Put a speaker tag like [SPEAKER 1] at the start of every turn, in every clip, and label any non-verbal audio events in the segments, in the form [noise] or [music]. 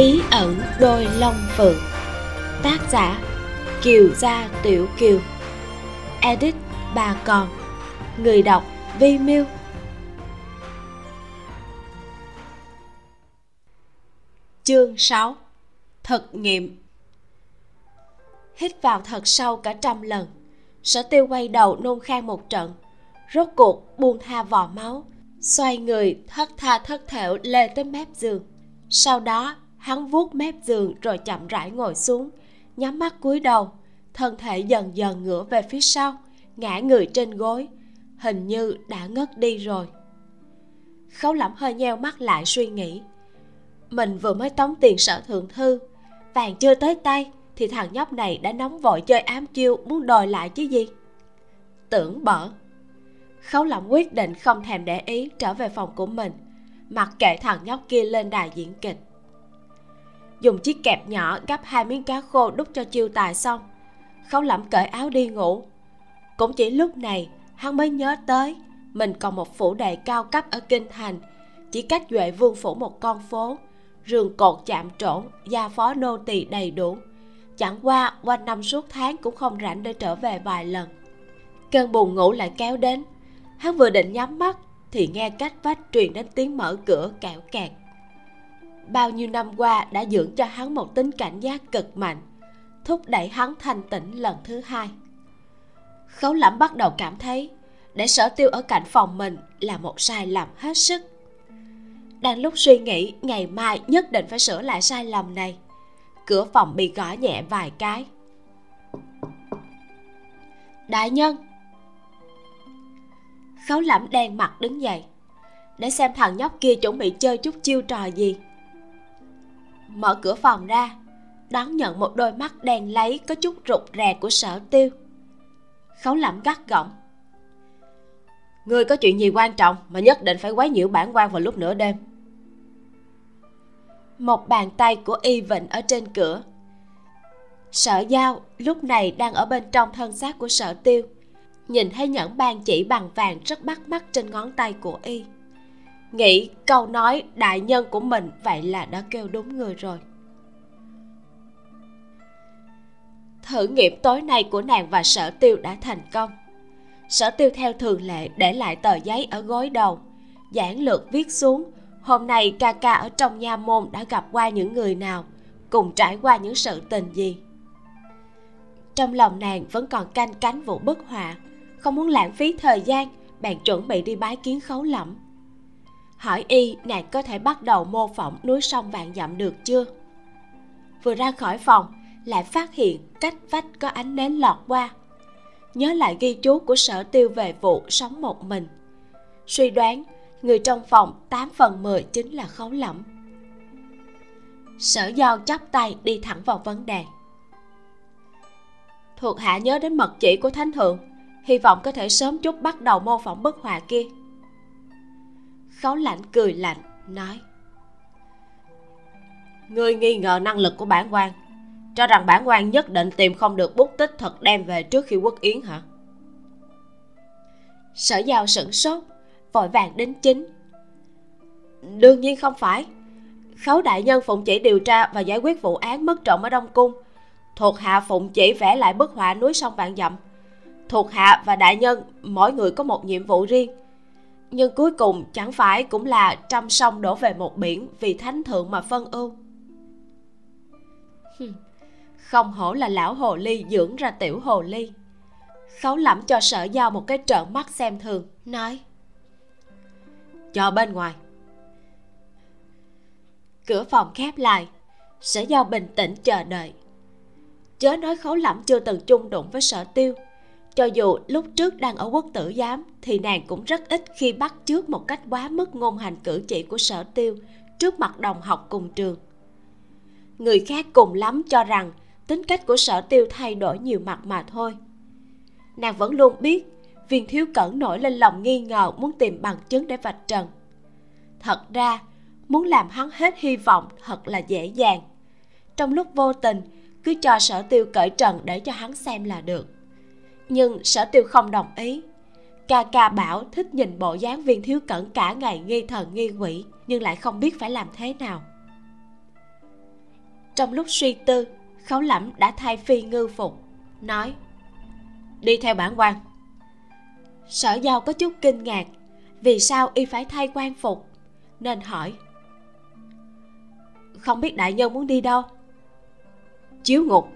[SPEAKER 1] bí ẩn đôi long phượng tác giả, kiều gia tiểu kiều. Edit, bà con. Người đọc, vi miêu. Chương 6 thực nghiệm. Hít vào thật sâu cả trăm lần, sở tiêu quay đầu nôn khan một trận. Rốt cuộc buông tha vò máu, xoay người thất tha thất thểu lê tới mép giường. Sau đó hắn vuốt mép giường rồi chậm rãi ngồi xuống, nhắm mắt cúi đầu, thân thể dần dần ngửa về phía sau, ngã người trên gối, hình như đã ngất đi rồi. Khấu lẩm hơi nheo mắt lại suy nghĩ. Mình vừa mới tống tiền sở thượng thư, vàng chưa tới tay thì thằng nhóc này đã nóng vội chơi ám chiêu muốn đòi lại chứ gì? Tưởng bở khấu lẩm quyết định không thèm để ý trở về phòng của mình, mặc kệ thằng nhóc kia lên đài diễn kịch dùng chiếc kẹp nhỏ gắp hai miếng cá khô đút cho chiêu tài xong. Khấu lẩm cởi áo đi ngủ. Cũng chỉ lúc này, hắn mới nhớ tới, mình còn một phủ đệ cao cấp ở kinh thành. Chỉ cách duệ vương phủ một con phố rường cột chạm trổ gia phó nô tỳ đầy đủ. Chẳng qua quanh năm suốt tháng cũng không rảnh để trở về vài lần. Cơn buồn ngủ lại kéo đến. Hắn vừa định nhắm mắt thì nghe cách vách truyền đến tiếng mở cửa kẹo kẹt bao nhiêu năm qua đã dưỡng cho hắn một tính cảnh giác cực mạnh, thúc đẩy hắn thanh tỉnh lần thứ hai. Khấu lẩm bắt đầu cảm thấy để sở tiêu ở cạnh phòng mình là một sai lầm hết sức. Đang lúc suy nghĩ, ngày mai nhất định phải sửa lại sai lầm này. Cửa phòng bị gõ nhẹ vài cái. Đại nhân! Khấu lẩm đen mặt đứng dậy, để xem thằng nhóc kia chuẩn bị chơi chút chiêu trò gì mở cửa phòng ra, đón nhận một đôi mắt đèn lấy có chút rụt rè của sở tiêu. Khấu lẩm gắt gỏng, ngươi có chuyện gì quan trọng mà nhất định phải quấy nhiễu bản quan vào lúc nửa đêm? Một bàn tay của y vịnh ở trên cửa. Sở giao lúc này đang ở bên trong thân xác của sở tiêu, nhìn thấy nhẫn ban chỉ bằng vàng rất bắt mắt trên ngón tay của y nghĩ câu nói đại nhân của mình vậy là đã kêu đúng người rồi. Thử nghiệm tối nay của nàng và sở tiêu đã thành công. Sở tiêu theo thường lệ để lại tờ giấy ở gối đầu, giản lược viết xuống, hôm nay ca ca ở trong nha môn đã gặp qua những người nào, cùng trải qua những sự tình gì? Trong lòng nàng vẫn còn canh cánh vụ bức họa, không muốn lãng phí thời gian bạn chuẩn bị đi bái kiến khấu lẫm hỏi y nàng có thể bắt đầu mô phỏng núi sông vạn dặm được chưa? Vừa ra khỏi phòng, lại phát hiện cách vách có ánh nến lọt qua. Nhớ lại ghi chú của sở tiêu về vụ sống một mình. Suy đoán, người trong phòng 8 phần 10 chính là khấu lẫm. Sở giao chắp tay đi thẳng vào vấn đề. Thuộc hạ nhớ đến mật chỉ của thánh thượng, hy vọng có thể sớm chút bắt đầu mô phỏng bức họa kia khấu lạnh cười lạnh, nói. Ngươi nghi ngờ năng lực của bản quan. Cho rằng bản quan nhất định tìm không được bút tích thật đem về trước khi quốc yến hả? Sở giao sửng sốt, vội vàng đến chính. Đương nhiên không phải. Khấu đại nhân phụng chỉ điều tra và giải quyết vụ án mất trộm ở đông cung. Thuộc hạ phụng chỉ vẽ lại bức họa núi sông vạn dặm. Thuộc hạ và đại nhân, mỗi người có một nhiệm vụ riêng nhưng cuối cùng chẳng phải cũng là trăm sông đổ về một biển vì thánh thượng mà phân ưu. Không hổ là lão hồ ly dưỡng ra tiểu hồ ly. Khấu lẩm cho sở giao một cái trợn mắt xem thường nói. Cho bên ngoài. Cửa phòng khép lại sở giao bình tĩnh chờ đợi. Chớ nói khấu lẩm chưa từng chung đụng với sở tiêu cho dù lúc trước đang ở quốc tử giám, thì nàng cũng rất ít khi bắt chước một cách quá mức ngôn hành cử chỉ của sở tiêu trước mặt đồng học cùng trường. Người khác cùng lắm cho rằng tính cách của sở tiêu thay đổi nhiều mặt mà thôi. Nàng vẫn luôn biết, viên thiếu cẩn nổi lên lòng nghi ngờ muốn tìm bằng chứng để vạch trần. Thật ra, muốn làm hắn hết hy vọng thật là dễ dàng. Trong lúc vô tình, cứ cho sở tiêu cởi trần để cho hắn xem là được nhưng sở tiêu không đồng ý. Ca ca bảo thích nhìn bộ dáng viên thiếu cẩn cả ngày nghi thần nghi quỷ, nhưng lại không biết phải làm thế nào. Trong lúc suy tư, khấu lẩm đã thay phi ngư phục, nói, đi theo bản quan. Sở giao có chút kinh ngạc, vì sao y phải thay quan phục? Nên hỏi, không biết đại nhân muốn đi đâu? Chiếu ngục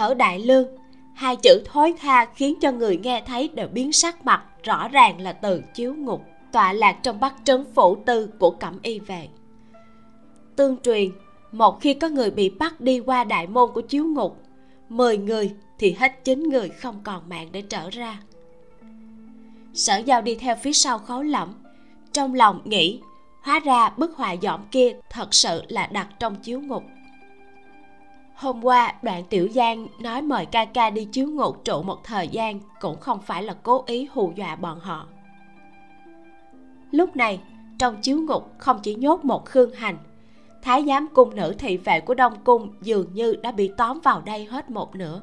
[SPEAKER 1] ở đại lương. Hai chữ thối tha khiến cho người nghe thấy đều biến sắc mặt, rõ ràng là từ chiếu ngục. Tọa lạc trong bắc trấn phủ tư của cẩm y vệ. Tương truyền, một khi có người bị bắt đi qua đại môn của chiếu ngục, mười người thì hết chín người không còn mạng để trở ra. Sở giao đi theo phía sau khấu lẫm trong lòng nghĩ, hóa ra bức họa dõm kia thật sự là đặt trong chiếu ngục hôm qua đoạn tiểu giang nói mời ca ca đi chiếu ngục trụ một thời gian cũng không phải là cố ý hù dọa bọn họ. Lúc này, trong chiếu ngục không chỉ nhốt một khương hành, thái giám cung nữ thị vệ của đông cung dường như đã bị tóm vào đây hết một nửa.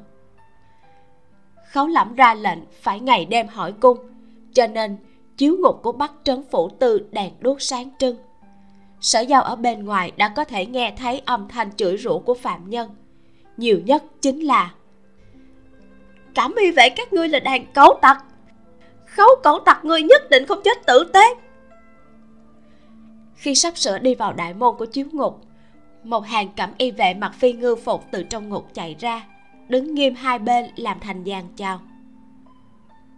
[SPEAKER 1] Khấu lẩm ra lệnh phải ngày đêm hỏi cung, cho nên chiếu ngục của bắc trấn phủ tư đèn đuốc sáng trưng. Sở giao ở bên ngoài đã có thể nghe thấy âm thanh chửi rủa của phạm nhân nhiều nhất chính là, cảm y vệ các ngươi là đàn cấu tặc. Khấu cẩu tặc ngươi nhất định không chết tử tế. Khi sắp sửa đi vào đại môn của chiếu ngục, một hàng cẩm y vệ mặc phi ngư phục từ trong ngục chạy ra, đứng nghiêm hai bên làm thành dàn chào.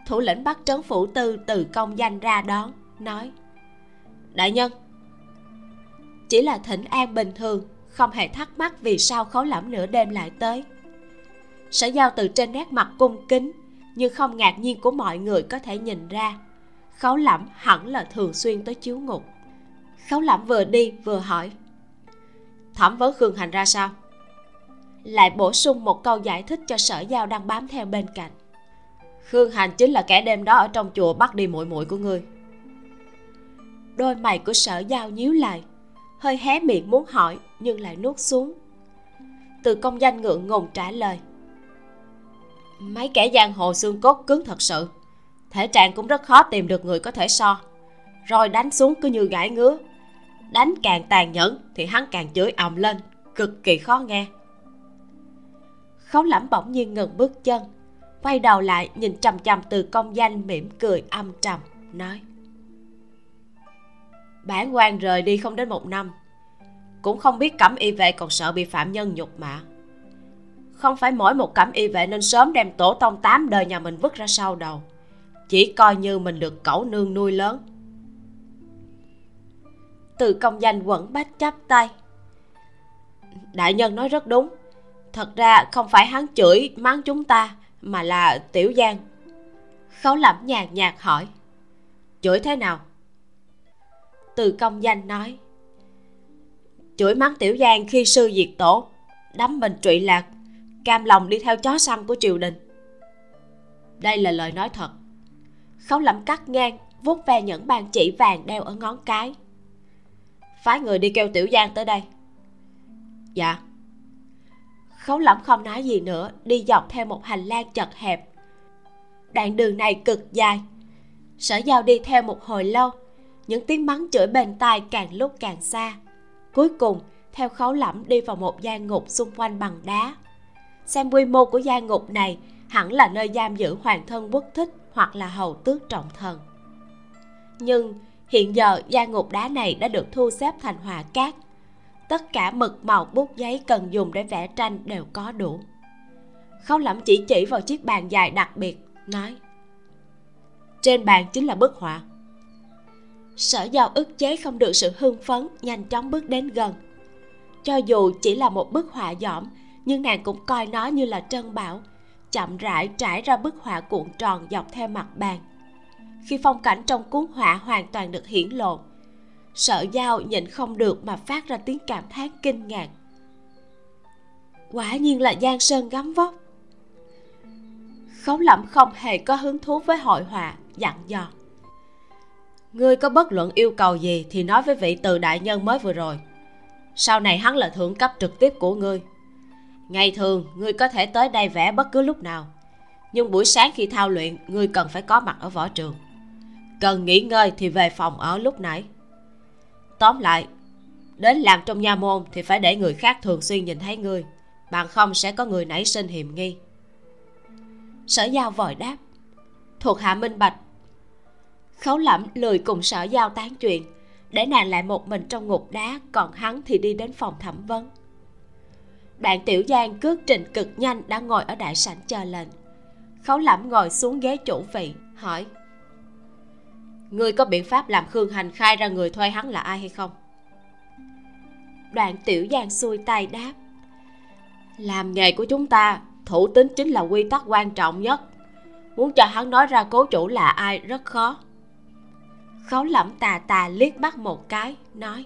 [SPEAKER 1] Thủ lĩnh bắt trấn phủ tư từ công danh ra đón, nói, đại nhân, chỉ là thỉnh an bình thường không hề thắc mắc vì sao khấu lẫm nửa đêm lại tới. Sở giao từ trên nét mặt cung kính, nhưng không ngạc nhiên của mọi người có thể nhìn ra khấu lẫm hẳn là thường xuyên tới chiếu ngục. Khấu lẫm vừa đi vừa hỏi, thẩm vấn khương hành ra sao? Lại bổ sung một câu giải thích cho sở giao đang bám theo bên cạnh, khương hành chính là kẻ đêm đó ở trong chùa bắt đi muội muội của ngươi. Đôi mày của sở giao nhíu lại hơi hé miệng muốn hỏi, nhưng lại nuốt xuống. Từ công danh ngượng ngùng trả lời. Mấy kẻ giang hồ xương cốt cứng thật sự. Thể trạng cũng rất khó tìm được người có thể so. Rồi đánh xuống cứ như gãi ngứa. Đánh càng tàn nhẫn thì hắn càng chửi ầm lên, cực kỳ khó nghe. Khấu lẩm bỗng nhiên ngừng bước chân, quay đầu lại nhìn trầm trầm từ công danh mỉm cười âm trầm, nói bản quan rời đi không đến một năm. Cũng không biết cẩm y vệ còn sợ bị phạm nhân nhục mạ. Không phải mỗi một cẩm y vệ nên sớm đem tổ tông tám đời nhà mình vứt ra sau đầu. Chỉ coi như mình được cẩu nương nuôi lớn. Từ công danh quẩn bách chắp tay. Đại nhân nói rất đúng. Thật ra không phải hắn chửi mắng chúng ta, mà là tiểu giang. Khấu lẩm nhàn nhạt hỏi, chửi thế nào? Từ công danh nói, chửi mắng tiểu giang khi sư diệt tổ, đắm mình trụy lạc, cam lòng đi theo chó săn của triều đình. Đây là lời nói thật. Khấu lẩm cắt ngang, vuốt ve những bàn chỉ vàng đeo ở ngón cái. Phái người đi kêu tiểu giang tới đây. Dạ. Khấu lẩm không nói gì nữa, đi dọc theo một hành lang chật hẹp. Đoạn đường này cực dài. Sở giao đi theo một hồi lâu những tiếng mắng chửi bên tai càng lúc càng xa. Cuối cùng, theo khấu lẫm đi vào một gian ngục xung quanh bằng đá. Xem quy mô của gian ngục này, hẳn là nơi giam giữ hoàng thân quốc thích hoặc là hầu tước trọng thần. Nhưng hiện giờ gian ngục đá này đã được thu xếp thành hòa cát. Tất cả mực màu bút giấy cần dùng để vẽ tranh đều có đủ. Khấu lẫm chỉ chỉ vào chiếc bàn dài đặc biệt, nói, trên bàn chính là bức họa sở giao ức chế không được sự hưng phấn, nhanh chóng bước đến gần. Cho dù chỉ là một bức họa dỏm, nhưng nàng cũng coi nó như là trân bảo, chậm rãi trải ra bức họa cuộn tròn dọc theo mặt bàn. Khi phong cảnh trong cuốn họa hoàn toàn được hiển lộ sợ giao nhịn không được mà phát ra tiếng cảm thán kinh ngạc. Quả nhiên là giang sơn gấm vóc. Khấu lẩm không hề có hứng thú với hội họa, dặn dò ngươi có bất luận yêu cầu gì thì nói với vị từ đại nhân mới vừa rồi. Sau này hắn là thượng cấp trực tiếp của ngươi. Ngày thường, ngươi có thể tới đây vẽ bất cứ lúc nào. Nhưng buổi sáng khi thao luyện, ngươi cần phải có mặt ở võ trường. Cần nghỉ ngơi thì về phòng ở lúc nãy. Tóm lại,
[SPEAKER 2] đến làm trong nha môn thì phải để người khác thường xuyên nhìn thấy ngươi. Bằng không sẽ có người nảy sinh hiềm nghi.
[SPEAKER 1] Sở giao vội đáp, thuộc hạ minh bạch khấu lẩm lười cùng sở giao tán chuyện. Để nàng lại một mình trong ngục đá, còn hắn thì đi đến phòng thẩm vấn. Đoạn tiểu giang cước trình cực nhanh đã ngồi ở đại sảnh chờ lệnh. Khấu lẩm ngồi xuống ghế chủ vị, hỏi.
[SPEAKER 2] Ngươi có biện pháp làm khương hành khai ra người thuê hắn là ai hay không?
[SPEAKER 1] Đoạn tiểu giang xuôi tay đáp.
[SPEAKER 2] Làm nghề của chúng ta, thủ tính chính là quy tắc quan trọng nhất. Muốn cho hắn nói ra cố chủ là ai rất khó
[SPEAKER 1] khấu lẩm tà tà liếc mắt một cái, nói,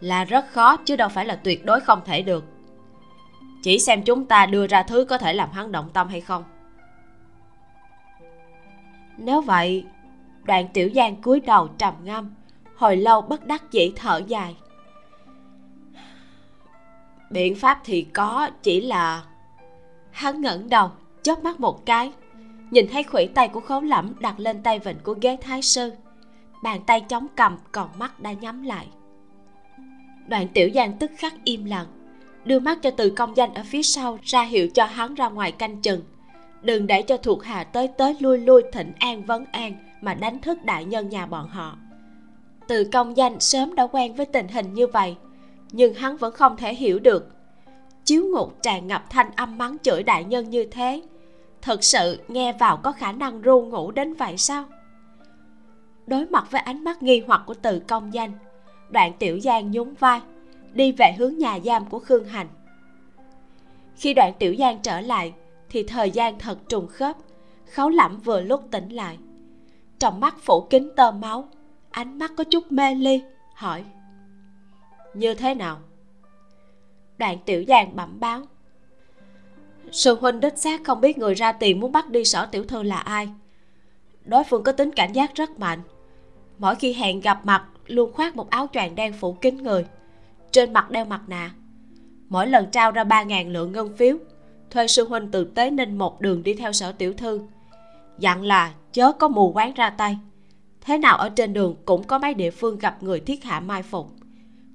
[SPEAKER 2] là rất khó, chứ đâu phải là tuyệt đối không thể được. Chỉ xem chúng ta đưa ra thứ có thể làm hắn động tâm hay không.
[SPEAKER 1] Nếu vậy, đoạn tiểu giang cúi đầu trầm ngâm, hồi lâu bất đắc dĩ thở dài.
[SPEAKER 2] Biện pháp thì có, chỉ là
[SPEAKER 1] hắn ngẩng đầu, chớp mắt một cái, nhìn thấy khuỷu tay của khấu lẫm đặt lên tay vịnh của ghế thái sư bàn tay chống cầm, còn mắt đã nhắm lại. Đoạn tiểu giang tức khắc im lặng, đưa mắt cho từ công danh ở phía sau ra hiệu cho hắn ra ngoài canh chừng. Đừng để cho thuộc hạ tới tới lui lui thỉnh an vấn an mà đánh thức đại nhân nhà bọn họ. Từ công danh sớm đã quen với tình hình như vậy, nhưng hắn vẫn không thể hiểu được. Chiếu ngục tràn ngập thanh âm mắng chửi đại nhân như thế, thật sự nghe vào có khả năng ru ngủ đến vậy sao? Đối mặt với ánh mắt nghi hoặc của từ công danh. Đoạn tiểu giang nhún vai, đi về hướng nhà giam của khương hành. Khi đoạn tiểu giang trở lại, thì thời gian thật trùng khớp khấu lẩm vừa lúc tỉnh lại. Trong mắt phủ kính tơ máu, ánh mắt có chút mê ly, hỏi,
[SPEAKER 2] như thế nào?
[SPEAKER 1] Đoạn tiểu giang bẩm báo, sư huynh đích xác không biết người ra tiền muốn bắt đi sở tiểu thư là ai. Đối phương có tính cảnh giác rất mạnh mỗi khi hẹn gặp mặt, luôn khoác một áo choàng đen phủ kín người. Trên mặt đeo mặt nạ. Mỗi lần trao ra ba ngàn lượng ngân phiếu, thuê sư huynh từ tế ninh một đường đi theo sở tiểu thư. Dặn là chớ có mù quáng ra tay. Thế nào ở trên đường cũng có mấy địa phương gặp người thiết hạ mai phục.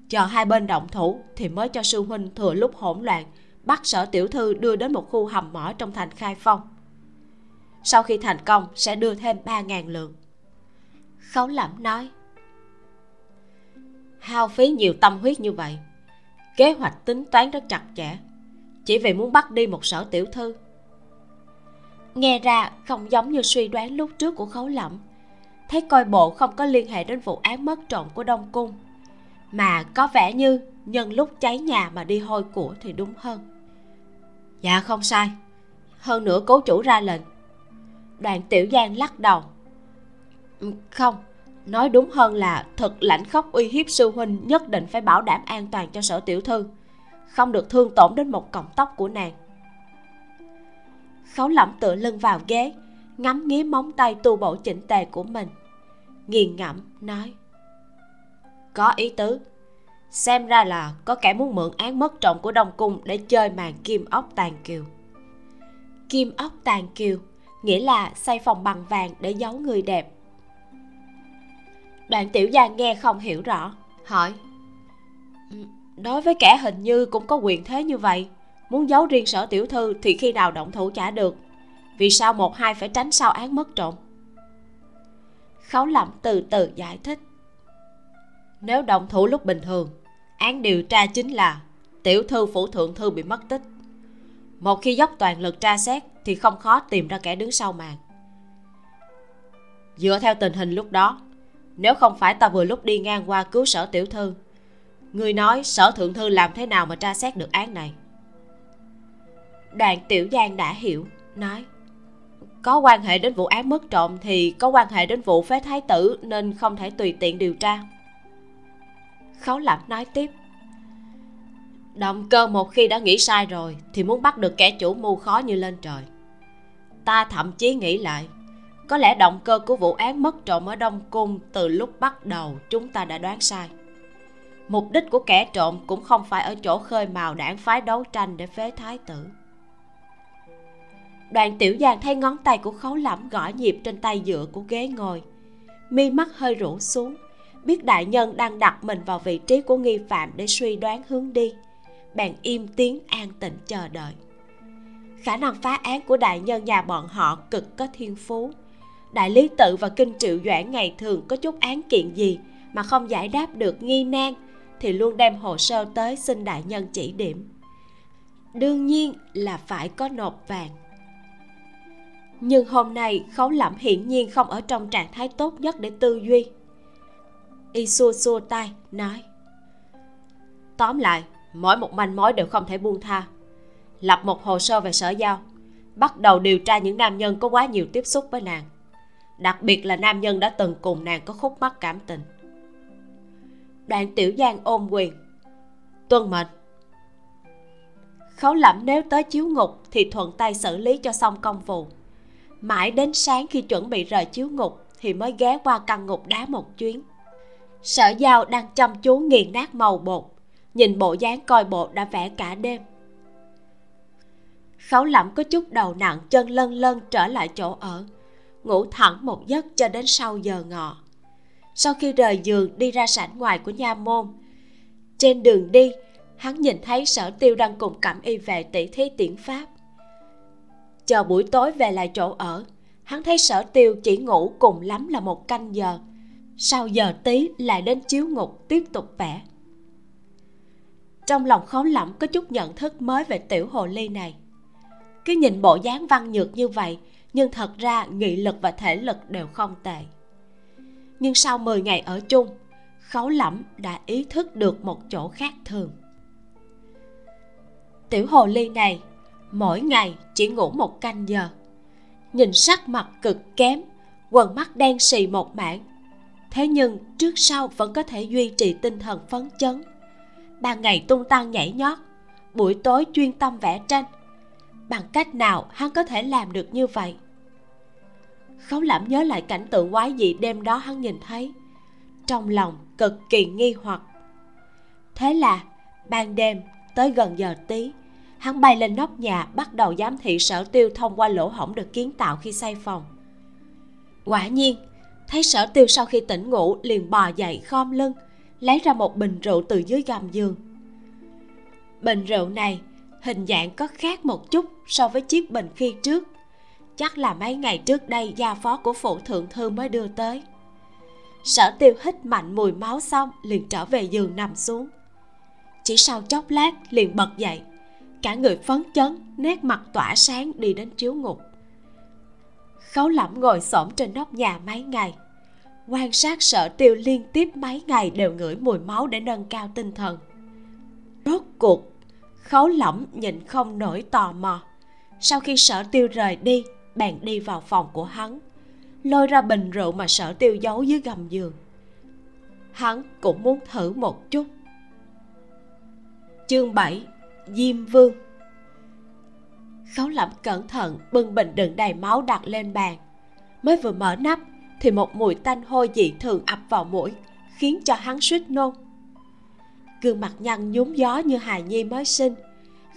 [SPEAKER 1] Chờ hai bên động thủ thì mới cho sư huynh thừa lúc hỗn loạn, bắt sở tiểu thư đưa đến một khu hầm mỏ trong thành khai phong. Sau khi thành công, sẽ đưa thêm ba ngàn lượng khấu lẩm nói.
[SPEAKER 2] Hao phí nhiều tâm huyết như vậy, kế hoạch tính toán rất chặt chẽ, chỉ vì muốn bắt đi một sở tiểu thư.
[SPEAKER 1] Nghe ra không giống như suy đoán lúc trước của khấu lẩm thấy coi bộ không có liên hệ đến vụ án mất trộm của đông cung, mà có vẻ như nhân lúc cháy nhà mà đi hôi của thì đúng hơn.
[SPEAKER 2] Dạ không sai, hơn nữa cố chủ ra lệnh.
[SPEAKER 1] Đoàn tiểu giang lắc đầu không, nói đúng hơn là thật lãnh khóc uy hiếp sư huynh nhất định phải bảo đảm an toàn cho sở tiểu thư, không được thương tổn đến một cọng tóc của nàng. Khấu lẩm tựa lưng vào ghế, ngắm nghía móng tay tu bổ chỉnh tề của mình, nghiền ngẫm, nói,
[SPEAKER 2] có ý tứ. Xem ra là có kẻ muốn mượn án mất trọng của đông cung để chơi màn kim ốc tàn kiều.
[SPEAKER 1] Kim ốc tàn kiều nghĩa là xây phòng bằng vàng để giấu người đẹp đoạn tiểu gia nghe không hiểu rõ. Hỏi. Ừ, đối với kẻ hình như cũng có quyền thế như vậy muốn giấu riêng sở tiểu thư thì khi nào động thủ trả được. Vì sao một hai phải tránh sao án mất trộm? Khấu lẩm từ từ giải thích.
[SPEAKER 2] Nếu động thủ lúc bình thường án điều tra chính là tiểu thư phủ thượng thư bị mất tích. Một khi dốc toàn lực tra xét thì không khó tìm ra kẻ đứng sau màn. Dựa theo tình hình lúc đó nếu không phải ta vừa lúc đi ngang qua cứu sở tiểu thư người nói sở thượng thư làm thế nào mà tra xét được án này?
[SPEAKER 1] Đoàn tiểu giang đã hiểu nói có quan hệ đến vụ án mất trộm thì có quan hệ đến vụ phế thái tử nên không thể tùy tiện điều tra. Khấu lẩm nói tiếp
[SPEAKER 2] động cơ một khi đã nghĩ sai rồi thì muốn bắt được kẻ chủ mưu khó như lên trời. Ta thậm chí nghĩ lại có lẽ động cơ của vụ án mất trộm ở đông cung từ lúc bắt đầu chúng ta đã đoán sai. Mục đích của kẻ trộm cũng không phải ở chỗ khơi mào đảng phái đấu tranh để phế thái tử.
[SPEAKER 1] Đoàn tiểu giang thấy ngón tay của khấu lẫm gõ nhịp trên tay dựa của ghế ngồi. Mi mắt hơi rũ xuống, biết đại nhân đang đặt mình vào vị trí của nghi phạm để suy đoán hướng đi. Bèn im tiếng an tịnh chờ đợi. Khả năng phá án của đại nhân nhà bọn họ cực có thiên phú đại lý tự và kinh triệu doãn ngày thường có chút án kiện gì mà không giải đáp được nghi nan thì luôn đem hồ sơ tới xin đại nhân chỉ điểm. Đương nhiên là phải có nộp vàng. Nhưng hôm nay khấu lẩm hiển nhiên không ở trong trạng thái tốt nhất để tư duy. Y xua xua tay nói, tóm lại, mỗi một manh mối đều không thể buông tha. Lập một hồ sơ về sở giao, bắt đầu điều tra những nam nhân có quá nhiều tiếp xúc với nàng đặc biệt là nam nhân đã từng cùng nàng có khúc mắc cảm tình. Đoạn tiểu giang ôm quyền. Tuân mệnh. Khấu lẩm nếu tới chiếu ngục thì thuận tay xử lý cho xong công vụ. Mãi đến sáng khi chuẩn bị rời chiếu ngục thì mới ghé qua căn ngục đá một chuyến. Sở giao đang chăm chú nghiền nát màu bột, nhìn bộ dáng coi bộ đã vẽ cả đêm. Khấu lẩm có chút đầu nặng, chân lân lân trở lại chỗ ở ngủ thẳng một giấc cho đến sau giờ ngọ. Sau khi rời giường đi ra sảnh ngoài của nha môn, trên đường đi, hắn nhìn thấy sở tiêu đang cùng cẩm y về tỷ thí tiễn pháp. Chờ buổi tối về lại chỗ ở, hắn thấy sở tiêu chỉ ngủ cùng lắm là một canh giờ. Sau giờ tí lại đến chiếu ngục tiếp tục vẽ. Trong lòng khó lẫm có chút nhận thức mới về tiểu hồ ly này. Cứ nhìn bộ dáng văn nhược như vậy nhưng thật ra nghị lực và thể lực đều không tệ. Nhưng sau 10 ngày ở chung, khấu lẩm đã ý thức được một chỗ khác thường. Tiểu hồ ly này, mỗi ngày chỉ ngủ một canh giờ. Nhìn sắc mặt cực kém, quần mắt đen xì một mảng. Thế nhưng trước sau vẫn có thể duy trì tinh thần phấn chấn. Ban ngày tung tăng nhảy nhót, buổi tối chuyên tâm vẽ tranh bằng cách nào hắn có thể làm được như vậy? Khấu lẩm nhớ lại cảnh tượng quái dị đêm đó hắn nhìn thấy. Trong lòng cực kỳ nghi hoặc. Thế là, ban đêm, tới gần giờ tí, hắn bay lên nóc nhà bắt đầu giám thị sở tiêu thông qua lỗ hổng được kiến tạo khi xây phòng. Quả nhiên, thấy sở tiêu sau khi tỉnh ngủ liền bò dậy khom lưng, lấy ra một bình rượu từ dưới gầm giường. Bình rượu này hình dạng có khác một chút so với chiếc bình khi trước. Chắc là mấy ngày trước đây gia phó của phụ thượng thư mới đưa tới. Sở tiêu hít mạnh mùi máu xong, liền trở về giường nằm xuống. Chỉ sau chốc lát, liền bật dậy. Cả người phấn chấn, nét mặt tỏa sáng đi đến chiếu ngục. Khấu lẩm ngồi xổm trên nóc nhà mấy ngày. Quan sát sở tiêu liên tiếp mấy ngày đều ngửi mùi máu để nâng cao tinh thần. Rốt cuộc khấu lẩm nhịn không nổi tò mò. Sau khi sở tiêu rời đi bèn đi vào phòng của hắn. Lôi ra bình rượu mà sở tiêu giấu dưới gầm giường. Hắn cũng muốn thử một chút. Chương 7 Diêm Vương. Khấu lẩm cẩn thận, bưng bình đựng đầy máu đặt lên bàn. Mới vừa mở nắp, Thì một mùi tanh hôi dị thường ập vào mũi, Khiến cho hắn suýt nôn. Gương mặt nhăn nhúm gió như hài nhi mới sinh.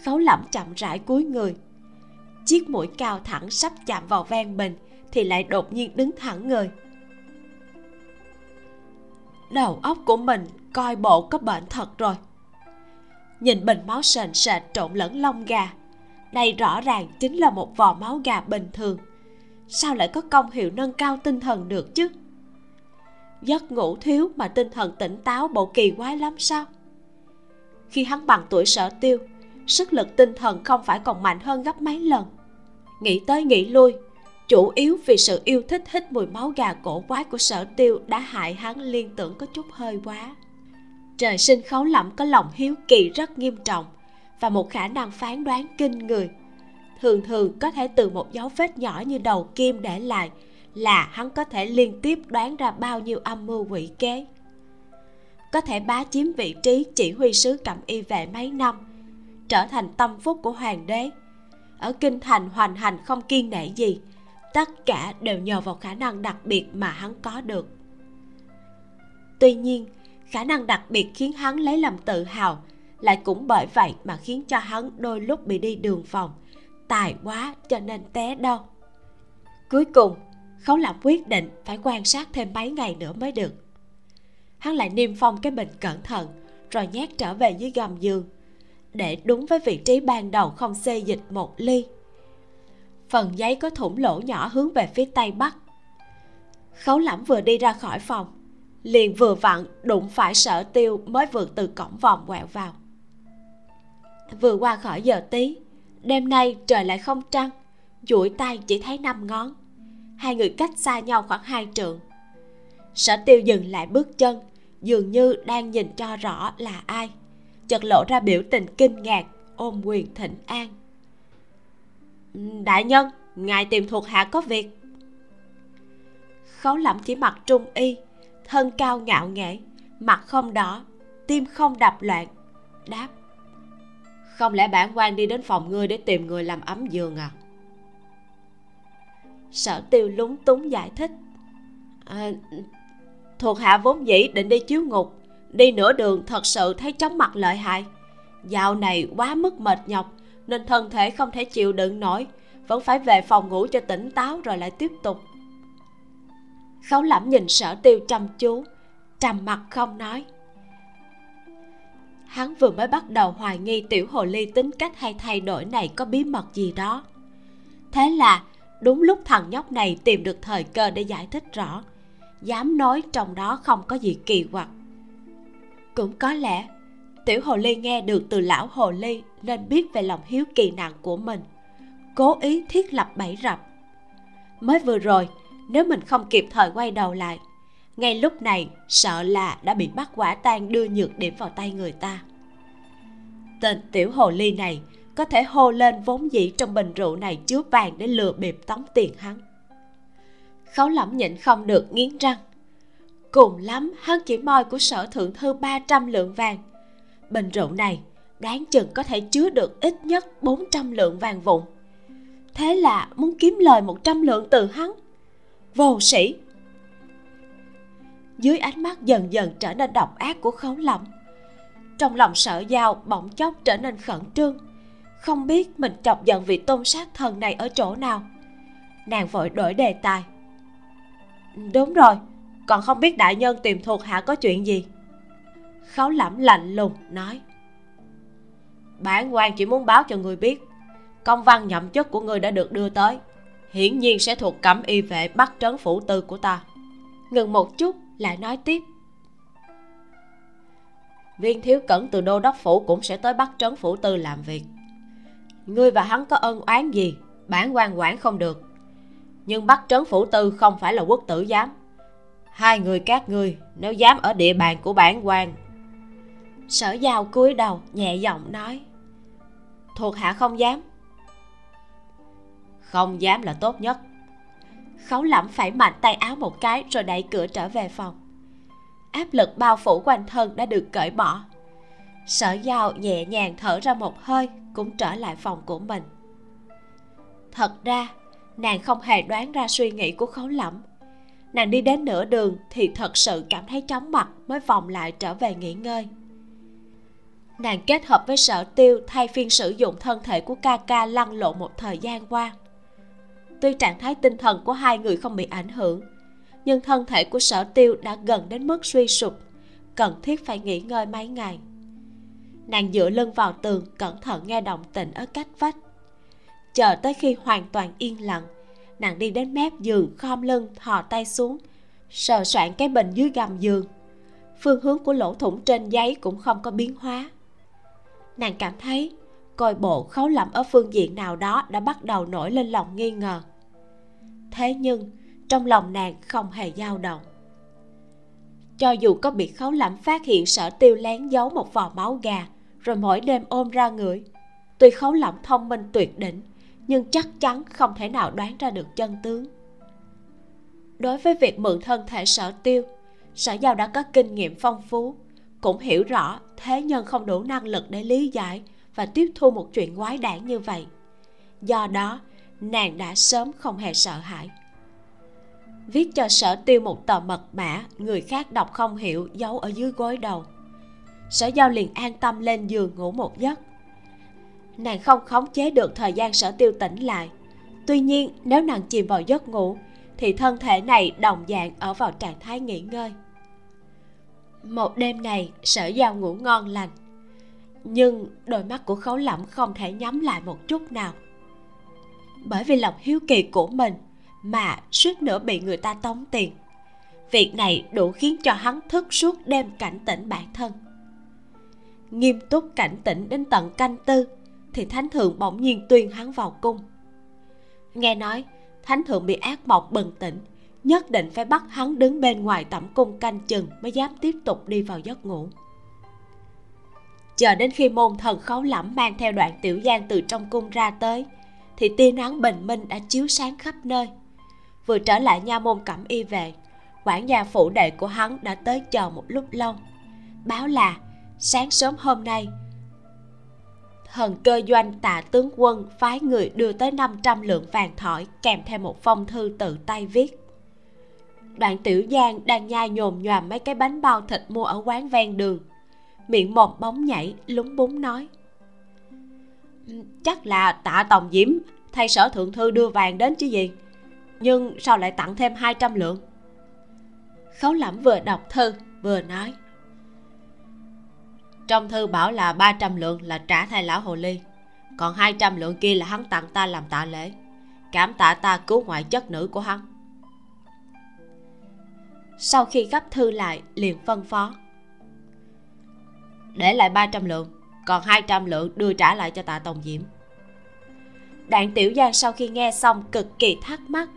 [SPEAKER 1] Khấu lẩm chậm rãi cúi người. Chiếc mũi cao thẳng sắp chạm vào ven bình Thì lại đột nhiên đứng thẳng người. Đầu óc của mình coi bộ có bệnh thật rồi. Nhìn bình máu sền sệt trộn lẫn lông gà. Đây rõ ràng chính là một vò máu gà bình thường. Sao lại có công hiệu nâng cao tinh thần được chứ? Giấc ngủ thiếu mà tinh thần tỉnh táo bộ kỳ quái lắm sao? Khi hắn bằng tuổi sở tiêu, sức lực tinh thần không phải còn mạnh hơn gấp mấy lần. Nghĩ tới nghĩ lui, chủ yếu vì sự yêu thích hít mùi máu gà cổ quái của sở tiêu đã hại hắn liên tưởng có chút hơi quá. Trời sinh khấu lẫm có lòng hiếu kỳ rất nghiêm trọng và một khả năng phán đoán kinh người. Thường thường có thể từ một dấu vết nhỏ như đầu kim để lại là hắn có thể liên tiếp đoán ra bao nhiêu âm mưu quỷ kế có thể bá chiếm vị trí chỉ huy sứ cẩm y vệ mấy năm, trở thành tâm phúc của hoàng đế. Ở kinh thành hoành hành không kiên nể gì, tất cả đều nhờ vào khả năng đặc biệt mà hắn có được. Tuy nhiên, khả năng đặc biệt khiến hắn lấy làm tự hào lại cũng bởi vậy mà khiến cho hắn đôi lúc bị đi đường vòng, tài quá cho nên té đau cuối cùng, khấu làm quyết định phải quan sát thêm mấy ngày nữa mới được hắn lại niêm phong cái bình cẩn thận, rồi nhét trở về dưới gầm giường, để đúng với vị trí ban đầu không xê dịch một ly. Phần giấy có thủng lỗ nhỏ hướng về phía tây bắc. Khấu lẫm vừa đi ra khỏi phòng, liền vừa vặn đụng phải sở tiêu mới vừa từ cổng vòng quẹo vào. Vừa qua khỏi giờ tí, đêm nay trời lại không trăng, duỗi tay chỉ thấy năm ngón. Hai người cách xa nhau khoảng hai trượng. Sở tiêu dừng lại bước chân dường như đang nhìn cho rõ là ai. Chợt lộ ra biểu tình kinh ngạc ôm quyền thịnh an. Ừ, đại nhân ngài tìm thuộc hạ có việc. Khấu lẩm chỉ mặc trung y thân cao ngạo nghễ mặt không đỏ tim không đập loạn đáp.
[SPEAKER 2] Không lẽ bản quan đi đến phòng ngươi để tìm người làm ấm giường à?
[SPEAKER 1] Sở tiêu lúng túng giải thích. À, thuộc hạ vốn dĩ định đi chiếu ngục, đi nửa đường thật sự thấy chóng mặt lợi hại. Dạo này quá mức mệt nhọc, nên thân thể không thể chịu đựng nổi, vẫn phải về phòng ngủ cho tỉnh táo rồi lại tiếp tục. Khấu lẩm nhìn sở tiêu chăm chú, trầm mặt không nói. Hắn vừa mới bắt đầu hoài nghi tiểu hồ ly tính cách hay thay đổi này có bí mật gì đó. Thế là, đúng lúc thằng nhóc này tìm được thời cơ để giải thích rõ dám nói trong đó không có gì kỳ quặc. Cũng có lẽ, tiểu hồ ly nghe được từ lão hồ ly nên biết về lòng hiếu kỳ nặng của mình, cố ý thiết lập bẫy rập. Mới vừa rồi, nếu mình không kịp thời quay đầu lại, ngay lúc này sợ là đã bị bắt quả tang đưa nhược điểm vào tay người ta. Tên tiểu hồ ly này có thể hô lên vốn dĩ trong bình rượu này chứa vàng để lừa bịp tống tiền hắn khấu lẩm nhịn không được nghiến răng. Cùng lắm, hắn chỉ moi của sở thượng thư 300 lượng vàng. Bình rượu này đáng chừng có thể chứa được ít nhất 400 lượng vàng vụn. Thế là muốn kiếm lời 100 lượng từ hắn? Vô sĩ! Dưới ánh mắt dần dần trở nên độc ác của khấu lẩm trong lòng sợ dao bỗng chốc trở nên khẩn trương. Không biết mình chọc giận vị tôn sát thần này ở chỗ nào. Nàng vội đổi đề tài đúng rồi, còn không biết đại nhân tìm thuộc hạ có chuyện gì? Khấu lẩm lạnh lùng nói. Bản quan chỉ muốn báo cho người biết, công văn nhậm chức của người đã được đưa tới, hiển nhiên sẽ thuộc cẩm y vệ bắt trấn phủ tư của ta. Ngừng một chút, lại nói tiếp. Viên thiếu cẩn từ đô đốc phủ cũng sẽ tới bắt trấn phủ tư làm việc. Ngươi và hắn có ân oán gì, bản quan quản không được nhưng bắt trấn phủ tư không phải là quốc tử giám. Hai người các ngươi, nếu dám ở địa bàn của bản quan. Sở giao cúi đầu, nhẹ giọng nói. Thuộc hạ không dám. Không dám là tốt nhất. Khấu lẩm phải mạnh tay áo một cái rồi đẩy cửa trở về phòng. Áp lực bao phủ quanh thân đã được cởi bỏ. Sở giao nhẹ nhàng thở ra một hơi, cũng trở lại phòng của mình. Thật ra nàng không hề đoán ra suy nghĩ của khấu lẫm. Nàng đi đến nửa đường thì thật sự cảm thấy chóng mặt mới vòng lại trở về nghỉ ngơi. Nàng kết hợp với sở tiêu thay phiên sử dụng thân thể của ca ca lăn lộn một thời gian qua. Tuy trạng thái tinh thần của hai người không bị ảnh hưởng, nhưng thân thể của sở tiêu đã gần đến mức suy sụp, cần thiết phải nghỉ ngơi mấy ngày. Nàng dựa lưng vào tường cẩn thận nghe động tĩnh ở cách vách chờ tới khi hoàn toàn yên lặng. Nàng đi đến mép giường, khom lưng, thò tay xuống, sờ soạn cái bình dưới gầm giường. Phương hướng của lỗ thủng trên giấy cũng không có biến hóa. Nàng cảm thấy coi bộ khấu lẩm ở phương diện nào đó đã bắt đầu nổi lên lòng nghi ngờ. Thế nhưng, trong lòng nàng không hề dao động. Cho dù có bị khấu lẩm phát hiện sở tiêu lén giấu một vò máu gà, rồi mỗi đêm ôm ra người, tuy khấu lẩm thông minh tuyệt đỉnh nhưng chắc chắn không thể nào đoán ra được chân tướng. Đối với việc mượn thân thể sở tiêu, sở giao đã có kinh nghiệm phong phú, cũng hiểu rõ thế nhân không đủ năng lực để lý giải và tiếp thu một chuyện quái đản như vậy. Do đó, nàng đã sớm không hề sợ hãi. Viết cho sở tiêu một tờ mật mã người khác đọc không hiểu giấu ở dưới gối đầu. Sở giao liền an tâm lên giường ngủ một giấc nàng không khống chế được thời gian sở tiêu tỉnh lại. Tuy nhiên, nếu nàng chìm vào giấc ngủ, thì thân thể này đồng dạng ở vào trạng thái nghỉ ngơi. Một đêm này, sở giao ngủ ngon lành, nhưng đôi mắt của khấu lẩm không thể nhắm lại một chút nào. Bởi vì lòng hiếu kỳ của mình mà suýt nữa bị người ta tống tiền, việc này đủ khiến cho hắn thức suốt đêm cảnh tỉnh bản thân. Nghiêm túc cảnh tỉnh đến tận canh tư thì thánh thượng bỗng nhiên tuyên hắn vào cung. Nghe nói, thánh thượng bị ác mộng bừng tỉnh, nhất định phải bắt hắn đứng bên ngoài tẩm cung canh chừng mới dám tiếp tục đi vào giấc ngủ. Chờ đến khi môn thần khấu lẫm mang theo đoạn tiểu giang từ trong cung ra tới, thì tia nắng bình minh đã chiếu sáng khắp nơi. Vừa trở lại nha môn cẩm y về quản gia phủ đệ của hắn đã tới chờ một lúc lâu, báo là sáng sớm hôm nay hần cơ doanh tạ tướng quân phái người đưa tới 500 lượng vàng thỏi kèm theo một phong thư tự tay viết. Đoạn tiểu giang đang nhai nhồm nhòm mấy cái bánh bao thịt mua ở quán ven đường. Miệng mồm bóng nhảy, lúng búng nói. Chắc là tạ tòng diễm, thay sở thượng thư đưa vàng đến chứ gì? Nhưng sao lại tặng thêm 200 lượng? Khấu lẩm vừa đọc thư, vừa nói trong thư bảo là 300 lượng là trả thay lão hồ ly. Còn 200 lượng kia là hắn tặng ta làm tạ lễ. Cảm tạ ta cứu ngoại chất nữ của hắn. Sau khi gấp thư lại, liền phân phó. Để lại 300 lượng, còn 200 lượng đưa trả lại cho tạ tổng Diễm Đạn Tiểu Giang sau khi nghe xong cực kỳ thắc mắc.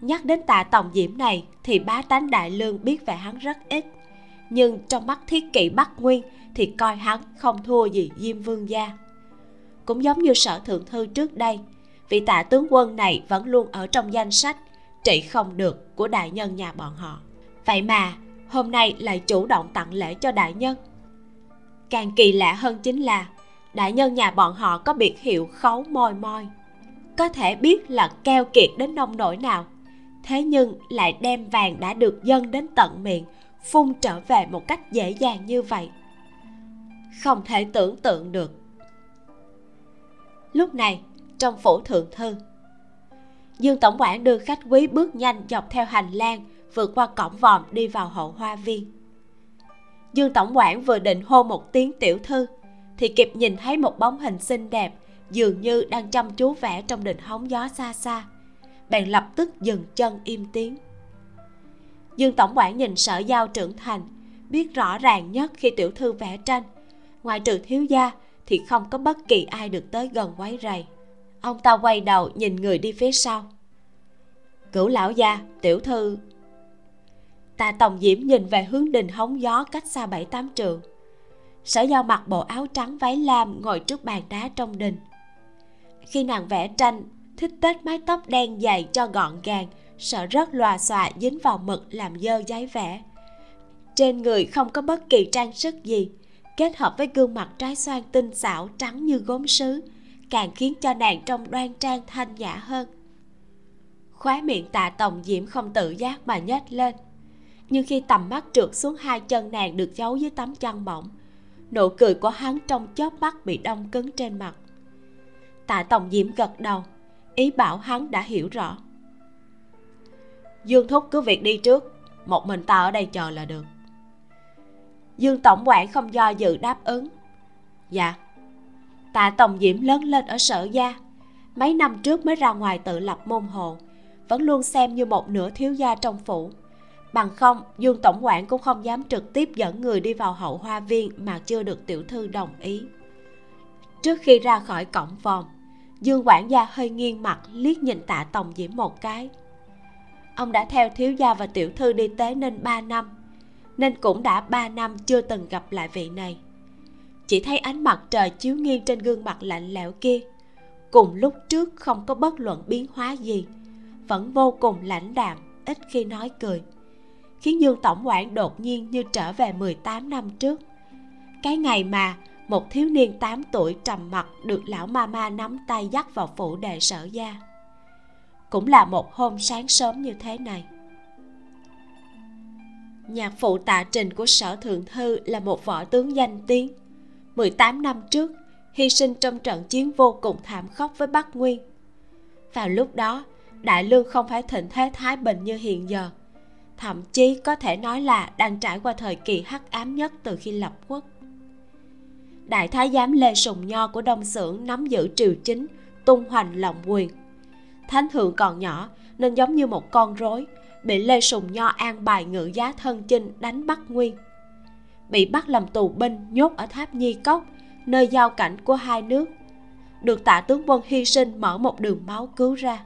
[SPEAKER 1] Nhắc đến tạ tổng Diễm này thì bá tánh Đại Lương biết về hắn rất ít. Nhưng trong mắt thiết kỵ Bắc Nguyên thì coi hắn không thua gì Diêm Vương Gia. Cũng giống như sở thượng thư trước đây, Vị tạ tướng quân này vẫn luôn ở trong danh sách trị không được của đại nhân nhà bọn họ. Vậy mà, hôm nay lại chủ động tặng lễ cho đại nhân. Càng kỳ lạ hơn chính là, đại nhân nhà bọn họ có biệt hiệu khấu môi môi có thể biết là keo kiệt đến nông nỗi nào, thế nhưng lại đem vàng đã được dâng đến tận miệng, phun trở về một cách dễ dàng như vậy không thể tưởng tượng được. Lúc này, trong phủ thượng thư, dương tổng quản đưa khách quý bước nhanh dọc theo hành lang vượt qua cổng vòm đi vào hậu hoa viên. Dương tổng quản vừa định hô một tiếng tiểu thư, thì kịp nhìn thấy một bóng hình xinh đẹp dường như đang chăm chú vẽ trong đình hóng gió xa xa. Bèn lập tức dừng chân im tiếng. Dương tổng quản nhìn sở giao trưởng thành, biết rõ ràng nhất khi tiểu thư vẽ tranh ngoài trừ thiếu gia, thì không có bất kỳ ai được tới gần quấy rầy. Ông ta quay đầu nhìn người đi phía sau. Cửu lão gia, tiểu thư. Tạ tòng diễm nhìn về hướng đình hóng gió cách xa bảy tám trượng. Sở giao mặc bộ áo trắng váy lam ngồi trước bàn đá trong đình. Khi nàng vẽ tranh, thích tết mái tóc đen dài cho gọn gàng, sợ rất lòa xòa dính vào mực làm dơ giấy vẽ. Trên người không có bất kỳ trang sức gì kết hợp với gương mặt trái xoan tinh xảo trắng như gốm sứ, càng khiến cho nàng trông đoan trang thanh nhã hơn. Khóe miệng tạ tòng diễm không tự giác mà nhếch lên. Nhưng khi tầm mắt trượt xuống hai chân nàng được giấu dưới tấm chăn mỏng, nụ cười của hắn trong chớp mắt bị đông cứng trên mặt. Tạ tòng diễm gật đầu, ý bảo hắn đã hiểu rõ. Dương thúc cứ việc đi trước, một mình ta ở đây chờ là được dương tổng quản không do dự đáp ứng. Dạ. Tạ tổng diễm lớn lên ở sở gia. Mấy năm trước mới ra ngoài tự lập môn hộ, vẫn luôn xem như một nửa thiếu gia trong phủ. Bằng không, dương tổng quản cũng không dám trực tiếp dẫn người đi vào hậu hoa viên mà chưa được tiểu thư đồng ý. Trước khi ra khỏi cổng vòm dương quản gia hơi nghiêng mặt liếc nhìn tạ tổng diễm một cái. Ông đã theo thiếu gia và tiểu thư đi tế nên ba năm nên cũng đã ba năm chưa từng gặp lại vị này chỉ thấy ánh mặt trời chiếu nghiêng trên gương mặt lạnh lẽo kia cùng lúc trước không có bất luận biến hóa gì, vẫn vô cùng lãnh đạm, ít khi nói cười khiến Dương Tổng quản đột nhiên như trở về 18 năm trước. Cái ngày mà một thiếu niên 8 tuổi trầm mặc được lão ma ma nắm tay dắt vào phủ đệ sở gia. Cũng là một hôm sáng sớm như thế này. Nhạc phụ tạ trình của sở thượng thư là một võ tướng danh tiếng. 18 năm trước, hy sinh trong trận chiến vô cùng thảm khốc với Bắc Nguyên. Vào lúc đó, Đại Lương không phải thịnh thế Thái Bình như hiện giờ – thậm chí có thể nói là đang trải qua thời kỳ hắc ám nhất từ khi lập quốc đại thái giám lê sùng nho của đông xưởng nắm giữ triều chính tung hoành lòng quyền thánh thượng còn nhỏ nên giống như một con rối bị lê sùng nho an bài ngự giá thân chinh đánh bắt nguyên. Bị bắt làm tù binh nhốt ở tháp nhi cốc, nơi giao cảnh của hai nước. Được tạ tướng quân hy sinh mở một đường máu cứu ra.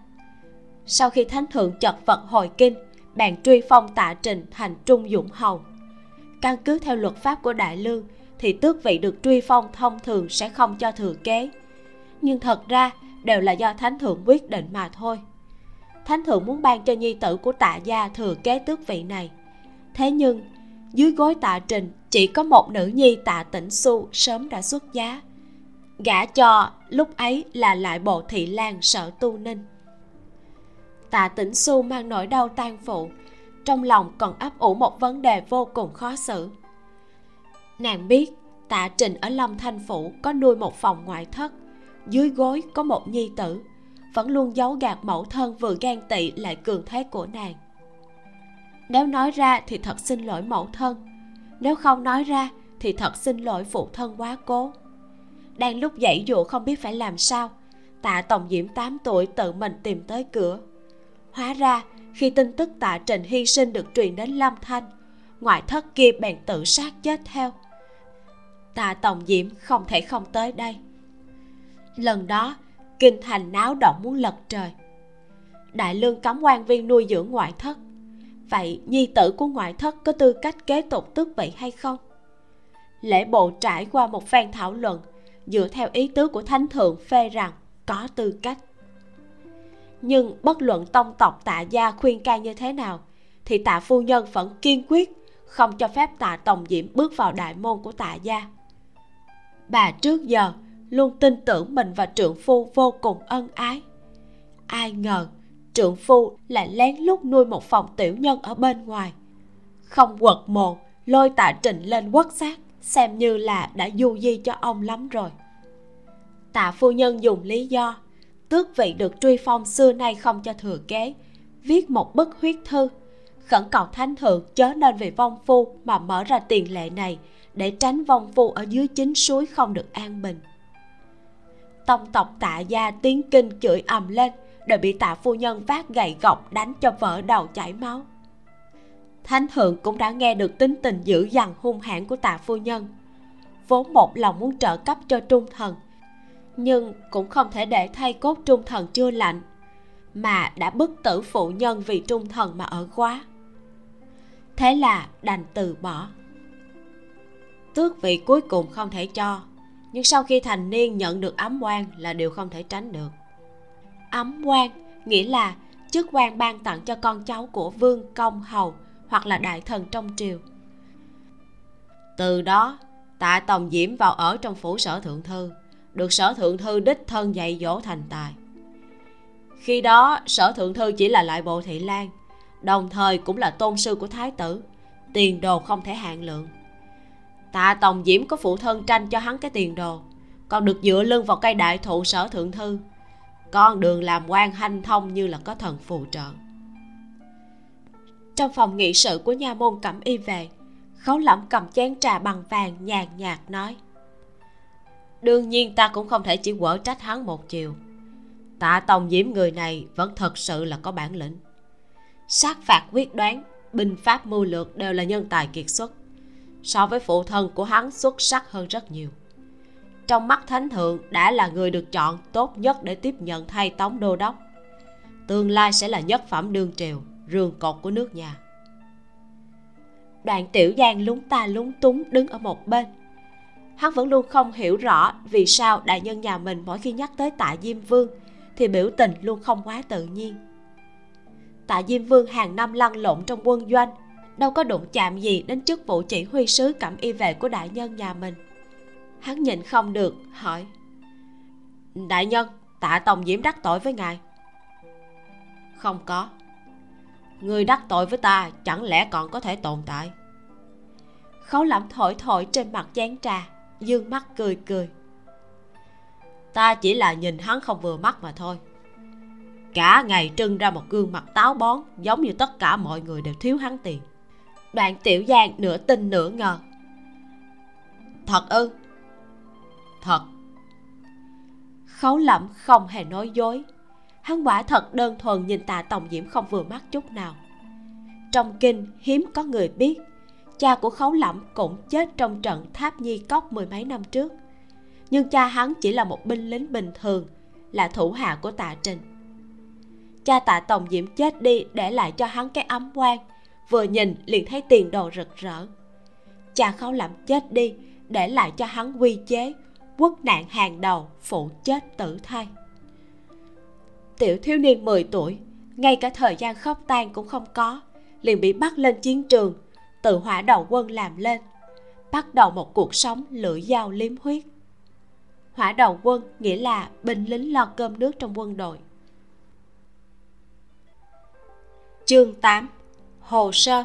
[SPEAKER 1] Sau khi thánh thượng chật vật hồi kinh, bèn truy phong tạ trình thành trung dũng hầu. Căn cứ theo luật pháp của đại lương thì tước vị được truy phong thông thường sẽ không cho thừa kế. Nhưng thật ra đều là do thánh thượng quyết định mà thôi thánh thượng muốn ban cho nhi tử của tạ gia thừa kế tước vị này. Thế nhưng, dưới gối tạ trình, chỉ có một nữ nhi tạ tĩnh xu sớm đã xuất giá. Gả cho, lúc ấy là lại bộ thị lan sở tu ninh. Tạ tĩnh xu mang nỗi đau tan phụ, trong lòng còn ấp ủ một vấn đề vô cùng khó xử. Nàng biết, tạ trình ở lâm thanh phủ có nuôi một phòng ngoại thất, dưới gối có một nhi tử vẫn luôn giấu gạt mẫu thân vừa gan tị lại cường thế của nàng. Nếu nói ra thì thật xin lỗi mẫu thân. Nếu không nói ra thì thật xin lỗi phụ thân quá cố. Đang lúc dãy dụ không biết phải làm sao, tạ tổng diễm 8 tuổi tự mình tìm tới cửa. Hóa ra, khi tin tức tạ trình hy sinh được truyền đến lâm thanh, ngoại thất kia bèn tự sát chết theo. Tạ tổng diễm không thể không tới đây. Lần đó kinh thành náo động muốn lật trời. Đại lương cấm quan viên nuôi dưỡng ngoại thất. Vậy nhi tử của ngoại thất có tư cách kế tục tước vị hay không? Lễ bộ trải qua một phen thảo luận, dựa theo ý tứ của thánh thượng phê rằng có tư cách. Nhưng bất luận tông tộc tạ gia khuyên can như thế nào, thì tạ phu nhân vẫn kiên quyết, không cho phép tạ tổng diễm bước vào đại môn của tạ gia. Bà trước giờ luôn tin tưởng mình và trượng phu vô cùng ân ái. Ai ngờ, trượng phu lại lén lút nuôi một phòng tiểu nhân ở bên ngoài. Không quật mồ, lôi tạ trình lên quất xác, xem như là đã du di cho ông lắm rồi. Tạ phu nhân dùng lý do, tước vị được truy phong xưa nay không cho thừa kế, viết một bức huyết thư, khẩn cầu thánh thượng chớ nên vì vong phu mà mở ra tiền lệ này để tránh vong phu ở dưới chính suối không được an bình tông tộc tạ gia tiếng kinh chửi ầm lên đều bị tạ phu nhân vác gậy gọc đánh cho vỡ đầu chảy máu. Thánh thượng cũng đã nghe được tính tình dữ dằn hung hãn của tạ phu nhân. Vốn một lòng muốn trợ cấp cho trung thần, nhưng cũng không thể để thay cốt trung thần chưa lạnh mà đã bức tử phụ nhân vì trung thần mà ở quá. Thế là đành từ bỏ. Tước vị cuối cùng không thể cho nhưng sau khi thành niên nhận được ấm quan là điều không thể tránh được. Ấm quan nghĩa là chức quan ban tặng cho con cháu của vương công hầu hoặc là đại thần trong triều. Từ đó, tạ tòng diễm vào ở trong phủ sở thượng thư, được sở thượng thư đích thân dạy dỗ thành tài. Khi đó, sở thượng thư chỉ là lại bộ thị lan, đồng thời cũng là tôn sư của thái tử, tiền đồ không thể hạn lượng tạ tòng diễm có phụ thân tranh cho hắn cái tiền đồ. Còn được dựa lưng vào cây đại thụ sở thượng thư. Con đường làm quan hanh thông như là có thần phù trợ. Trong phòng nghị sự của nha môn cẩm y về, khấu lẩm cầm chén trà bằng vàng nhàn nhạt nói, đương nhiên ta cũng không thể chỉ quở trách hắn một chiều. Tạ tòng diễm người này vẫn thật sự là có bản lĩnh. Sát phạt quyết đoán, binh pháp mưu lược đều là nhân tài kiệt xuất so với phụ thân của hắn xuất sắc hơn rất nhiều. Trong mắt thánh thượng đã là người được chọn tốt nhất để tiếp nhận thay tống đô đốc. Tương lai sẽ là nhất phẩm đương triều, rường cột của nước nhà. Đoạn tiểu giang lúng ta lúng túng đứng ở một bên. Hắn vẫn luôn không hiểu rõ vì sao đại nhân nhà mình mỗi khi nhắc tới tạ diêm vương thì biểu tình luôn không quá tự nhiên. Tạ diêm vương hàng năm lăn lộn trong quân doanh đâu có đụng chạm gì đến chức vụ chỉ huy sứ cẩm y vệ của đại nhân nhà mình. Hắn nhịn không được, hỏi. Đại nhân, tạ tòng diễm đắc tội với ngài. Không có. Người đắc tội với ta chẳng lẽ còn có thể tồn tại? Khấu lẩm thổi thổi trên mặt chén trà, dương mắt cười cười. Ta chỉ là nhìn hắn không vừa mắt mà thôi.
[SPEAKER 2] Cả ngày trưng ra một gương mặt táo bón, giống như tất cả mọi người đều thiếu hắn tiền
[SPEAKER 1] đoạn tiểu giang nửa tin nửa ngờ.
[SPEAKER 2] Thật ư? Thật.
[SPEAKER 1] Khấu lẩm không hề nói dối. Hắn quả thật đơn thuần nhìn tạ tổng diễm không vừa mắt chút nào. Trong kinh hiếm có người biết, cha của khấu lẩm cũng chết trong trận tháp nhi cốc mười mấy năm trước. Nhưng cha hắn chỉ là một binh lính bình thường, là thủ hạ của tạ trình. Cha tạ tổng diễm chết đi để lại cho hắn cái ấm quan vừa nhìn liền thấy tiền đồ rực rỡ. Cha khấu lẩm chết đi, để lại cho hắn quy chế, quốc nạn hàng đầu, phụ chết tử thay tiểu thiếu niên 10 tuổi, ngay cả thời gian khóc tan cũng không có, liền bị bắt lên chiến trường, tự hỏa đầu quân làm lên, bắt đầu một cuộc sống lưỡi dao liếm huyết. Hỏa đầu quân nghĩa là binh lính lo cơm nước trong quân đội. Chương 8 hồ sơ.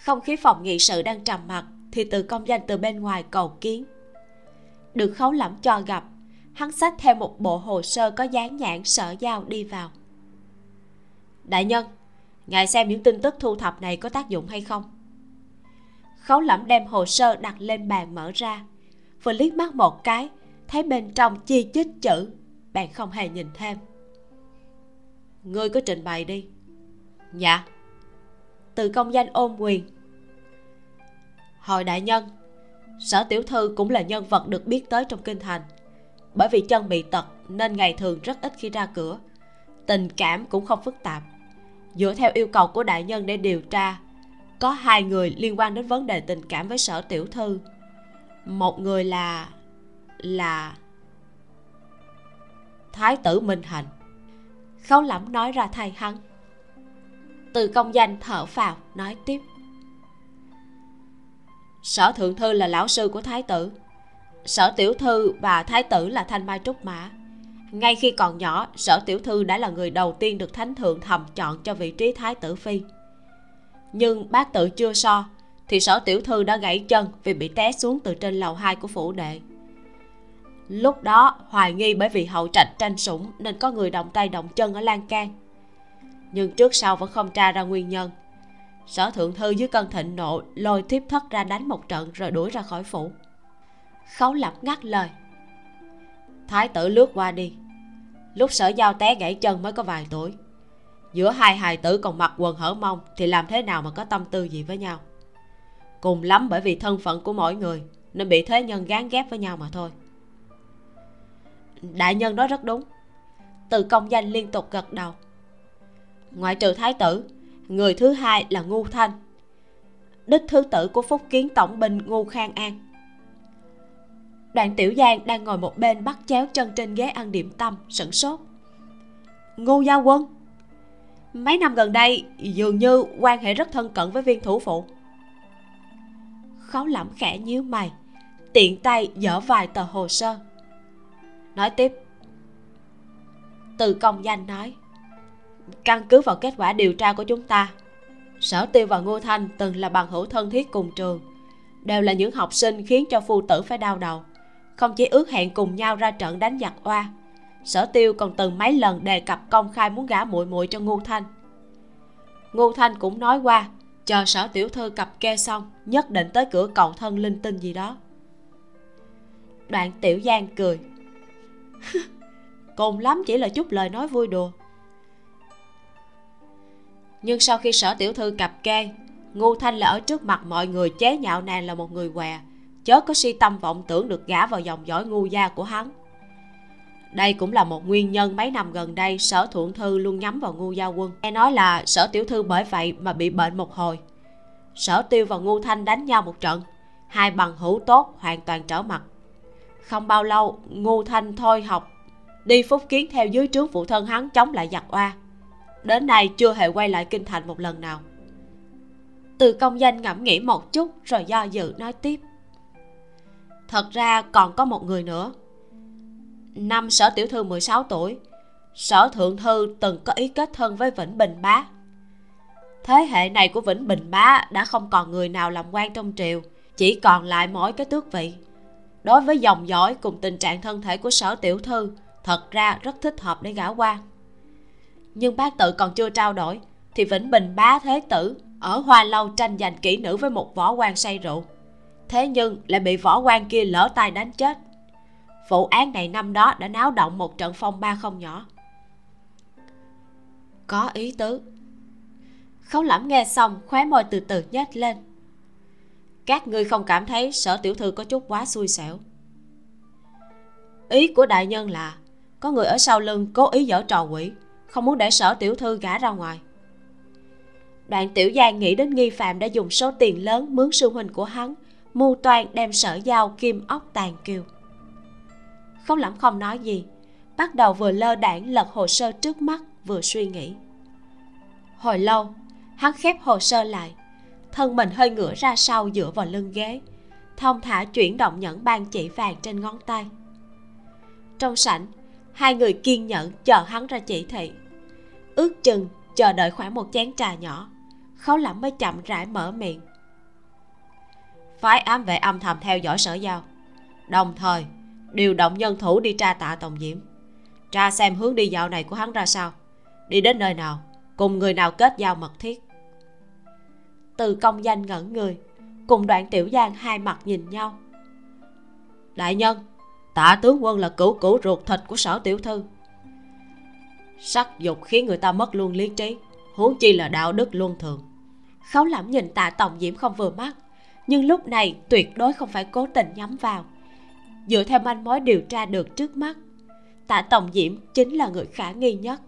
[SPEAKER 1] Không khí phòng nghị sự đang trầm mặc thì từ công danh từ bên ngoài cầu kiến. Được khấu lẫm cho gặp, hắn xách theo một bộ hồ sơ có dán nhãn sở giao đi vào. Đại nhân, ngài xem những tin tức thu thập này có tác dụng hay không? Khấu lẫm đem hồ sơ đặt lên bàn mở ra, vừa liếc mắt một cái, thấy bên trong chi chít chữ, bạn không hề nhìn thêm.
[SPEAKER 2] Ngươi cứ trình bày đi dạ.
[SPEAKER 1] Từ công danh ôn quyền.
[SPEAKER 2] Hồi đại nhân, sở tiểu thư cũng là nhân vật được biết tới trong kinh thành. Bởi vì chân bị tật nên ngày thường rất ít khi ra cửa. Tình cảm cũng không phức tạp. Dựa theo yêu cầu của đại nhân để điều tra, có hai người liên quan đến vấn đề tình cảm với sở tiểu thư. Một người là là thái tử minh hạnh.
[SPEAKER 1] Khấu lẩm nói ra thay hắn từ công danh thở phào, nói tiếp.
[SPEAKER 2] Sở thượng thư là lão sư của thái tử. Sở tiểu thư và thái tử là thanh mai trúc mã. Ngay khi còn nhỏ, sở tiểu thư đã là người đầu tiên được thánh thượng thầm chọn cho vị trí thái tử phi. Nhưng bác tự chưa so, thì sở tiểu thư đã gãy chân vì bị té xuống từ trên lầu hai của phủ đệ. Lúc đó, hoài nghi bởi vì hậu trạch tranh sủng nên có người động tay động chân ở lan can nhưng trước sau vẫn không tra ra nguyên nhân. Sở thượng thư dưới cơn thịnh nộ lôi thiếp thất ra đánh một trận rồi đuổi ra khỏi phủ.
[SPEAKER 1] Khấu lập ngắt lời.
[SPEAKER 2] Thái tử lướt qua đi. Lúc sở giao té gãy chân mới có vài tuổi. Giữa hai hài tử còn mặc quần hở mông thì làm thế nào mà có tâm tư gì với nhau? Cùng lắm bởi vì thân phận của mỗi người nên bị thế nhân gán ghép với nhau mà thôi.
[SPEAKER 1] Đại nhân nói rất đúng. Từ công danh liên tục gật đầu
[SPEAKER 2] ngoại trừ thái tử, người thứ hai là ngu thanh, đích thứ tử của phúc kiến tổng binh ngu khang an.
[SPEAKER 1] Đoạn tiểu giang đang ngồi một bên bắt chéo chân trên ghế ăn điểm tâm, sửng sốt.
[SPEAKER 2] Ngu gia quân, mấy năm gần đây, dường như quan hệ rất thân cận với viên thủ phụ.
[SPEAKER 1] Khấu lẩm khẽ nhíu mày, tiện tay dở vài tờ hồ sơ.
[SPEAKER 2] Nói tiếp.
[SPEAKER 1] Từ công danh nói
[SPEAKER 2] căn cứ vào kết quả điều tra của chúng ta. Sở tiêu và ngô thanh từng là bằng hữu thân thiết cùng trường, đều là những học sinh khiến cho phu tử phải đau đầu. Không chỉ ước hẹn cùng nhau ra trận đánh giặc oa, sở tiêu còn từng mấy lần đề cập công khai muốn gả muội muội cho ngô thanh. Ngô thanh cũng nói qua, chờ sở tiểu thư cặp kê xong, nhất định tới cửa cầu thân linh tinh gì đó.
[SPEAKER 1] Đoạn tiểu giang cười.
[SPEAKER 2] cười. [laughs] Cùng lắm chỉ là chút lời nói vui đùa nhưng sau khi sở tiểu thư cặp kê ngu thanh là ở trước mặt mọi người chế nhạo nàng là một người què, chớ có si tâm vọng tưởng được gả vào dòng dõi ngu gia của hắn. Đây cũng là một nguyên nhân mấy năm gần đây sở thượng thư luôn nhắm vào ngu gia quân. Nghe nói là sở tiểu thư bởi vậy mà bị bệnh một hồi. Sở tiêu và ngu thanh đánh nhau một trận, hai bằng hữu tốt hoàn toàn trở mặt. Không bao lâu ngu thanh thôi học, đi phúc kiến theo dưới trướng phụ thân hắn chống lại giặc oa đến nay chưa hề quay lại kinh thành một lần nào.
[SPEAKER 1] Từ công danh ngẫm nghĩ một chút rồi do dự nói tiếp.
[SPEAKER 2] Thật ra còn có một người nữa. Năm sở tiểu thư 16 tuổi, sở thượng thư từng có ý kết thân với vĩnh bình bá. Thế hệ này của vĩnh bình bá đã không còn người nào làm quan trong triều, chỉ còn lại mỗi cái tước vị. Đối với dòng dõi cùng tình trạng thân thể của sở tiểu thư, thật ra rất thích hợp để gả quan nhưng bác tự còn chưa trao đổi, thì vĩnh bình bá thế tử ở hoa lâu tranh giành kỹ nữ với một võ quan say rượu. Thế nhưng lại bị võ quan kia lỡ tay đánh chết. Vụ án này năm đó đã náo động một trận phong ba không nhỏ.
[SPEAKER 1] Có ý tứ. Khấu lẩm nghe xong, khóe môi từ từ nhếch lên.
[SPEAKER 2] Các ngươi không cảm thấy sở tiểu thư có chút quá xui xẻo. Ý của đại nhân là, có người ở sau lưng cố ý dở trò quỷ không muốn để sở tiểu thư gả ra ngoài.
[SPEAKER 1] Đoạn tiểu giang nghĩ đến nghi phạm đã dùng số tiền lớn mướn sư huynh của hắn, mưu toan đem sở giao kim ốc tàn kiều. Không lắm không nói gì, bắt đầu vừa lơ đảng lật hồ sơ trước mắt, vừa suy nghĩ. Hồi lâu, hắn khép hồ sơ lại, thân mình hơi ngửa ra sau dựa vào lưng ghế, thông thả chuyển động nhẫn ban chỉ vàng trên ngón tay. Trong sảnh hai người kiên nhẫn chờ hắn ra chỉ thị. Ước chừng chờ đợi khoảng một chén trà nhỏ. Khấu lẩm mới chậm rãi mở miệng.
[SPEAKER 2] Phái ám vệ âm thầm theo dõi sở giao. Đồng thời, điều động nhân thủ đi tra tạ tổng diễm. Tra xem hướng đi dạo này của hắn ra sao. Đi đến nơi nào, cùng người nào kết giao mật thiết.
[SPEAKER 1] Từ công danh ngẩn người, cùng đoạn tiểu giang hai mặt nhìn nhau.
[SPEAKER 2] Đại nhân tạ tướng quân là cửu cửu ruột thịt của sở tiểu thư. Sắc dục khiến người ta mất luôn lý trí, huống chi là đạo đức luân thường.
[SPEAKER 1] Khấu lẩm nhìn tạ tổng diễm không vừa mắt, nhưng lúc này tuyệt đối không phải cố tình nhắm vào. Dựa theo manh mối điều tra được trước mắt, tạ tổng diễm chính là người khả nghi nhất.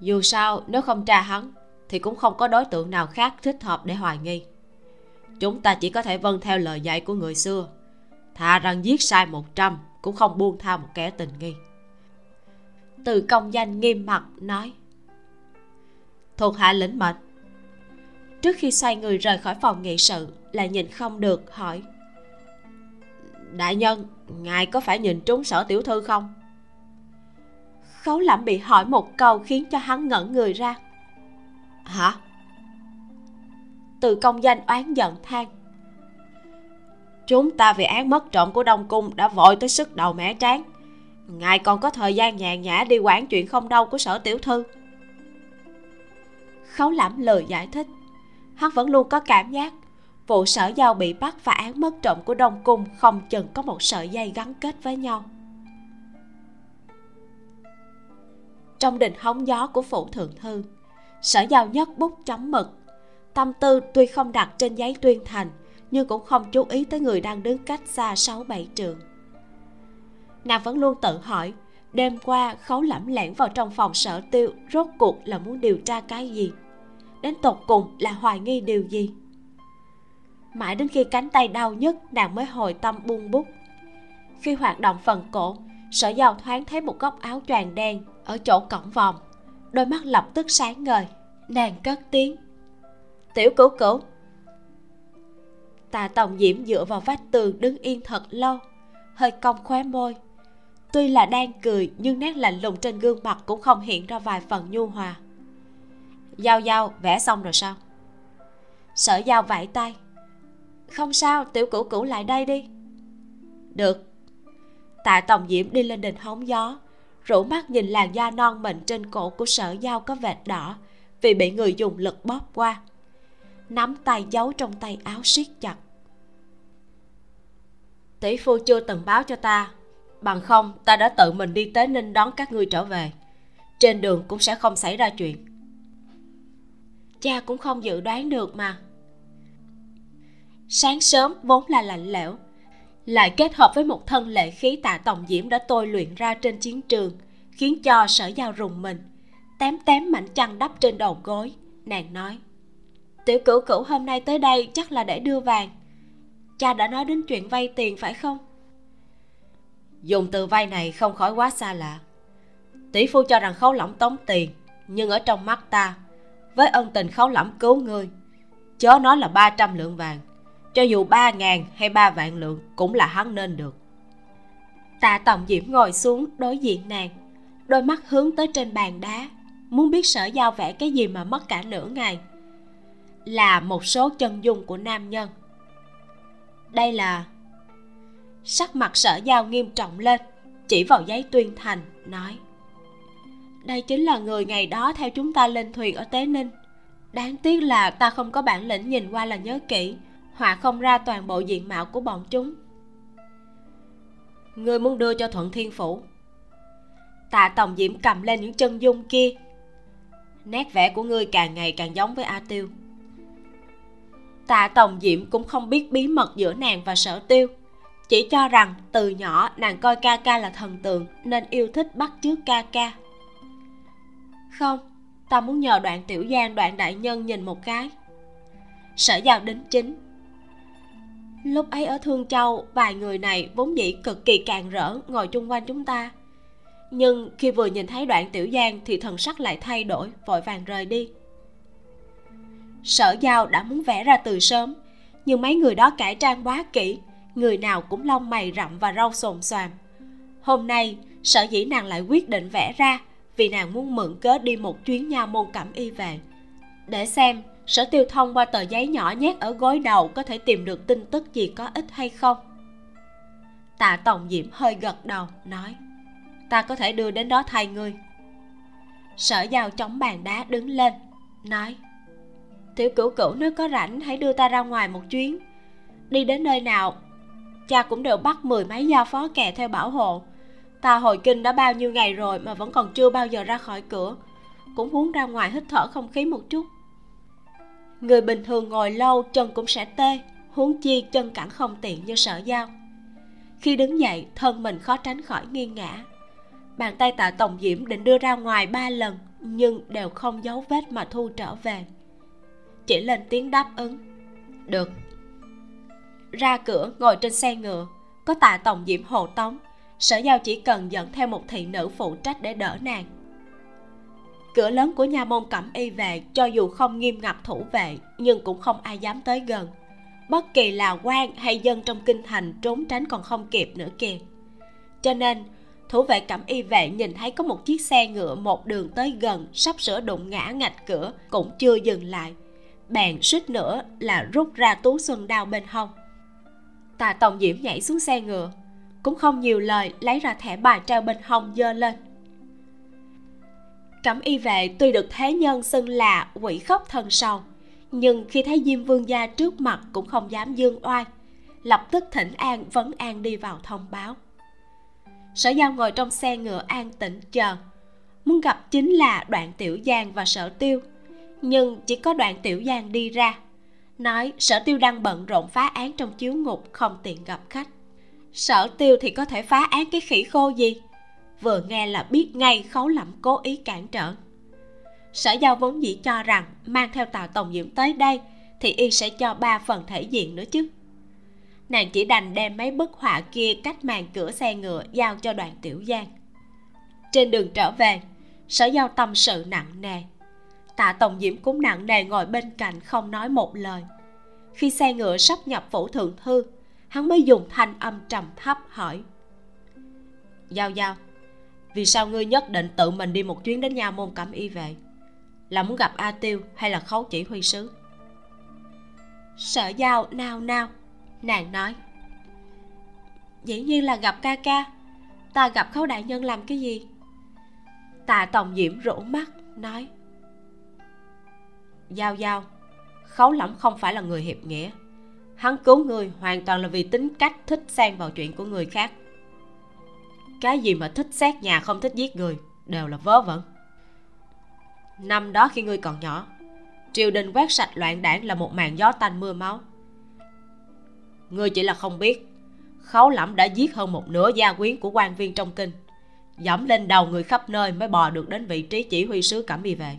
[SPEAKER 2] Dù sao, nếu không tra hắn, thì cũng không có đối tượng nào khác thích hợp để hoài nghi. Chúng ta chỉ có thể vâng theo lời dạy của người xưa thà rằng giết sai một trăm, cũng không buông tha một kẻ tình nghi.
[SPEAKER 1] Từ công danh nghiêm mặt, nói,
[SPEAKER 2] thuộc hạ lĩnh mệnh.
[SPEAKER 1] Trước khi xoay người rời khỏi phòng nghị sự, lại nhìn không được, hỏi,
[SPEAKER 2] đại nhân, ngài có phải nhìn trúng sở tiểu thư không?
[SPEAKER 1] Khấu lẩm bị hỏi một câu khiến cho hắn ngẩn người ra.
[SPEAKER 2] Hả?
[SPEAKER 1] Từ công danh oán giận than
[SPEAKER 2] chúng ta vì án mất trộm của đông cung đã vội tới sức đầu mẻ trán ngài còn có thời gian nhàn nhã đi quản chuyện không đâu của sở tiểu thư.
[SPEAKER 1] Khấu lãm lời giải thích. Hắn vẫn luôn có cảm giác vụ sở giao bị bắt và án mất trộm của đông cung không chừng có một sợi dây gắn kết với nhau. Trong đình hóng gió của phủ thượng thư, sở giao nhất bút chấm mực. Tâm tư tuy không đặt trên giấy tuyên thành nhưng cũng không chú ý tới người đang đứng cách xa sáu bảy trường nàng vẫn luôn tự hỏi, đêm qua khấu lẩm lẻn vào trong phòng sở tiêu rốt cuộc là muốn điều tra cái gì? Đến tột cùng là hoài nghi điều gì? Mãi đến khi cánh tay đau nhất nàng mới hồi tâm buông bút. Khi hoạt động phần cổ, sở giao thoáng thấy một góc áo choàng đen ở chỗ cổng vòng đôi mắt lập tức sáng ngời. Nàng cất tiếng. Tiểu cửu cửu tạ tổng diễm dựa vào vách tường đứng yên thật lâu, hơi cong khóe môi. Tuy là đang cười, nhưng nét lạnh lùng trên gương mặt cũng không hiện ra vài phần nhu hòa.
[SPEAKER 2] Giao giao, vẽ xong rồi sao?
[SPEAKER 1] Sở giao vẫy tay. Không sao, tiểu cửu cửu lại đây đi.
[SPEAKER 2] Được.
[SPEAKER 1] Tạ tổng diễm đi lên đỉnh hóng gió, rủ mắt nhìn làn da non mịn trên cổ của sở giao có vệt đỏ vì bị người dùng lực bóp qua nắm tay giấu trong tay áo siết chặt.
[SPEAKER 2] Tỷ phu chưa từng báo cho ta. Bằng không ta đã tự mình đi tới ninh đón các ngươi trở về. Trên đường cũng sẽ không xảy ra chuyện.
[SPEAKER 1] Cha cũng không dự đoán được mà. Sáng sớm vốn là lạnh lẽo lại kết hợp với một thân lệ khí tạ tổng diễm đã tôi luyện ra trên chiến trường khiến cho sở giao rùng mình tém tém mảnh chăn đắp trên đầu gối nàng nói tiểu cửu cửu hôm nay tới đây chắc là để đưa vàng. Cha đã nói đến chuyện vay tiền phải không?
[SPEAKER 2] Dùng từ vay này không khỏi quá xa lạ. Tỷ phu cho rằng khấu lỏng tống tiền nhưng ở trong mắt ta với ân tình khấu lỏng cứu ngươi chớ nói là 300 lượng vàng cho dù ba ngàn hay ba vạn lượng cũng là hắn nên được.
[SPEAKER 1] Tạ tổng diễm ngồi xuống đối diện nàng đôi mắt hướng tới trên bàn đá muốn biết sở giao vẽ cái gì mà mất cả nửa ngày là một số chân dung của nam nhân. Đây là sắc mặt sở giao nghiêm trọng lên, chỉ vào giấy tuyên thành, nói, đây chính là người ngày đó theo chúng ta lên thuyền ở tế ninh. Đáng tiếc là ta không có bản lĩnh nhìn qua là nhớ kỹ, họa không ra toàn bộ diện mạo của bọn chúng.
[SPEAKER 2] Người muốn đưa cho thuận thiên phủ.
[SPEAKER 1] Tạ tổng diễm cầm lên những chân dung kia.
[SPEAKER 2] Nét vẽ của ngươi càng ngày càng giống với a tiêu
[SPEAKER 1] tạ tổng diễm cũng không biết bí mật giữa nàng và sở tiêu. Chỉ cho rằng từ nhỏ nàng coi ca ca là thần tượng nên yêu thích bắt chước ca ca. Không, ta muốn nhờ đoạn tiểu giang, đoạn đại nhân nhìn một cái. Sở giao đính chính. Lúc ấy ở thương châu, vài người này vốn dĩ cực kỳ càng rỡ ngồi chung quanh chúng ta. Nhưng khi vừa nhìn thấy đoạn tiểu giang thì thần sắc lại thay đổi, vội vàng rời đi sở giao đã muốn vẽ ra từ sớm, nhưng mấy người đó cải trang quá kỹ, người nào cũng lông mày rậm và râu xồm xoàm. Hôm nay, sở dĩ nàng lại quyết định vẽ ra vì nàng muốn mượn cớ đi một chuyến nha môn cẩm y về. Để xem, sở tiêu thông qua tờ giấy nhỏ nhét ở gối đầu có thể tìm được tin tức gì có ích hay không? Tạ tổng diễm hơi gật đầu, nói, ta có thể đưa đến đó thay ngươi. Sở giao chống bàn đá đứng lên, nói tiểu cửu cửu nếu có rảnh, hãy đưa ta ra ngoài một chuyến. Đi đến nơi nào, cha cũng đều bắt mười mấy gia phó kè theo bảo hộ. Ta hồi kinh đã bao nhiêu ngày rồi mà vẫn còn chưa bao giờ ra khỏi cửa. Cũng muốn ra ngoài hít thở không khí một chút. Người bình thường ngồi lâu, chân cũng sẽ tê. Huống chi chân cẳng không tiện như sở giao. Khi đứng dậy, thân mình khó tránh khỏi nghiêng ngã. Bàn tay tạ tổng diễm định đưa ra ngoài ba lần, nhưng đều không dấu vết mà thu trở về chỉ lên tiếng đáp ứng. Được. Ra cửa, ngồi trên xe ngựa. Có tạ tổng diễm hộ tống. Sở giao chỉ cần dẫn theo một thị nữ phụ trách để đỡ nàng. Cửa lớn của nhà môn cẩm y về, cho dù không nghiêm ngặt thủ vệ, nhưng cũng không ai dám tới gần. Bất kỳ là quan hay dân trong kinh thành, trốn tránh còn không kịp nữa kìa. Cho nên, thủ vệ cẩm y vệ nhìn thấy có một chiếc xe ngựa một đường tới gần, sắp sửa đụng ngã ngạch cửa, cũng chưa dừng lại bèn suýt nữa là rút ra tú xuân đao bên hông. Tà tổng diễm nhảy xuống xe ngựa, cũng không nhiều lời lấy ra thẻ bài treo bên hông dơ lên. Cẩm y vệ tuy được thế nhân xưng là quỷ khóc thần sầu, nhưng khi thấy diêm vương gia trước mặt cũng không dám dương oai, lập tức thỉnh an vấn an đi vào thông báo. Sở giao ngồi trong xe ngựa an tĩnh chờ, muốn gặp chính là đoạn tiểu giang và sở tiêu nhưng chỉ có đoạn tiểu giang đi ra. Nói, sở tiêu đang bận rộn phá án trong chiếu ngục, không tiện gặp khách. Sở tiêu thì có thể phá án cái khỉ khô gì? Vừa nghe là biết ngay khấu lẩm cố ý cản trở. Sở giao vốn dĩ cho rằng, mang theo tàu tổng diễm tới đây, thì y sẽ cho ba phần thể diện nữa chứ. Nàng chỉ đành đem mấy bức họa kia cách màn cửa xe ngựa giao cho đoàn tiểu giang. Trên đường trở về, sở giao tâm sự nặng nề tạ tổng diễm cũng nặng nề ngồi bên cạnh không nói một lời. Khi xe ngựa sắp nhập phủ thượng thư, hắn mới dùng thanh âm trầm thấp hỏi. Giao giao, vì sao ngươi nhất định tự mình đi một chuyến đến nha môn cẩm y về? Là muốn gặp a tiêu hay là khấu chỉ huy sứ? Sở giao, nao nao, nàng nói. Dĩ nhiên là gặp ca ca, ta gặp khấu đại nhân làm cái gì? Tạ tổng diễm rũ mắt, nói giao giao. Khấu lẫm không phải là người hiệp nghĩa. Hắn cứu người hoàn toàn là vì tính cách thích xen vào chuyện của người khác. Cái gì mà thích xét nhà không thích giết người, đều là vớ vẩn. Năm đó khi ngươi còn nhỏ, triều đình quét sạch loạn đảng là một màn gió tanh mưa máu. Ngươi chỉ là không biết khấu lẫm đã giết hơn một nửa gia quyến của quan viên trong kinh. Dẫm lên đầu người khắp nơi mới bò được đến vị trí chỉ huy sứ cẩm y về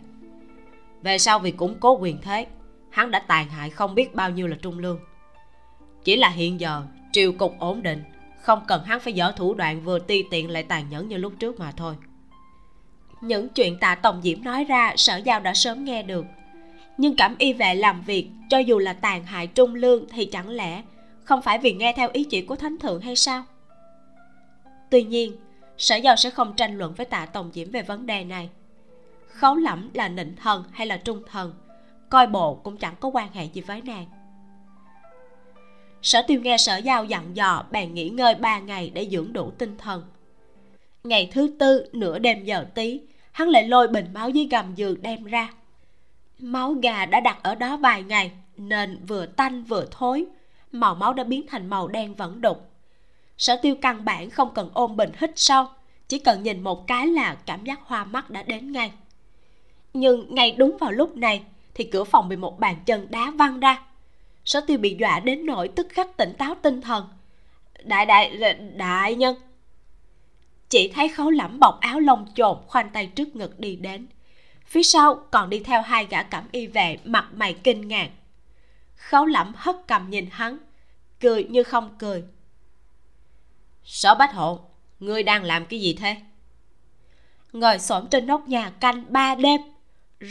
[SPEAKER 1] về sau vì củng cố quyền thế, hắn đã tàn hại không biết bao nhiêu là trung lương. Chỉ là hiện giờ, triều cục ổn định, không cần hắn phải dở thủ đoạn vừa ti tiện lại tàn nhẫn như lúc trước mà thôi. Những chuyện tạ tổng diễm nói ra, sở giao đã sớm nghe được. Nhưng cảm y vệ làm việc, cho dù là tàn hại trung lương thì chẳng lẽ không phải vì nghe theo ý chỉ của thánh thượng hay sao? Tuy nhiên, sở giao sẽ không tranh luận với tạ tổng diễm về vấn đề này khấu lẫm là nịnh thần hay là trung thần? Coi bộ cũng chẳng có quan hệ gì với nàng. Sở tiêu nghe sở giao dặn dò, bèn nghỉ ngơi ba ngày để dưỡng đủ tinh thần. Ngày thứ tư, nửa đêm giờ tí, hắn lại lôi bình máu dưới gầm giường đem ra. Máu gà đã đặt ở đó vài ngày nên vừa tanh vừa thối, màu máu đã biến thành màu đen vẫn đục. Sở tiêu căn bản không cần ôm bình hít sâu, chỉ cần nhìn một cái là cảm giác hoa mắt đã đến ngay nhưng ngay đúng vào lúc này, thì cửa phòng bị một bàn chân đá văng ra. Sở tiêu bị dọa đến nỗi tức khắc tỉnh táo tinh thần. Đại đại đại nhân. Chỉ thấy khấu lẩm bọc áo lông chồn khoanh tay trước ngực đi đến. Phía sau còn đi theo hai gã cẩm y vệ mặt mày kinh ngạc. Khấu lẩm hất cầm nhìn hắn, cười như không cười.
[SPEAKER 2] Sở bách hộ, ngươi đang làm cái gì thế?
[SPEAKER 1] Ngồi xổm trên nóc nhà canh ba đêm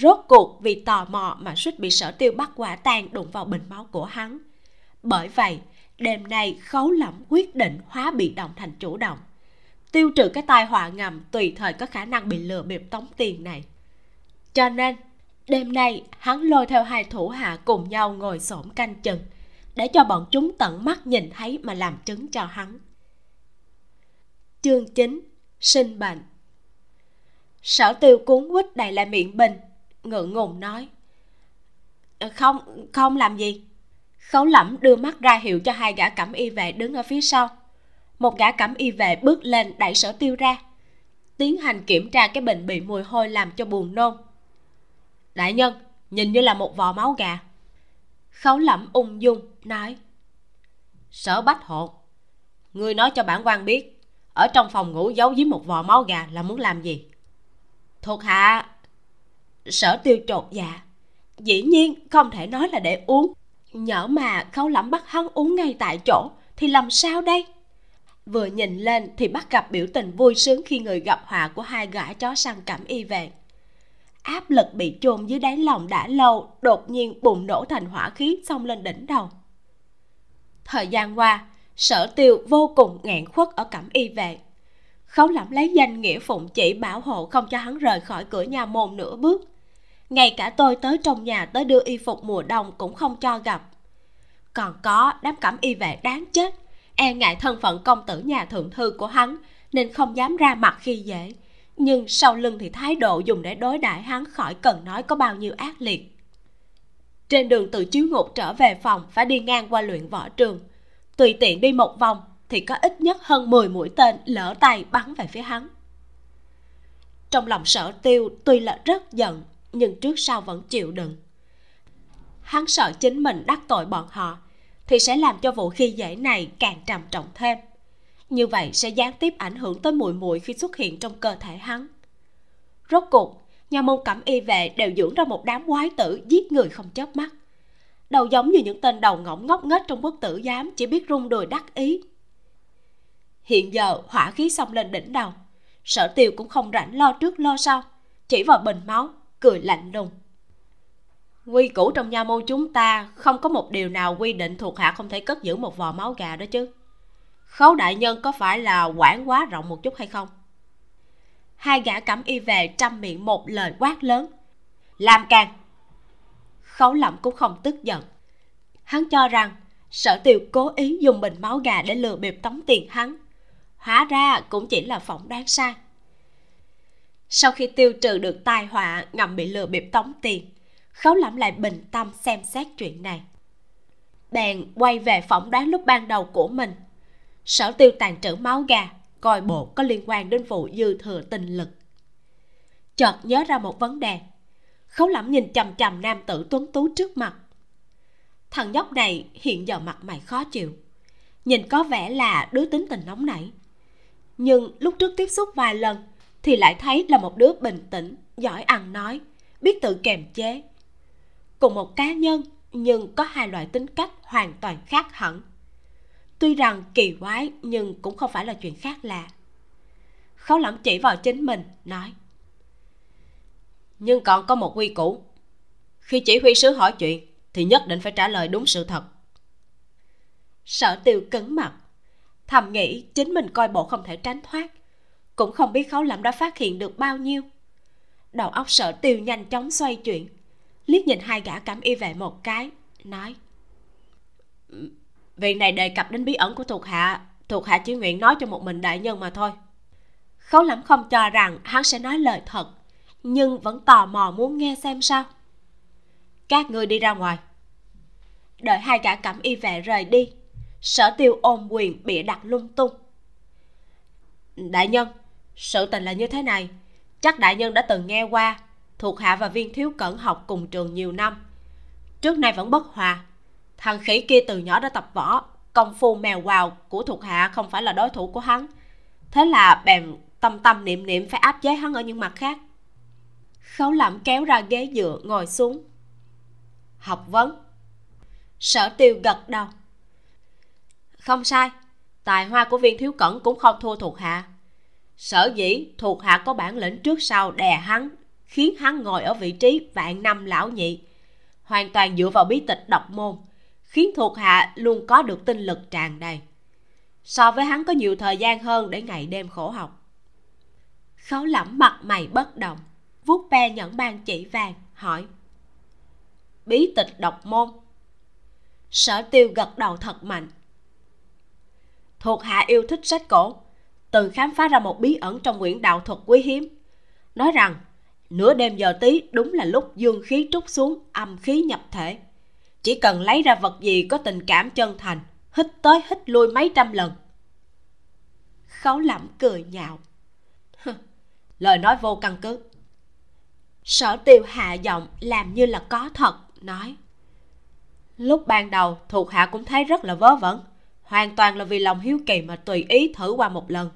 [SPEAKER 1] rốt cuộc vì tò mò mà suýt bị sở tiêu bắt quả tang đụng vào bình máu của hắn. Bởi vậy, đêm nay khấu lẫm quyết định hóa bị động thành chủ động. Tiêu trừ cái tai họa ngầm tùy thời có khả năng bị lừa bịp tống tiền này. Cho nên, đêm nay hắn lôi theo hai thủ hạ cùng nhau ngồi xổm canh chừng, để cho bọn chúng tận mắt nhìn thấy mà làm chứng cho hắn. Chương 9 sinh bệnh. Sở tiêu cuốn quýt đầy lại miệng bình ngượng ngùng nói. Ờ, không không làm gì. Khấu lẩm đưa mắt ra hiệu cho hai gã cẩm y vệ đứng ở phía sau. Một gã cẩm y vệ bước lên đẩy sở tiêu ra, tiến hành kiểm tra cái bình bị mùi hôi làm cho buồn nôn. Đại nhân, nhìn như là một vò máu gà. Khấu lẩm ung dung nói. Sở bách hộ ngươi nói cho bản quan biết, ở trong phòng ngủ giấu dưới một vò máu gà là muốn làm gì? Thuộc hạ sở tiêu trột dạ. Dĩ nhiên, không thể nói là để uống. Nhỡ mà khấu lẫm bắt hắn uống ngay tại chỗ, thì làm sao đây? Vừa nhìn lên thì bắt gặp biểu tình vui sướng khi người gặp họa của hai gã chó săn cảm y về áp lực bị chôn dưới đáy lòng đã lâu, đột nhiên bùng nổ thành hỏa khí xông lên đỉnh đầu. Thời gian qua, sở tiêu vô cùng nghẹn khuất ở cẩm y về khấu lẩm lấy danh nghĩa phụng chỉ bảo hộ không cho hắn rời khỏi cửa nhà môn nửa bước ngay cả tôi tới trong nhà tới đưa y phục mùa đông cũng không cho gặp. Còn có, đám cẩm y vệ đáng chết. E ngại thân phận công tử nhà thượng thư của hắn, nên không dám ra mặt khi dễ. Nhưng sau lưng thì thái độ dùng để đối đãi hắn khỏi cần nói có bao nhiêu ác liệt. Trên đường từ chiếu ngục trở về phòng phải đi ngang qua luyện võ trường. Tùy tiện đi một vòng thì có ít nhất hơn 10 mũi tên lỡ tay bắn về phía hắn. Trong lòng sở tiêu tuy là rất giận nhưng trước sau vẫn chịu đựng. Hắn sợ chính mình đắc tội bọn họ, thì sẽ làm cho vụ khi dễ này càng trầm trọng thêm. Như vậy sẽ gián tiếp ảnh hưởng tới mùi mùi khi xuất hiện trong cơ thể hắn. Rốt cuộc, nhà môn cẩm y vệ đều dưỡng ra một đám quái tử giết người không chớp mắt. Đầu giống như những tên đầu ngỗng ngốc nghếch trong quốc tử giám chỉ biết rung đùi đắc ý. Hiện giờ, hỏa khí xông lên đỉnh đầu, sở tiêu cũng không rảnh lo trước lo sau, chỉ vào bình máu cười lạnh lùng. Quy củ trong nha môn chúng ta không có một điều nào quy định thuộc hạ không thể cất giữ một vò máu gà đó chứ. Khấu đại nhân có phải là quản quá rộng một chút hay không? Hai gã cẩm y về trăm miệng một lời quát lớn. Làm càng. Khấu lẩm cũng không tức giận. Hắn cho rằng sở tiêu cố ý dùng bình máu gà để lừa bịp tống tiền hắn. Hóa ra cũng chỉ là phỏng đoán sai sau khi tiêu trừ được tai họa, ngầm bị lừa bịp tống tiền, khấu lẩm lại bình tâm xem xét chuyện này. Bèn quay về phỏng đoán lúc ban đầu của mình. Sở tiêu tàn trữ máu gà, coi bộ có liên quan đến vụ dư thừa tình lực. Chợt nhớ ra một vấn đề. Khấu lẩm nhìn chằm chằm nam tử tuấn tú trước mặt. Thằng nhóc này hiện giờ mặt mày khó chịu. Nhìn có vẻ là đứa tính tình nóng nảy. Nhưng lúc trước tiếp xúc vài lần thì lại thấy là một đứa bình tĩnh, giỏi ăn nói, biết tự kềm chế. Cùng một cá nhân, nhưng có hai loại tính cách hoàn toàn khác hẳn. Tuy rằng kỳ quái, nhưng cũng không phải là chuyện khác lạ. Khấu lẩm chỉ vào chính mình, nói, nhưng còn có một quy củ. Khi chỉ huy sứ hỏi chuyện, thì nhất định phải trả lời đúng sự thật. Sở tiêu cứng mặt, thầm nghĩ chính mình coi bộ không thể tránh thoát cũng không biết khấu lẩm đã phát hiện được bao nhiêu. Đầu óc sở tiêu nhanh chóng xoay chuyển, liếc nhìn hai gã cảm y vệ một cái, nói ừ, việc này đề cập đến bí ẩn của thuộc hạ thuộc hạ chỉ nguyện nói cho một mình đại nhân mà thôi. Khấu lẩm không cho rằng hắn sẽ nói lời thật, nhưng vẫn tò mò muốn nghe xem sao.
[SPEAKER 2] Các ngươi đi ra ngoài.
[SPEAKER 1] Đợi hai gã cảm y vệ rời đi, sở tiêu ôm quyền bịa đặt lung tung.
[SPEAKER 2] Đại nhân sự tình là như thế này. Chắc đại nhân đã từng nghe qua, thuộc hạ và viên thiếu cẩn học cùng trường nhiều năm. Trước nay vẫn bất hòa. Thằng khỉ kia từ nhỏ đã tập võ, công phu mèo quào của thuộc hạ không phải là đối thủ của hắn. Thế là bèn tâm tâm niệm niệm phải áp chế hắn ở những mặt khác.
[SPEAKER 1] Khấu lẩm kéo ra ghế dựa ngồi xuống.
[SPEAKER 2] Học vấn.
[SPEAKER 1] Sở tiêu gật đầu.
[SPEAKER 2] Không sai, tài hoa của viên thiếu cẩn cũng không thua thuộc hạ sở dĩ thuộc hạ có bản lĩnh trước sau đè hắn, khiến hắn ngồi ở vị trí vạn năm lão nhị. Hoàn toàn dựa vào bí tịch độc môn, khiến thuộc hạ luôn có được tinh lực tràn đầy. So với hắn có nhiều thời gian hơn để ngày đêm khổ học.
[SPEAKER 1] Khấu lẩm mặt mày bất động, vuốt ve nhẫn ban chỉ vàng, hỏi,
[SPEAKER 2] bí tịch độc môn?
[SPEAKER 1] Sở tiêu gật đầu thật mạnh,
[SPEAKER 2] thuộc hạ yêu thích sách cổ từng khám phá ra một bí ẩn trong quyển đạo thuật quý hiếm. Nói rằng, nửa đêm giờ tí đúng là lúc dương khí trút xuống, âm khí nhập thể. Chỉ cần lấy ra vật gì có tình cảm chân thành, hít tới hít lui mấy trăm lần.
[SPEAKER 1] Khấu lẩm cười nhạo.
[SPEAKER 2] Lời nói vô căn cứ.
[SPEAKER 1] Sở tiêu hạ giọng làm như là có thật, nói.
[SPEAKER 2] Lúc ban đầu, thuộc hạ cũng thấy rất là vớ vẩn, hoàn toàn là vì lòng hiếu kỳ mà tùy ý thử qua một lần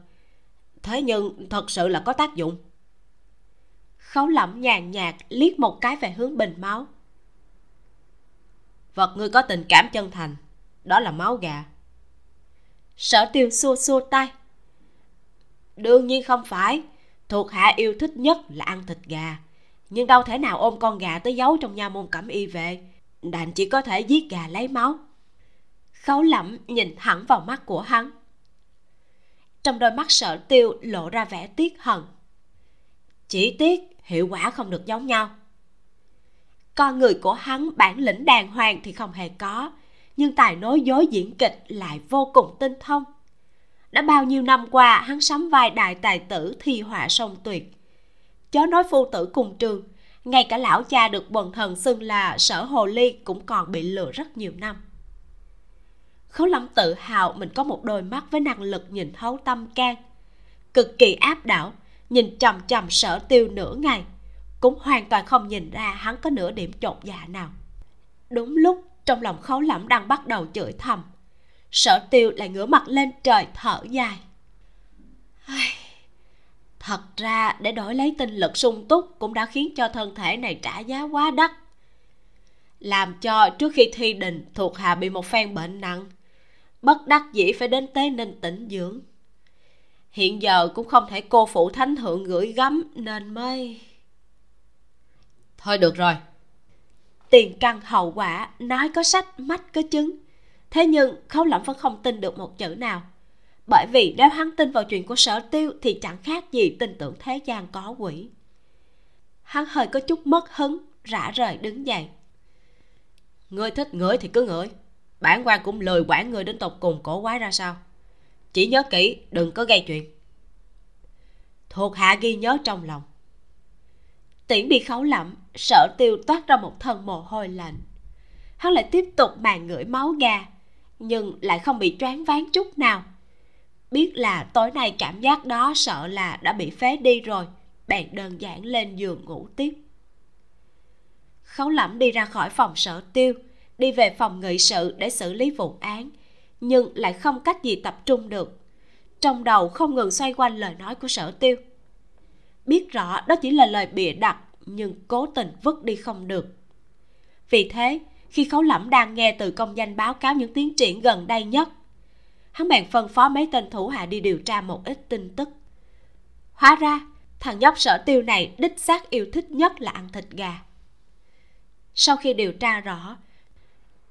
[SPEAKER 2] thế nhưng thật sự là có tác dụng.
[SPEAKER 1] Khấu lẩm nhàn nhạt liếc một cái về hướng bình máu.
[SPEAKER 2] Vật ngươi có tình cảm chân thành, đó là máu gà.
[SPEAKER 1] Sở tiêu xua xua tay.
[SPEAKER 2] Đương nhiên không phải, thuộc hạ yêu thích nhất là ăn thịt gà. Nhưng đâu thể nào ôm con gà tới giấu trong nha môn cẩm y về, đành chỉ có thể giết gà lấy máu.
[SPEAKER 1] Khấu lẩm nhìn thẳng vào mắt của hắn trong đôi mắt sở tiêu lộ ra vẻ tiếc hận.
[SPEAKER 2] Chỉ tiếc hiệu quả không được giống nhau.
[SPEAKER 1] Con người của hắn bản lĩnh đàng hoàng thì không hề có, nhưng tài nói dối diễn kịch lại vô cùng tinh thông. Đã bao nhiêu năm qua, hắn sắm vai đại tài tử thi họa song tuyệt. Chớ nói phu tử cùng trường, ngay cả lão cha được quần thần xưng là sở hồ ly cũng còn bị lừa rất nhiều năm khấu lâm tự hào mình có một đôi mắt với năng lực nhìn thấu tâm can. Cực kỳ áp đảo, nhìn trầm trầm sở tiêu nửa ngày, cũng hoàn toàn không nhìn ra hắn có nửa điểm chột dạ nào. Đúng lúc, trong lòng khấu lẩm đang bắt đầu chửi thầm. Sở tiêu lại ngửa mặt lên trời thở dài. Thật ra để đổi lấy tinh lực sung túc cũng đã khiến cho thân thể này trả giá quá đắt. Làm cho trước khi thi đình thuộc hạ bị một phen bệnh nặng bất đắc dĩ phải đến tế ninh tĩnh dưỡng. Hiện giờ cũng không thể cô phụ thánh thượng gửi gắm nên mới.
[SPEAKER 2] Thôi được rồi.
[SPEAKER 1] Tiền căn hậu quả nói có sách mắt có chứng. Thế nhưng khấu lẩm vẫn không tin được một chữ nào. Bởi vì nếu hắn tin vào chuyện của sở tiêu thì chẳng khác gì tin tưởng thế gian có quỷ. Hắn hơi có chút mất hứng rã rời đứng dậy.
[SPEAKER 2] Ngươi thích ngửi thì cứ ngửi bản quan cũng lười quản người đến tột cùng cổ quái ra sao? Chỉ nhớ kỹ, đừng có gây chuyện. Thuộc hạ ghi nhớ trong lòng.
[SPEAKER 1] Tiễn đi khấu lẩm sợ tiêu toát ra một thân mồ hôi lạnh. Hắn lại tiếp tục màn ngửi máu gà nhưng lại không bị choáng váng chút nào. Biết là tối nay cảm giác đó sợ là đã bị phế đi rồi, bèn đơn giản lên giường ngủ tiếp. Khấu lẩm đi ra khỏi phòng sở tiêu đi về phòng nghị sự để xử lý vụ án, nhưng lại không cách gì tập trung được. Trong đầu không ngừng xoay quanh lời nói của sở tiêu. Biết rõ đó chỉ là lời bịa đặt, nhưng cố tình vứt đi không được. Vì thế, khi khấu lẩm đang nghe từ công danh báo cáo những tiến triển gần đây nhất, hắn bèn phân phó mấy tên thủ hạ đi điều tra một ít tin tức. Hóa ra, thằng nhóc sở tiêu này đích xác yêu thích nhất là ăn thịt gà. Sau khi điều tra rõ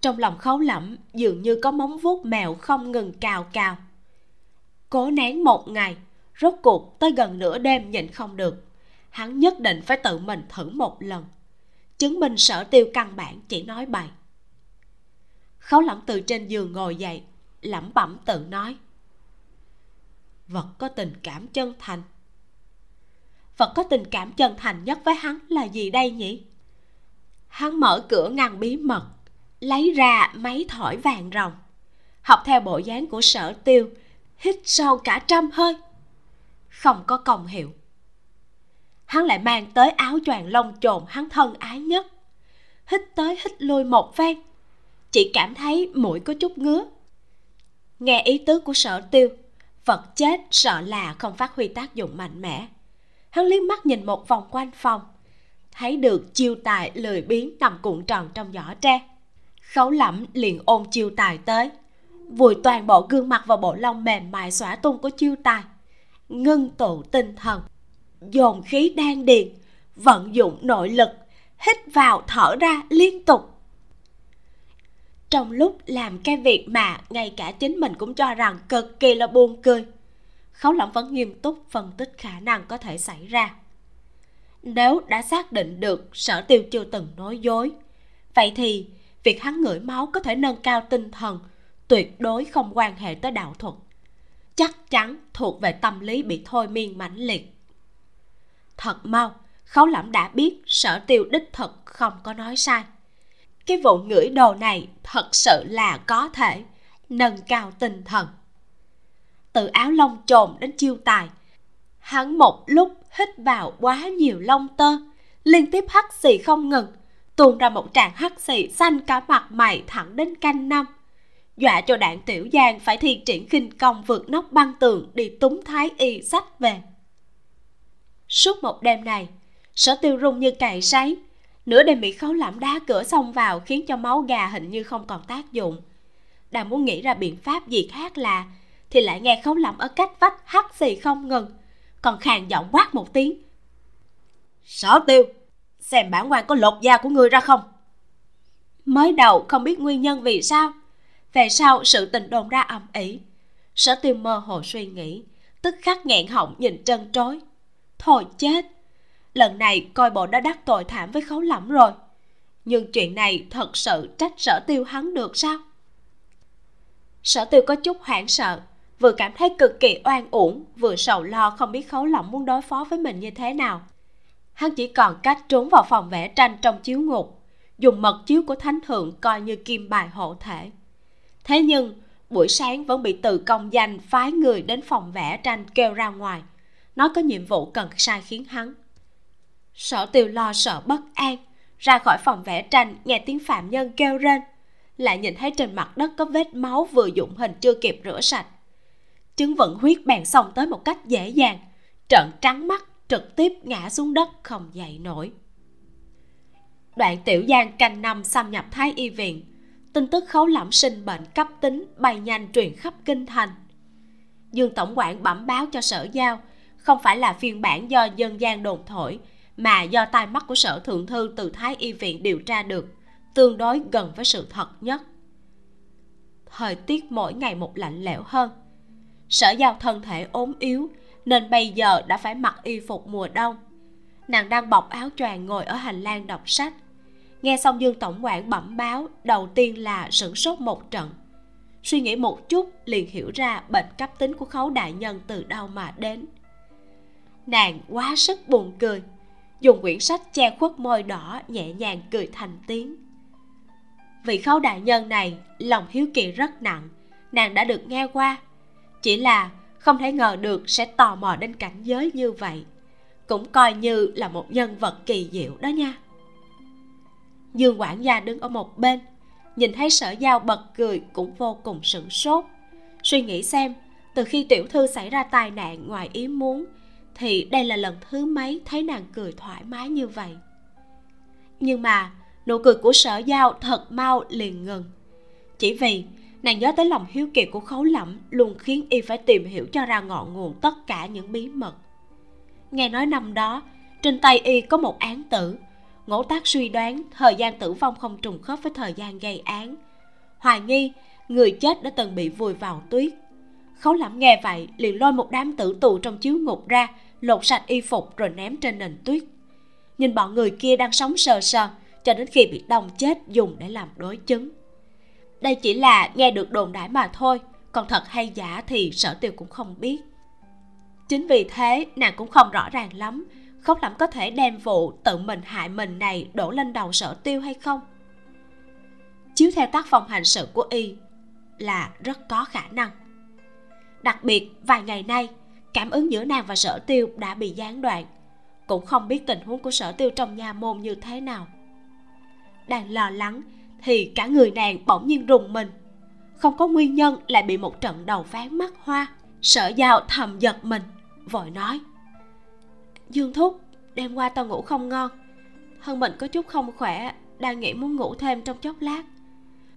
[SPEAKER 1] trong lòng khấu lẩm dường như có móng vuốt mèo không ngừng cào cào. Cố nén một ngày, rốt cuộc tới gần nửa đêm nhịn không được. Hắn nhất định phải tự mình thử một lần. Chứng minh sở tiêu căn bản chỉ nói bậy khấu lẩm từ trên giường ngồi dậy lẩm bẩm tự nói.
[SPEAKER 2] Vật có tình cảm chân thành.
[SPEAKER 1] Vật có tình cảm chân thành nhất với hắn là gì đây nhỉ? Hắn mở cửa ngăn bí mật lấy ra máy thổi vàng rồng học theo bộ dáng của sở tiêu, hít sâu cả trăm hơi. Không có công hiệu. Hắn lại mang tới áo choàng lông chồn hắn thân ái nhất. Hít tới hít lui một phen. Chỉ cảm thấy mũi có chút ngứa. Nghe ý tứ của sở tiêu vật chết sợ là không phát huy tác dụng mạnh mẽ. Hắn liếc mắt nhìn một vòng quanh phòng, thấy được chiêu tài lười biếng nằm cuộn tròn trong giỏ tre khấu lẫm liền ôm chiêu tài tới. Vùi toàn bộ gương mặt vào bộ lông mềm mại xõa tung của chiêu tài. Ngưng tụ tinh thần. Dồn khí đan điền. Vận dụng nội lực. Hít vào thở ra liên tục. Trong lúc làm cái việc mà ngay cả chính mình cũng cho rằng cực kỳ là buồn cười. Khấu lẫm vẫn nghiêm túc phân tích khả năng có thể xảy ra. Nếu đã xác định được sở tiêu chưa từng nói dối, vậy thì việc hắn ngửi máu có thể nâng cao tinh thần, tuyệt đối không quan hệ tới đạo thuật. Chắc chắn thuộc về tâm lý bị thôi miên mãnh liệt. Thật mau, khấu lẩm đã biết sở tiêu đích thực không có nói sai. Cái vụ ngửi đồ này thật sự là có thể nâng cao tinh thần. Từ áo lông trồn đến chiêu tài, hắn một lúc hít vào quá nhiều lông tơ, liên tiếp hắt xì không ngừng tuôn ra một tràng hắt xì xanh cả mặt mày thẳng đến canh năm. Dọa cho đạn tiểu giang phải thi triển khinh công vượt nóc băng tường đi túng thái y sách về. Suốt một đêm này, sở tiêu rung như cày sấy. Nửa đêm bị khấu lẩm đá cửa xông vào khiến cho máu gà hình như không còn tác dụng. Đang muốn nghĩ ra biện pháp gì khác là thì lại nghe khấu lẩm ở cách vách hắt xì không ngừng, còn khàn giọng quát một tiếng. Sở tiêu xem bản quan có lột da của người ra không? Mới đầu không biết nguyên nhân vì sao. Về sau sự tình đồn ra ầm ĩ. Sở tiêu mơ hồ suy nghĩ, tức khắc nghẹn họng nhìn trân trối. Thôi chết, lần này coi bộ đã đắc tội thảm với khấu lẫm rồi. Nhưng chuyện này thật sự trách sở tiêu hắn được sao? Sở tiêu có chút hoảng sợ, vừa cảm thấy cực kỳ oan uổng, vừa sầu lo không biết khấu lỏng muốn đối phó với mình như thế nào hắn chỉ còn cách trốn vào phòng vẽ tranh trong chiếu ngục, dùng mật chiếu của thánh thượng coi như kim bài hộ thể. Thế nhưng, buổi sáng vẫn bị từ công danh phái người đến phòng vẽ tranh kêu ra ngoài. Nó có nhiệm vụ cần sai khiến hắn. Sở tiêu lo sợ bất an, ra khỏi phòng vẽ tranh nghe tiếng phạm nhân kêu rên, lại nhìn thấy trên mặt đất có vết máu vừa dụng hình chưa kịp rửa sạch. Chứng vận huyết bèn xông tới một cách dễ dàng, trợn trắng mắt trực tiếp ngã xuống đất không dậy nổi. Đoạn tiểu giang canh năm xâm nhập thái y viện, tin tức khấu lẫm sinh bệnh cấp tính bay nhanh truyền khắp kinh thành. Dương tổng quản bẩm báo cho sở giao, không phải là phiên bản do dân gian đồn thổi, mà do tai mắt của sở thượng thư từ thái y viện điều tra được, tương đối gần với sự thật nhất. Thời tiết mỗi ngày một lạnh lẽo hơn. Sở giao thân thể ốm yếu nên bây giờ đã phải mặc y phục mùa đông. Nàng đang bọc áo choàng ngồi ở hành lang đọc sách. Nghe xong dương tổng quản bẩm báo, đầu tiên là sửng sốt một trận. Suy nghĩ một chút, liền hiểu ra bệnh cấp tính của khấu đại nhân từ đâu mà đến. Nàng quá sức buồn cười, dùng quyển sách che khuất môi đỏ nhẹ nhàng cười thành tiếng. Vị khấu đại nhân này, lòng hiếu kỳ rất nặng, nàng đã được nghe qua, chỉ là không thể ngờ được sẽ tò mò đến cảnh giới như vậy. Cũng coi như là một nhân vật kỳ diệu đó nha. Dương quản gia đứng ở một bên, nhìn thấy sở giao bật cười cũng vô cùng sửng sốt. Suy nghĩ xem, từ khi tiểu thư xảy ra tai nạn ngoài ý muốn, thì đây là lần thứ mấy thấy nàng cười thoải mái như vậy. Nhưng mà nụ cười của sở giao thật mau liền ngừng. Chỉ vì nàng nhớ tới lòng hiếu kỳ của khấu lẩm luôn khiến y phải tìm hiểu cho ra ngọn nguồn tất cả những bí mật. Nghe nói năm đó, trên tay y có một án tử. Ngỗ tác suy đoán thời gian tử vong không trùng khớp với thời gian gây án. Hoài nghi, người chết đã từng bị vùi vào tuyết. Khấu lẩm nghe vậy, liền lôi một đám tử tù trong chiếu ngục ra, lột sạch y phục rồi ném trên nền tuyết. Nhìn bọn người kia đang sống sờ sờ, cho đến khi bị đông chết dùng để làm đối chứng đây chỉ là nghe được đồn đãi mà thôi, còn thật hay giả thì sở tiêu cũng không biết. Chính vì thế, nàng cũng không rõ ràng lắm khóc lắm có thể đem vụ tự mình hại mình này đổ lên đầu sở tiêu hay không. Chiếu theo tác phong hành sự của y là rất có khả năng. Đặc biệt, vài ngày nay, cảm ứng giữa nàng và sở tiêu đã bị gián đoạn, cũng không biết tình huống của sở tiêu trong nhà môn như thế nào. Đang lo lắng thì cả người nàng bỗng nhiên rùng mình. Không có nguyên nhân lại bị một trận đầu ván mắt hoa, sở giao thầm giật mình, vội nói. Dương thúc, đêm qua tao ngủ không ngon. Thân mình có chút không khỏe, đang nghĩ muốn ngủ thêm trong chốc lát.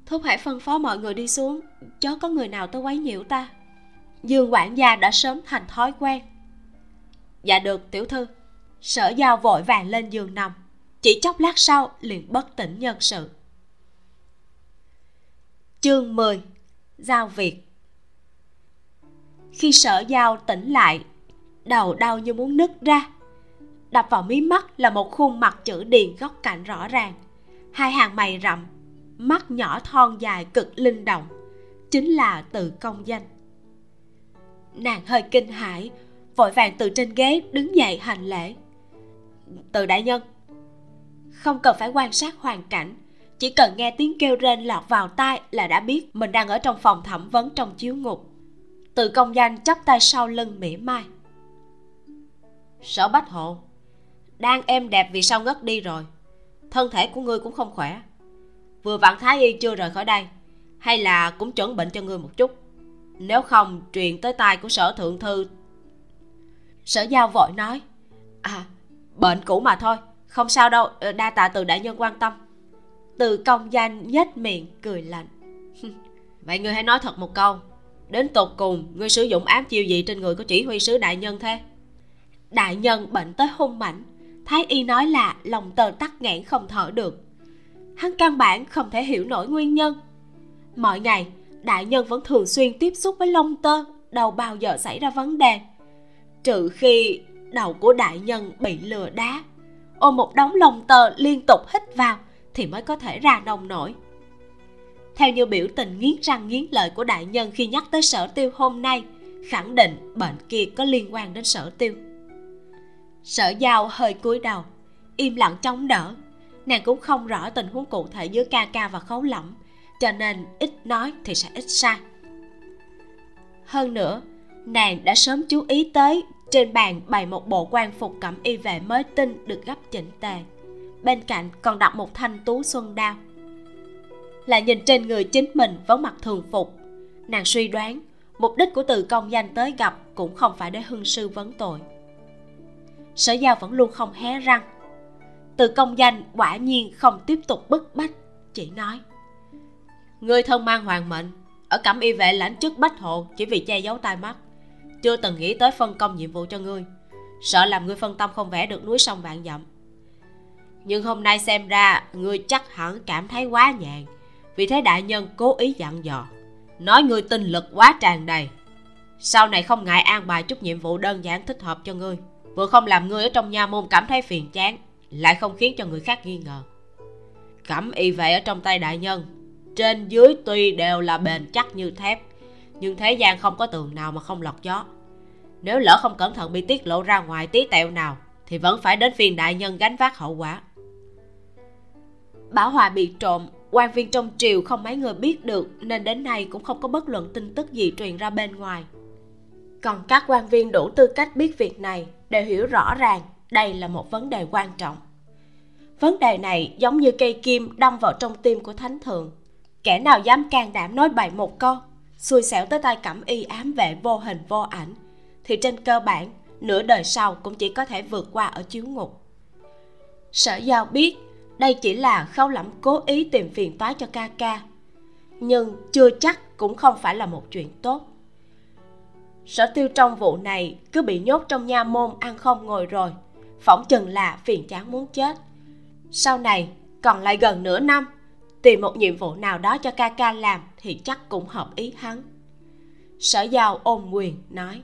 [SPEAKER 1] Thúc hãy phân phó mọi người đi xuống, chớ có người nào tới quấy nhiễu ta. Dương quản gia đã sớm thành thói quen. Dạ được, tiểu thư. Sở giao vội vàng lên giường nằm. Chỉ chốc lát sau liền bất tỉnh nhân sự chương 10 giao việc. Khi sở giao tỉnh lại, đầu đau như muốn nứt ra. Đập vào mí mắt là một khuôn mặt chữ điền góc cạnh rõ ràng. Hai hàng mày rậm, mắt nhỏ thon dài cực linh động. Chính là từ công danh. Nàng hơi kinh hãi, vội vàng từ trên ghế đứng dậy hành lễ. Từ đại nhân, không cần phải quan sát hoàn cảnh chỉ cần nghe tiếng kêu rên lọt vào tai là đã biết mình đang ở trong phòng thẩm vấn trong chiếu ngục. Từ công danh chắp tay sau lưng mỉa mai. Sở bách hộ, đang êm đẹp vì sao ngất đi rồi? Thân thể của ngươi cũng không khỏe. Vừa vặn thái y chưa rời khỏi đây, hay là cũng chuẩn bệnh cho ngươi một chút? Nếu không, truyền tới tai của sở thượng thư. Sở giao vội nói à bệnh cũ mà thôi, không sao đâu, đa tạ từ đại nhân quan tâm từ công danh nhếch miệng cười lạnh. [laughs] Vậy ngươi hãy nói thật một câu. Đến tột cùng ngươi sử dụng ám chiêu gì trên người của chỉ huy sứ đại nhân thế? Đại nhân bệnh tới hung mảnh thái y nói là lòng tờ tắc nghẽn không thở được. Hắn căn bản không thể hiểu nổi nguyên nhân. Mọi ngày đại nhân vẫn thường xuyên tiếp xúc với lông tơ đâu bao giờ xảy ra vấn đề. Trừ khi đầu của đại nhân bị lừa đá ôm một đống lông tơ liên tục hít vào thì mới có thể ra nông nổi. Theo như biểu tình nghiến răng nghiến lợi của đại nhân khi nhắc tới sở tiêu hôm nay, khẳng định bệnh kia có liên quan đến sở tiêu. Sở giao hơi cúi đầu, im lặng chống đỡ. Nàng cũng không rõ tình huống cụ thể giữa ca ca và khấu lẫm, cho nên ít nói thì sẽ ít sai. Hơn nữa, nàng đã sớm chú ý tới trên bàn bày một bộ quan phục cẩm y vệ mới tinh được gấp chỉnh tề bên cạnh còn đặt một thanh tú xuân đao. Là nhìn trên người chính mình vẫn mặc thường phục. Nàng suy đoán, mục đích của từ công danh tới gặp cũng không phải để hưng sư vấn tội. Sở giao vẫn luôn không hé răng. Từ công danh quả nhiên không tiếp tục bức bách, chỉ nói người thân mang hoàng mệnh, ở cẩm y vệ lãnh chức bách hộ chỉ vì che giấu tai mắt. Chưa từng nghĩ tới phân công nhiệm vụ cho ngươi. Sợ làm ngươi phân tâm không vẽ được núi sông vạn dặm nhưng hôm nay xem ra ngươi chắc hẳn cảm thấy quá nhàn. Vì thế đại nhân cố ý dặn dò. Nói ngươi tinh lực quá tràn đầy. Sau này không ngại an bài chút nhiệm vụ đơn giản thích hợp cho ngươi. Vừa không làm ngươi ở trong nha môn cảm thấy phiền chán, lại không khiến cho người khác nghi ngờ. Cẩm y vệ ở trong tay đại nhân. Trên dưới tuy đều là bền chắc như thép, nhưng thế gian không có tường nào mà không lọt gió. Nếu lỡ không cẩn thận bị tiết lộ ra ngoài tí tẹo nào, thì vẫn phải đến phiền đại nhân gánh vác hậu quả bảo hòa bị trộm. Quan viên trong triều không mấy người biết được, nên đến nay cũng không có bất luận tin tức gì truyền ra bên ngoài. Còn các quan viên đủ tư cách biết việc này đều hiểu rõ ràng đây là một vấn đề quan trọng. Vấn đề này giống như cây kim đâm vào trong tim của thánh thượng. Kẻ nào dám can đảm nói bậy một câu, xui xẻo tới tay cẩm y ám vệ vô hình vô ảnh, thì trên cơ bản, nửa đời sau cũng chỉ có thể vượt qua ở chiếu ngục. Sở giao biết đây chỉ là khâu lẩm cố ý tìm phiền toái cho ca ca. Nhưng chưa chắc cũng không phải là một chuyện tốt. Sở tiêu trong vụ này cứ bị nhốt trong nha môn ăn không ngồi rồi. Phỏng chừng là phiền chán muốn chết. Sau này, còn lại gần nửa năm, tìm một nhiệm vụ nào đó cho ca ca làm thì chắc cũng hợp ý hắn. Sở giao ôm quyền, nói,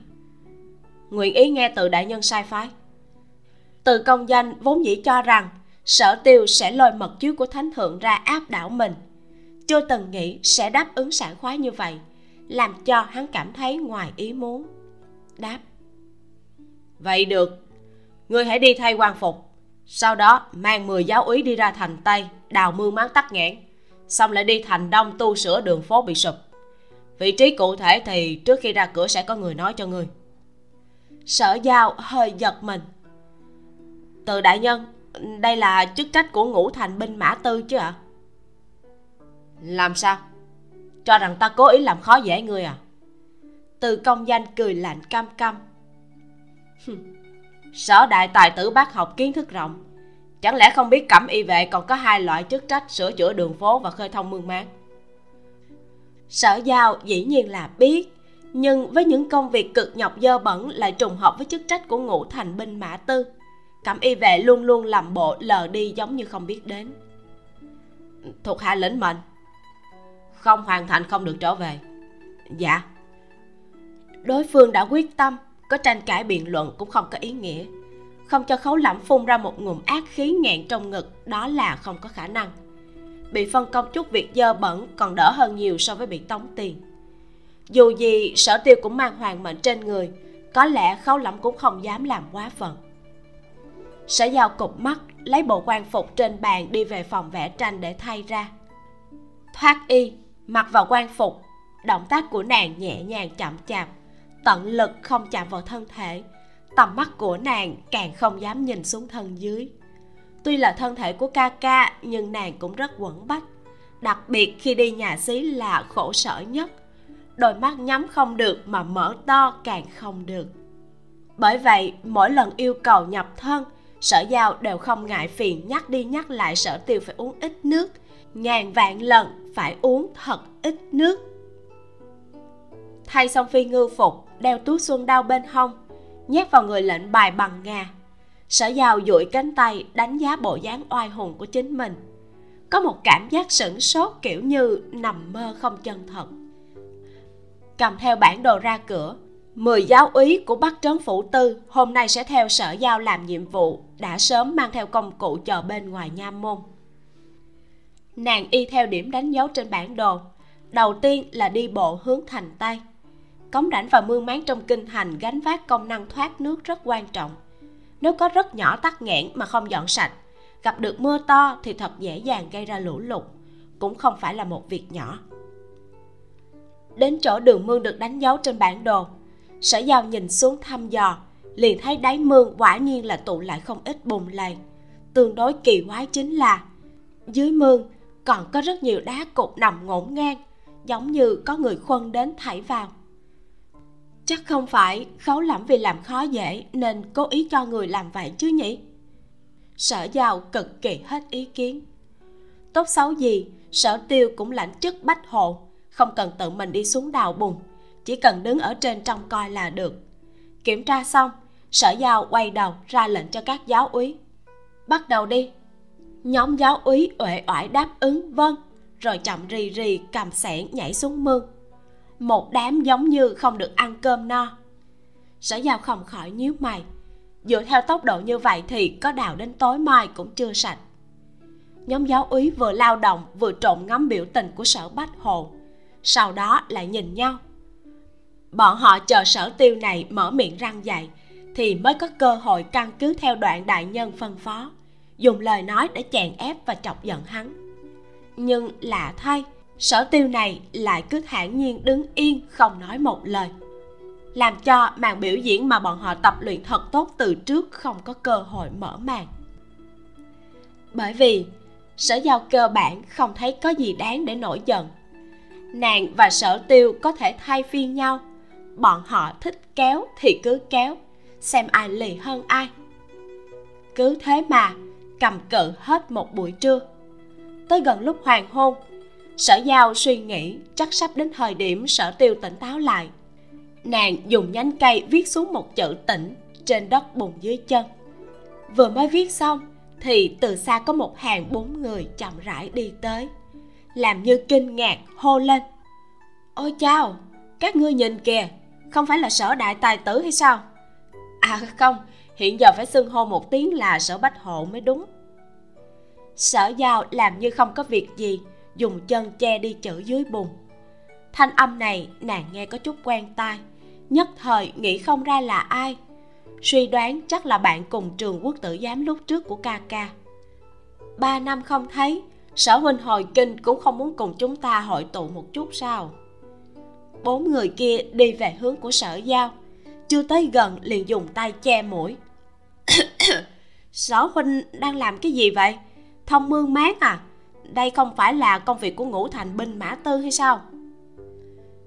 [SPEAKER 1] nguyện ý nghe từ đại nhân sai phái. Từ công danh vốn dĩ cho rằng sở tiêu sẽ lôi mật chiếu của thánh thượng ra áp đảo mình. Chưa từng nghĩ sẽ đáp ứng sảng khoái như vậy làm cho hắn cảm thấy ngoài ý muốn. Đáp. Vậy được.
[SPEAKER 2] Ngươi hãy đi thay quan phục. Sau đó mang 10 giáo úy đi ra thành tây đào mương máng tắc nghẽn. Xong lại đi thành đông tu sửa đường phố bị sụp. Vị trí cụ thể thì trước khi ra cửa sẽ có người nói cho ngươi.
[SPEAKER 1] Sở giao hơi giật mình.
[SPEAKER 2] Từ đại nhân đây là chức trách của ngũ thành binh mã tư chứ ạ? À? làm sao? Cho rằng ta cố ý làm khó dễ ngươi à?
[SPEAKER 1] Từ công danh cười lạnh cam cam.
[SPEAKER 2] Sở đại tài tử bác học kiến thức rộng. Chẳng lẽ không biết cẩm y vệ còn có hai loại chức trách sửa chữa đường phố và khơi thông mương máng?
[SPEAKER 1] Sở giao dĩ nhiên là biết nhưng với những công việc cực nhọc dơ bẩn lại trùng hợp với chức trách của ngũ thành binh mã tư cẩm y vệ luôn luôn làm bộ lờ đi giống như không biết đến.
[SPEAKER 2] Thuộc hạ lĩnh mệnh. Không hoàn thành không được trở về. Dạ.
[SPEAKER 1] Đối phương đã quyết tâm, có tranh cãi biện luận cũng không có ý nghĩa. Không cho khấu lẩm phun ra một ngụm ác khí nghẹn trong ngực, đó là không có khả năng. Bị phân công chút việc dơ bẩn còn đỡ hơn nhiều so với bị tống tiền. Dù gì, sở tiêu cũng mang hoàng mệnh trên người, có lẽ khấu lẩm cũng không dám làm quá phận sở giao cục mắt lấy bộ quan phục trên bàn đi về phòng vẽ tranh để thay ra. Thoát y, mặc vào quan phục, động tác của nàng nhẹ nhàng chậm chạp, tận lực không chạm vào thân thể. Tầm mắt của nàng càng không dám nhìn xuống thân dưới. Tuy là thân thể của ca ca, nhưng nàng cũng rất quẩn bách. Đặc biệt khi đi nhà xí là khổ sở nhất. Đôi mắt nhắm không được mà mở to càng không được. Bởi vậy, mỗi lần yêu cầu nhập thân sở giao đều không ngại phiền, nhắc đi nhắc lại sở tiêu phải uống ít nước. Ngàn vạn lần phải uống thật ít nước. Thay xong phi ngư phục, đeo túi xuân đau bên hông, nhét vào người lệnh bài bằng ngà. Sở giao duỗi cánh tay đánh giá bộ dáng oai hùng của chính mình. Có một cảm giác sửng sốt kiểu như nằm mơ không chân thật. Cầm theo bản đồ ra cửa mười giáo úy của bắc trấn phủ tư hôm nay sẽ theo sở giao làm nhiệm vụ, đã sớm mang theo công cụ chờ bên ngoài nha môn. Nàng y theo điểm đánh dấu trên bản đồ. Đầu tiên là đi bộ hướng thành tây. Cống rãnh và mương máng trong kinh thành gánh vác công năng thoát nước rất quan trọng. Nếu có rất nhỏ tắc nghẽn mà không dọn sạch. Gặp được mưa to thì thật dễ dàng gây ra lũ lụt, cũng không phải là một việc nhỏ. Đến chỗ đường mương được đánh dấu trên bản đồ sở giao nhìn xuống thăm dò, liền thấy đáy mương quả nhiên là tụ lại không ít bùn lầy. Tương đối kỳ quái chính là, dưới mương còn có rất nhiều đá cục nằm ngổn ngang, giống như có người khuân đến thảy vào. Chắc không phải khấu lẫm vì làm khó dễ nên cố ý cho người làm vậy chứ nhỉ? Sở giao cực kỳ hết ý kiến. Tốt xấu gì, sở tiêu cũng lãnh chức bách hộ, không cần tự mình đi xuống đào bùn chỉ cần đứng ở trên trong coi là được. Kiểm tra xong, sở giao quay đầu ra lệnh cho các giáo úy. Bắt đầu đi. Nhóm giáo úy uể oải đáp ứng vâng rồi chậm rì rì cầm xẻng nhảy xuống mương. Một đám giống như không được ăn cơm no. Sở giao không khỏi nhíu mày. Dựa theo tốc độ như vậy thì có đào đến tối mai cũng chưa sạch. Nhóm giáo úy vừa lao động vừa trộn ngắm biểu tình của sở bách hồ. Sau đó lại nhìn nhau bọn họ chờ sở tiêu này mở miệng răng dạy, thì mới có cơ hội căn cứ theo đoạn đại nhân phân phó, dùng lời nói để chèn ép và chọc giận hắn. Nhưng lạ thay, sở tiêu này lại cứ thản nhiên đứng yên, không nói một lời. Làm cho màn biểu diễn mà bọn họ tập luyện thật tốt từ trước không có cơ hội mở màn. Bởi vì, sở giao cơ bản không thấy có gì đáng để nổi giận. Nàng và sở tiêu có thể thay phiên nhau bọn họ thích kéo thì cứ kéo, xem ai lì hơn ai. Cứ thế mà, cầm cự hết một buổi trưa. Tới gần lúc hoàng hôn, sở giao suy nghĩ chắc sắp đến thời điểm sở tiêu tỉnh táo lại. Nàng dùng nhánh cây viết xuống một chữ tỉnh trên đất bùn dưới chân. Vừa mới viết xong, thì từ xa có một hàng bốn người chậm rãi đi tới, làm như kinh ngạc hô lên. Ôi chao, các ngươi nhìn kìa không phải là sở đại tài tử hay sao? À không. Hiện giờ phải xưng hô một tiếng là sở bách hộ mới đúng. Sở giao làm như không có việc gì, dùng chân che đi chữ dưới bùn. Thanh âm này nàng nghe có chút quen tai. Nhất thời nghĩ không ra là ai. Suy đoán chắc là bạn cùng trường quốc tử giám lúc trước của ca ca. Ba năm không thấy, sở huynh hồi kinh cũng không muốn cùng chúng ta hội tụ một chút sao? Bốn người kia đi về hướng của sở giao. Chưa tới gần liền dùng tay che mũi. [coughs] Sở huynh đang làm cái gì vậy? Thông mương mát à? Đây không phải là công việc của ngũ thành binh mã tư hay sao?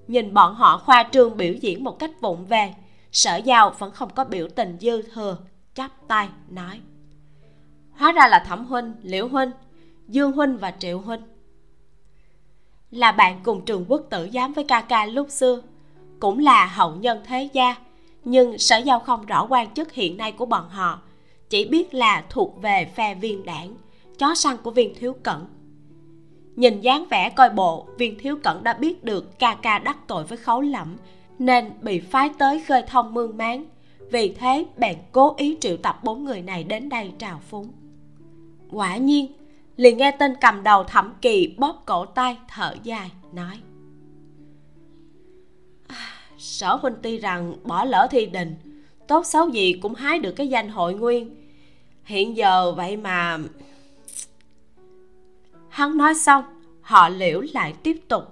[SPEAKER 1] Nhìn bọn họ khoa trương biểu diễn một cách vụng về, sở giao vẫn không có biểu tình dư thừa, chắp tay nói. Hóa ra là thẩm huynh, liễu huynh, dương huynh và triệu huynh là bạn cùng trường quốc tử giám với ca ca lúc xưa. Cũng là hậu nhân thế gia, nhưng sở giao không rõ quan chức hiện nay của bọn họ. Chỉ biết là thuộc về phe viên đảng, chó săn của viên thiếu cẩn. Nhìn dáng vẻ coi bộ, viên thiếu cẩn đã biết được ca ca đắc tội với khấu lẫm, nên bị phái tới khơi thông mương máng. Vì thế, bèn cố ý triệu tập bốn người này đến đây trào phúng. Quả nhiên liền nghe tên cầm đầu thẩm kỳ bóp cổ tay, thở dài, nói. À, sở huynh tuy rằng bỏ lỡ thi đình, tốt xấu gì cũng hái được cái danh hội nguyên. Hiện giờ vậy mà hắn nói xong, họ liễu lại tiếp tục.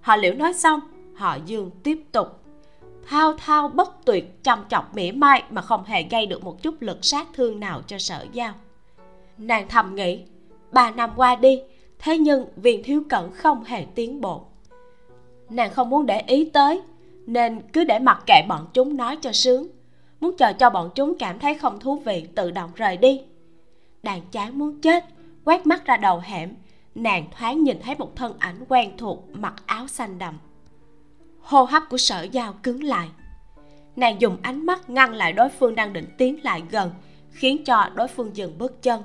[SPEAKER 1] Họ liễu nói xong, họ dương tiếp tục. Thao thao bất tuyệt, chăm chọc mỉa mai mà không hề gây được một chút lực sát thương nào cho sở giao. Nàng thầm nghĩ ba năm qua đi, thế nhưng viên thiếu cẩn không hề tiến bộ. Nàng không muốn để ý tới, nên cứ để mặc kệ bọn chúng nói cho sướng. Muốn chờ cho bọn chúng cảm thấy không thú vị, tự động rời đi. Đàn chán muốn chết, quét mắt ra đầu hẻm, nàng thoáng nhìn thấy một thân ảnh quen thuộc mặc áo xanh đậm hô hấp của sở giao cứng lại. Nàng dùng ánh mắt ngăn lại đối phương đang định tiến lại gần, khiến cho đối phương dừng bước chân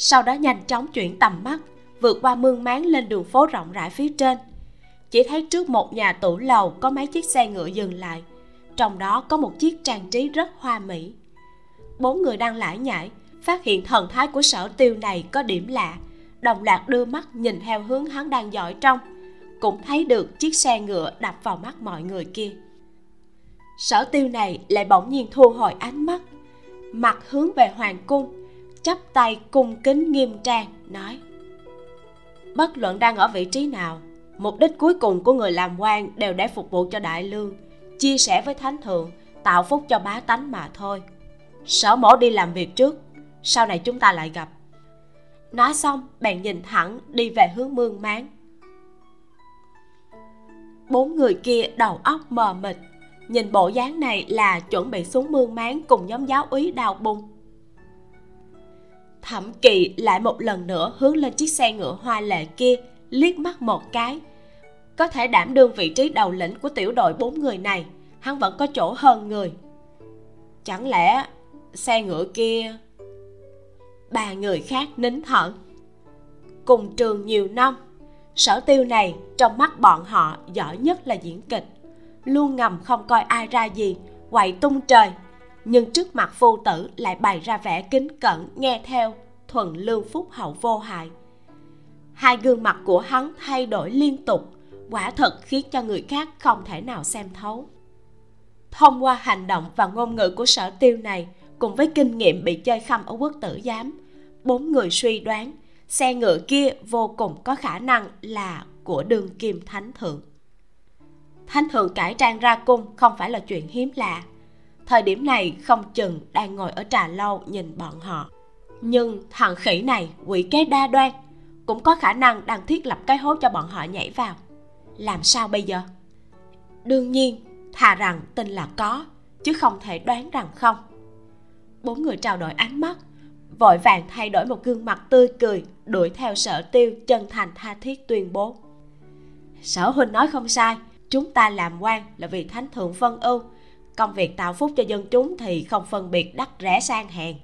[SPEAKER 1] sau đó nhanh chóng chuyển tầm mắt, vượt qua mương máng lên đường phố rộng rãi phía trên. Chỉ thấy trước một nhà tủ lầu có mấy chiếc xe ngựa dừng lại, trong đó có một chiếc trang trí rất hoa mỹ. Bốn người đang lải nhải, phát hiện thần thái của sở tiêu này có điểm lạ. Đồng loạt đưa mắt nhìn theo hướng hắn đang dõi trong, cũng thấy được chiếc xe ngựa đập vào mắt mọi người kia. Sở tiêu này lại bỗng nhiên thu hồi ánh mắt, mặt hướng về hoàng cung chắp tay cung kính nghiêm trang, nói, bất luận đang ở vị trí nào, mục đích cuối cùng của người làm quan đều để phục vụ cho đại lương, chia sẻ với thánh thượng, tạo phúc cho bá tánh mà thôi. Sở mổ đi làm việc trước, sau này chúng ta lại gặp. Nói xong, bèn nhìn thẳng đi về hướng mương máng. Bốn người kia đầu óc mờ mịt, nhìn bộ dáng này là chuẩn bị xuống mương máng cùng nhóm giáo úy đào bung thẩm kỳ lại một lần nữa hướng lên chiếc xe ngựa hoa lệ kia, liếc mắt một cái. Có thể đảm đương vị trí đầu lĩnh của tiểu đội bốn người này, hắn vẫn có chỗ hơn người. Chẳng lẽ xe ngựa kia, ba người khác nín thở? Cùng trường nhiều năm, sở tiêu này trong mắt bọn họ giỏi nhất là diễn kịch. Luôn ngầm không coi ai ra gì, quậy tung trời nhưng trước mặt phu tử lại bày ra vẻ kính cẩn, nghe theo, thuần lương phúc hậu vô hại. Hai gương mặt của hắn thay đổi liên tục, quả thật khiến cho người khác không thể nào xem thấu. Thông qua hành động và ngôn ngữ của sở tiêu này, cùng với kinh nghiệm bị chơi khăm ở quốc tử giám, bốn người suy đoán, xe ngựa kia vô cùng có khả năng là của đường kim thánh thượng. Thánh thượng cải trang ra cung không phải là chuyện hiếm lạ thời điểm này, không chừng đang ngồi ở trà lâu nhìn bọn họ. Nhưng thằng khỉ này, quỷ kế đa đoan, cũng có khả năng đang thiết lập cái hố cho bọn họ nhảy vào. Làm sao bây giờ? Đương nhiên, thà rằng tin là có, chứ không thể đoán rằng không. Bốn người trao đổi ánh mắt, vội vàng thay đổi một gương mặt tươi cười, đuổi theo sở tiêu chân thành tha thiết tuyên bố. Sở huynh nói không sai, chúng ta làm quan là vì thánh thượng phân ưu công việc tạo phúc cho dân chúng thì không phân biệt đắt rẻ sang hèn.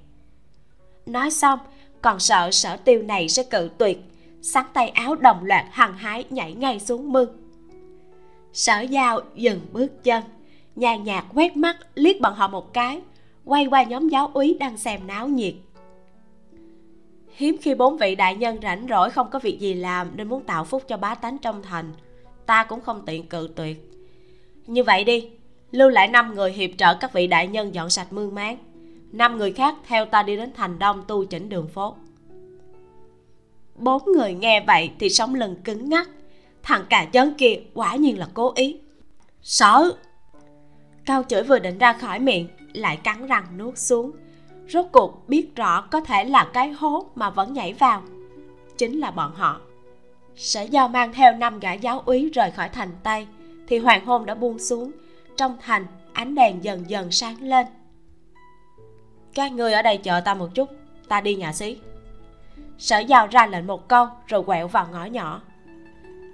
[SPEAKER 1] Nói xong, còn sợ sở tiêu này sẽ cự tuyệt, sắn tay áo đồng loạt hăng hái nhảy ngay xuống mương. Sở giao dừng bước chân, nhàn nhạt quét mắt liếc bọn họ một cái, quay qua nhóm giáo úy đang xem náo nhiệt. Hiếm khi bốn vị đại nhân rảnh rỗi không có việc gì làm nên muốn tạo phúc cho bá tánh trong thành, ta cũng không tiện cự tuyệt. Như vậy đi
[SPEAKER 2] lưu lại năm người hiệp trợ các vị đại nhân dọn sạch mương máng. Năm người khác theo ta đi đến thành đông tu chỉnh đường phố.
[SPEAKER 1] Bốn người nghe vậy thì sống lưng cứng ngắc thằng cà chớn kia quả nhiên là cố ý. Sợ cao chửi vừa định ra khỏi miệng, lại cắn răng nuốt xuống. Rốt cuộc biết rõ có thể là cái hố mà vẫn nhảy vào. Chính là bọn họ. Sở do mang theo năm gã giáo úy rời khỏi thành tây, thì hoàng hôn đã buông xuống trong thành, ánh đèn dần dần sáng lên.
[SPEAKER 2] Các ngươi ở đây chờ ta một chút, ta đi nhà xí.
[SPEAKER 1] Sở giao ra lệnh một câu, rồi quẹo vào ngõ nhỏ.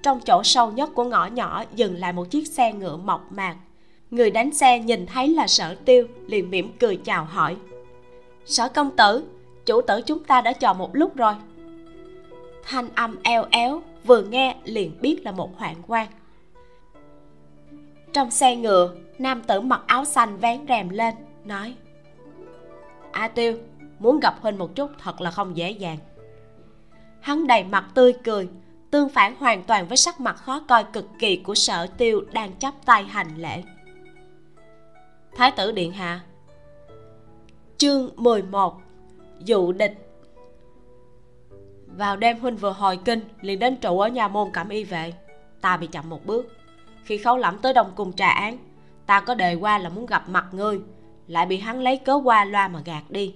[SPEAKER 1] Trong chỗ sâu nhất của ngõ nhỏ dừng lại một chiếc xe ngựa mộc mạc. Người đánh xe nhìn thấy là sở tiêu, liền mỉm cười chào hỏi. Sở công tử, chủ tử chúng ta đã chờ một lúc rồi. Thanh âm eo éo, vừa nghe liền biết là một hoạn quan trong xe ngựa, nam tử mặc áo xanh vén rèm lên, nói,
[SPEAKER 2] a tiêu, muốn gặp huynh một chút thật là không dễ dàng.
[SPEAKER 1] Hắn đầy mặt tươi cười, tương phản hoàn toàn với sắc mặt khó coi cực kỳ của sở tiêu đang chắp tay hành lễ.
[SPEAKER 2] Thái tử điện hạ.
[SPEAKER 1] Chương 11 dụ địch.
[SPEAKER 2] Vào đêm huynh vừa hồi kinh, liền đến trụ ở nhà môn cẩm y vệ. Ta bị chậm một bước khi khấu lẩm tới đông cung trà án. Ta có đề qua là muốn gặp mặt ngươi, lại bị hắn lấy cớ qua loa mà gạt đi.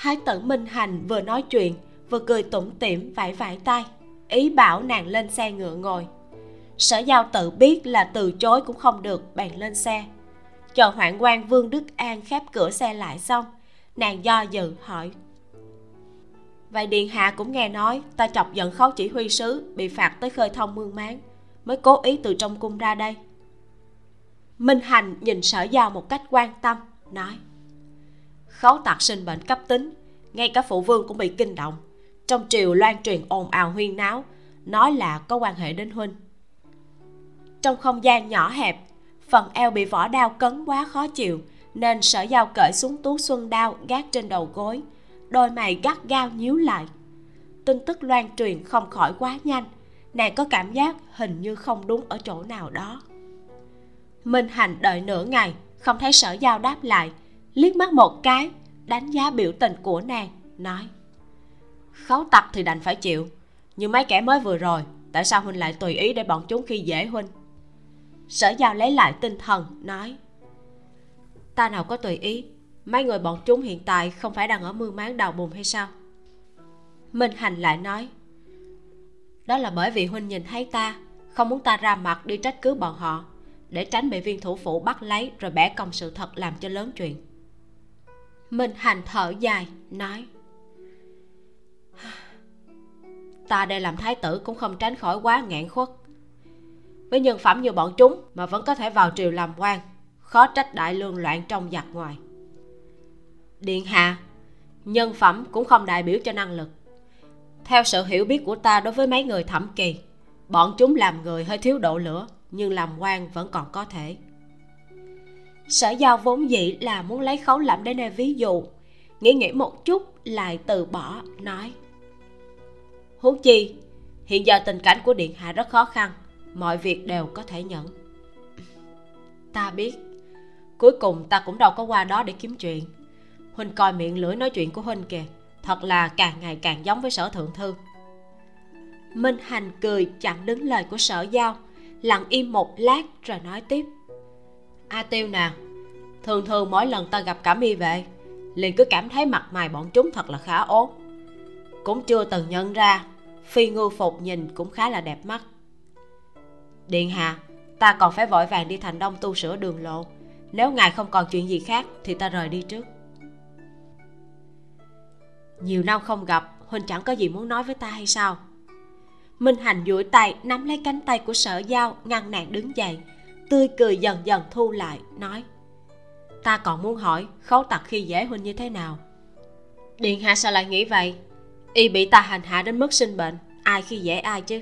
[SPEAKER 1] Thái tử minh hành vừa nói chuyện, vừa cười tủm tỉm vẫy vẫy tay, ý bảo nàng lên xe ngựa ngồi. Sở giao tự biết là từ chối cũng không được, bèn lên xe. Chờ hoạn quan vương đức an khép cửa xe lại xong, nàng do dự, hỏi. Vậy điện hạ cũng nghe nói, ta chọc giận khấu chỉ huy sứ, bị phạt tới khơi thông mương máng mới cố ý từ trong cung ra đây. Minh hành nhìn sở giao một cách quan tâm, nói,
[SPEAKER 2] khấu tạc sinh bệnh cấp tính, ngay cả phụ vương cũng bị kinh động. Trong triều loan truyền ồn ào huyên náo, nói là có quan hệ đến huynh.
[SPEAKER 1] Trong không gian nhỏ hẹp, phần eo bị vỏ đao cấn quá khó chịu, nên sở giao cởi xuống tú xuân đao gác trên đầu gối, đôi mày gắt gao nhíu lại. Tin tức loan truyền không khỏi quá nhanh nàng có cảm giác hình như không đúng ở chỗ nào đó. Minh hành đợi nửa ngày, không thấy sở giao đáp lại, liếc mắt một cái, đánh giá biểu tình của nàng, nói
[SPEAKER 2] khấu tặc thì đành phải chịu. Nhưng mấy kẻ mới vừa rồi, tại sao huynh lại tùy ý để bọn chúng khi dễ huynh?
[SPEAKER 1] Sở giao lấy lại tinh thần, nói,
[SPEAKER 2] ta nào có tùy ý, mấy người bọn chúng hiện tại không phải đang ở mương máng đào bùn hay sao?
[SPEAKER 1] Minh hành lại nói
[SPEAKER 2] đó là bởi vì huynh nhìn thấy ta, không muốn ta ra mặt đi trách cứ bọn họ, để tránh bị viên thủ phủ bắt lấy rồi bẻ công sự thật làm cho lớn chuyện.
[SPEAKER 1] Minh hành thở dài, nói,
[SPEAKER 2] ta đây làm thái tử cũng không tránh khỏi quá nghẹn khuất. Với nhân phẩm như bọn chúng mà vẫn có thể vào triều làm quan, khó trách đại lương loạn trong giặc ngoài. Điện hạ, nhân phẩm cũng không đại biểu cho năng lực theo sự hiểu biết của ta đối với mấy người thẩm kỳ, bọn chúng làm người hơi thiếu độ lửa, nhưng làm quan vẫn còn có thể.
[SPEAKER 1] Sở giao vốn dĩ là muốn lấy khấu lẩm để nêu ví dụ, nghĩ nghĩ một chút lại từ bỏ, nói.
[SPEAKER 2] Huống chi, hiện giờ tình cảnh của điện hạ rất khó khăn, mọi việc đều có thể nhận. Ta biết, cuối cùng ta cũng đâu có qua đó để kiếm chuyện. Huynh coi miệng lưỡi nói chuyện của huynh kìa thật là càng ngày càng giống với sở thượng thư.
[SPEAKER 1] Minh hành cười chặn đứng lời của sở giao, lặng im một lát rồi nói tiếp.
[SPEAKER 2] A tiêu nào thường thường mỗi lần ta gặp cảm y vệ liền cứ cảm thấy mặt mày bọn chúng thật là khá ố cũng chưa từng nhận ra, phi ngư phục nhìn cũng khá là đẹp mắt. Điện hạ, ta còn phải vội vàng đi thành đông tu sửa đường lộ, nếu ngài không còn chuyện gì khác thì ta rời đi trước nhiều năm không gặp huynh chẳng có gì muốn nói với ta hay sao?
[SPEAKER 1] Minh hành duỗi tay, nắm lấy cánh tay của sở giao, ngăn nàng đứng dậy. Tươi cười dần dần thu lại, nói,
[SPEAKER 2] ta còn muốn hỏi, khấu tặc khi dễ huynh như thế nào? Điện hạ sao lại nghĩ vậy? Y bị ta hành hạ đến mức sinh bệnh, ai khi dễ ai chứ?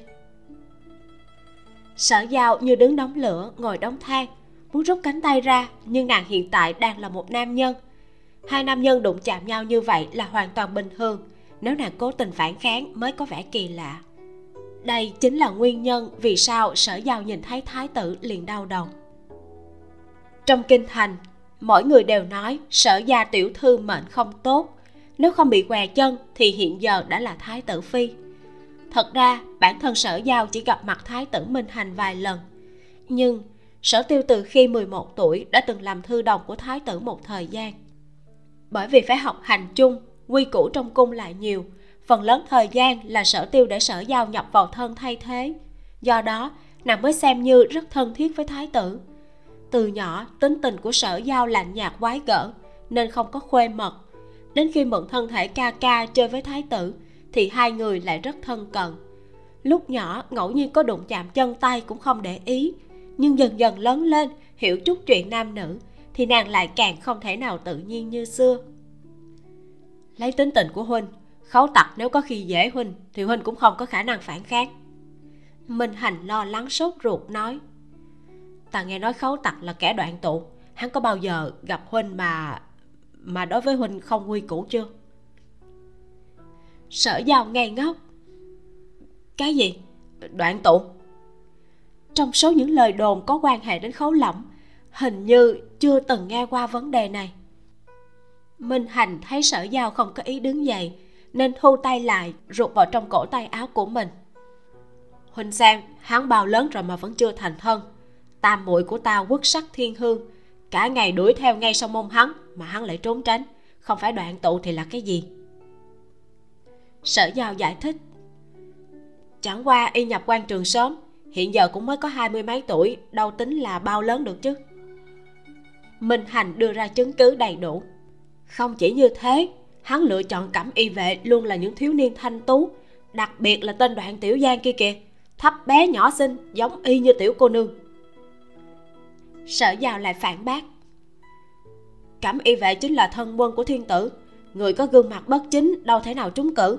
[SPEAKER 1] Sở giao như đứng đóng lửa, ngồi đóng than, muốn rút cánh tay ra, nhưng nàng hiện tại đang là một nam nhân hai nam nhân đụng chạm nhau như vậy là hoàn toàn bình thường. Nếu nàng cố tình phản kháng mới có vẻ kỳ lạ. Đây chính là nguyên nhân vì sao sở giao nhìn thấy thái tử liền đau đầu. Trong kinh thành, mỗi người đều nói sở gia tiểu thư mệnh không tốt. Nếu không bị què chân thì hiện giờ đã là thái tử phi. Thật ra, bản thân sở giao chỉ gặp mặt thái tử minh hành vài lần. Nhưng sở tiêu từ khi 11 tuổi đã từng làm thư đồng của thái tử một thời gian bởi vì phải học hành chung, quy củ trong cung lại nhiều. Phần lớn thời gian là sở tiêu để sở giao nhập vào thân thay thế. Do đó, nàng mới xem như rất thân thiết với thái tử. Từ nhỏ, tính tình của sở giao lạnh nhạt quái gở, nên không có khuê mật. Đến khi mượn thân thể ca ca chơi với thái tử, thì hai người lại rất thân cận. Lúc nhỏ, ngẫu nhiên có đụng chạm chân tay cũng không để ý, nhưng dần dần lớn lên, hiểu chút chuyện nam nữ thì nàng lại càng không thể nào tự nhiên như xưa. Lấy tính tình của huynh khấu tặc nếu có khi dễ huynh thì huynh cũng không có khả năng phản kháng. Minh hành lo lắng sốt ruột nói, ta nghe nói khấu tặc là kẻ đoạn tụ, hắn có bao giờ gặp huynh mà mà đối với huynh không quy củ chưa? Sở giao ngây ngốc, cái gì? Đoạn tụ? Trong số những lời đồn có quan hệ đến khấu lẫm hình như chưa từng nghe qua vấn đề này. Minh hành thấy sở giao không có ý đứng dậy, nên thu tay lại, rụt vào trong cổ tay áo của mình. Huynh xem hắn bao lớn rồi mà vẫn chưa thành thân. Tam muội của ta quốc sắc thiên hương. Cả ngày đuổi theo ngay sau môn hắn mà hắn lại trốn tránh. Không phải đoạn tụ thì là cái gì? Sở giao giải thích. Chẳng qua y nhập quan trường sớm, hiện giờ cũng mới có hai mươi mấy tuổi, đâu tính là bao lớn được chứ? Minh hành đưa ra chứng cứ đầy đủ. Không chỉ như thế, hắn lựa chọn cẩm y vệ luôn là những thiếu niên thanh tú, đặc biệt là tên đoạn tiểu giang kia kìa. Thấp bé nhỏ xinh, giống y như tiểu cô nương. Sở giao lại phản bác. Cẩm y vệ chính là thân quân của thiên tử, người có gương mặt bất chính, đâu thể nào trúng cử.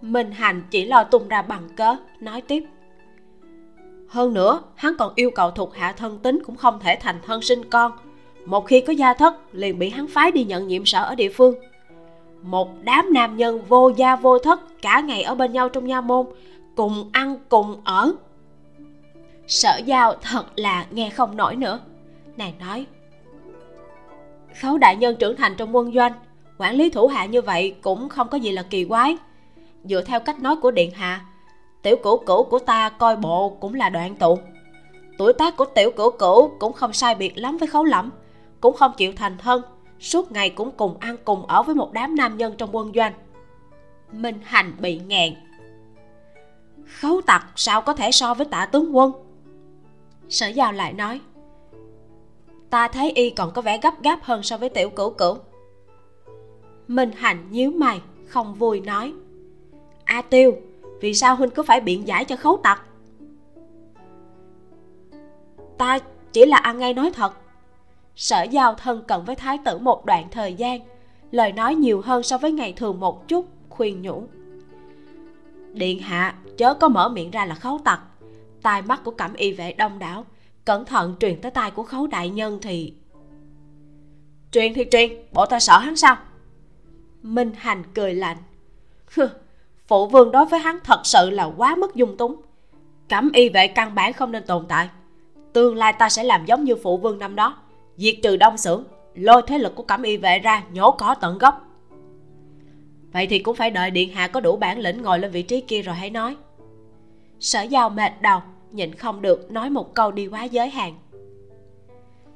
[SPEAKER 1] Minh hành chỉ lo tung ra bằng cớ, nói tiếp hơn nữa, hắn còn yêu cầu thuộc hạ thân tính cũng không thể thành thân sinh con. Một khi có gia thất, liền bị hắn phái đi nhận nhiệm sở ở địa phương. Một đám nam nhân vô gia vô thất, cả ngày ở bên nhau trong nha môn, cùng ăn, cùng ở. Sở giao thật là nghe không nổi nữa. Nàng nói, khấu đại nhân trưởng thành trong quân doanh, quản lý thủ hạ như vậy cũng không có gì là kỳ quái. Dựa theo cách nói của điện hạ tiểu cửu cửu của ta coi bộ cũng là đoạn tụ tuổi tác của tiểu cửu cửu cũng không sai biệt lắm với khấu lẫm cũng không chịu thành thân, suốt ngày cũng cùng ăn cùng ở với một đám nam nhân trong quân doanh. Minh hành bị nghẹn. Khấu tặc sao có thể so với tả tướng quân? Sở giao lại nói. Ta thấy y còn có vẻ gấp gáp hơn so với tiểu cửu cửu. Minh hành nhíu mày, không vui nói. A tiêu vì sao huynh cứ phải biện giải cho khấu tặc? Ta chỉ là ăn ngay nói thật. Sở giao thân cận với thái tử một đoạn thời gian, lời nói nhiều hơn so với ngày thường một chút, khuyên nhủ. Điện hạ, chớ có mở miệng ra là khấu tặc. Tai mắt của cẩm y vệ đông đảo, cẩn thận truyền tới tai của khấu đại nhân thì truyền thì truyền, bộ ta sợ hắn sao? Minh hành cười lạnh phụ vương đối với hắn thật sự là quá mức dung túng. Cẩm y vệ căn bản không nên tồn tại. Tương lai ta sẽ làm giống như phụ vương năm đó, diệt trừ đông xưởng, lôi thế lực của cẩm y vệ ra nhổ cỏ tận gốc. Vậy thì cũng phải đợi điện hạ có đủ bản lĩnh ngồi lên vị trí kia rồi hãy nói. Sở giao mệt đầu, nhịn không được nói một câu đi quá giới hạn.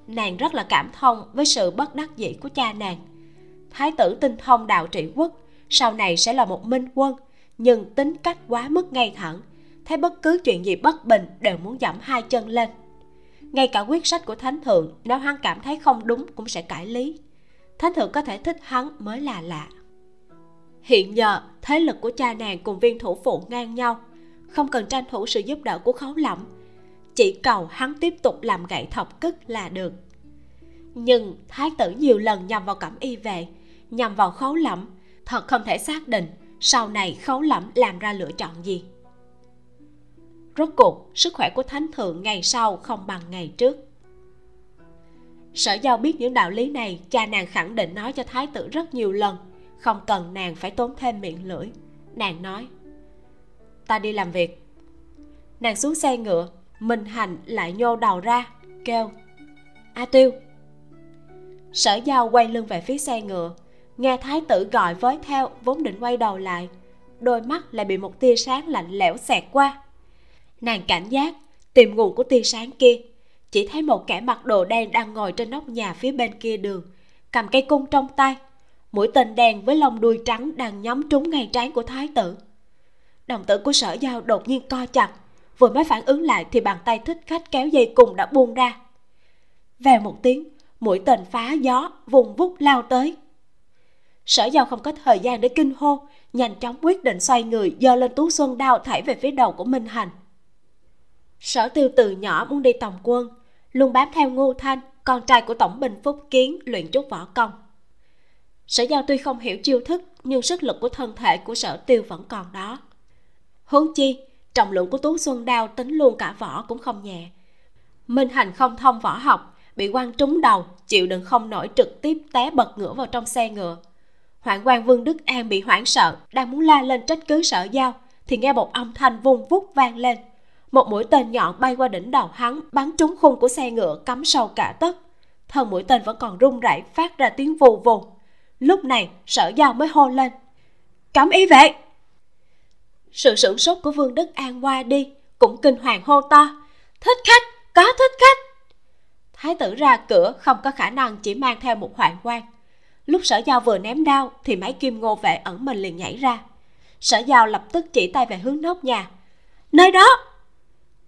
[SPEAKER 1] Nàng rất là cảm thông với sự bất đắc dĩ của cha nàng. Thái tử tinh thông đạo trị quốc, sau này sẽ là một minh quân nhưng tính cách quá mức ngay thẳng, thấy bất cứ chuyện gì bất bình đều muốn dẫm hai chân lên. Ngay cả quyết sách của thánh thượng, nếu hắn cảm thấy không đúng cũng sẽ cải lý. Thánh thượng có thể thích hắn mới là lạ. Hiện giờ, thế lực của cha nàng cùng viên thủ phụ ngang nhau, không cần tranh thủ sự giúp đỡ của khấu lẩm chỉ cầu hắn tiếp tục làm gậy thọc cức là được. Nhưng thái tử nhiều lần nhằm vào cẩm y vệ nhằm vào khấu lẩm thật không thể xác định sau này khấu lẫm làm ra lựa chọn gì? Rốt cuộc, sức khỏe của thánh thượng ngày sau không bằng ngày trước. Sở giao biết những đạo lý này, cha nàng khẳng định nói cho thái tử rất nhiều lần. Không cần nàng phải tốn thêm miệng lưỡi. Nàng nói, ta đi làm việc. Nàng xuống xe ngựa minh hành lại nhô đầu ra, kêu, a tiêu. Sở giao quay lưng về phía xe ngựa nghe thái tử gọi với theo, vốn định quay đầu lại. Đôi mắt lại bị một tia sáng lạnh lẽo xẹt qua. Nàng cảnh giác, tìm nguồn của tia sáng kia. Chỉ thấy một kẻ mặc đồ đen đang ngồi trên nóc nhà phía bên kia đường, cầm cây cung trong tay. Mũi tên đen với lông đuôi trắng đang nhắm trúng ngay trán của thái tử. Đồng tử của sở giao đột nhiên co chặt, vừa mới phản ứng lại thì bàn tay thích khách kéo dây cùng đã buông ra. Vèo một tiếng, mũi tên phá gió, vùng vút lao tới sở giao không có thời gian để kinh hô, nhanh chóng quyết định xoay người giơ lên tú xuân đao thảy về phía đầu của minh hành. Sở tiêu từ nhỏ muốn đi tòng quân, luôn bám theo ngô thanh, con trai của tổng bình phúc kiến luyện chút võ công. Sở giao tuy không hiểu chiêu thức, nhưng sức lực của thân thể của sở tiêu vẫn còn đó. Huống chi, trọng lượng của tú xuân đao tính luôn cả vỏ cũng không nhẹ. Minh hành không thông võ học, bị quăng trúng đầu, chịu đựng không nổi trực tiếp té bật ngửa vào trong xe ngựa hoạn quan vương đức an bị hoảng sợ, đang muốn la lên trách cứ sở giao, thì nghe một âm thanh vung vút vang lên. Một mũi tên nhọn bay qua đỉnh đầu hắn, bắn trúng khung của xe ngựa, cắm sâu cả tấc. Thân mũi tên vẫn còn rung rẩy, phát ra tiếng vù vù. Lúc này, sở giao mới hô lên. Cấm ý vệ! Sự sửng sốt của vương đức an qua đi, cũng kinh hoàng hô to. Thích khách! Có thích khách! Thái tử ra cửa, không có khả năng chỉ mang theo một hoạn quan lúc sở giao vừa ném đao thì máy kim ngô vệ ẩn mình liền nhảy ra. Sở giao lập tức chỉ tay về hướng nóc nhà. Nơi đó!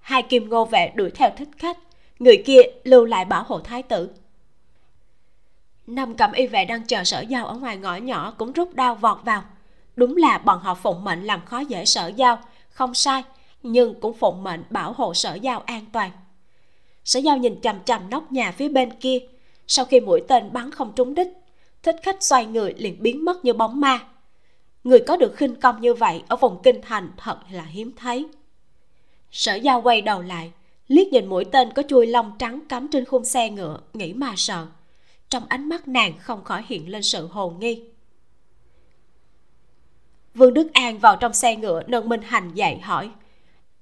[SPEAKER 1] Hai kim ngô vệ đuổi theo thích khách. Người kia lưu lại bảo hộ thái tử. Năm cẩm y vệ đang chờ sở giao ở ngoài ngõ nhỏ cũng rút đao vọt vào. Đúng là bọn họ phụng mệnh làm khó dễ sở giao. Không sai, nhưng cũng phụng mệnh bảo hộ sở giao an toàn. Sở giao nhìn chằm chằm nóc nhà phía bên kia. Sau khi mũi tên bắn không trúng đích thích khách xoay người liền biến mất như bóng ma. Người có được khinh công như vậy ở vùng kinh thành thật là hiếm thấy. Sở giao quay đầu lại, liếc nhìn mũi tên có chui lông trắng cắm trên khung xe ngựa, nghĩ mà sợ. Trong ánh mắt nàng không khỏi hiện lên sự hồ nghi. Vương đức an vào trong xe ngựa, nâng minh hành dậy hỏi,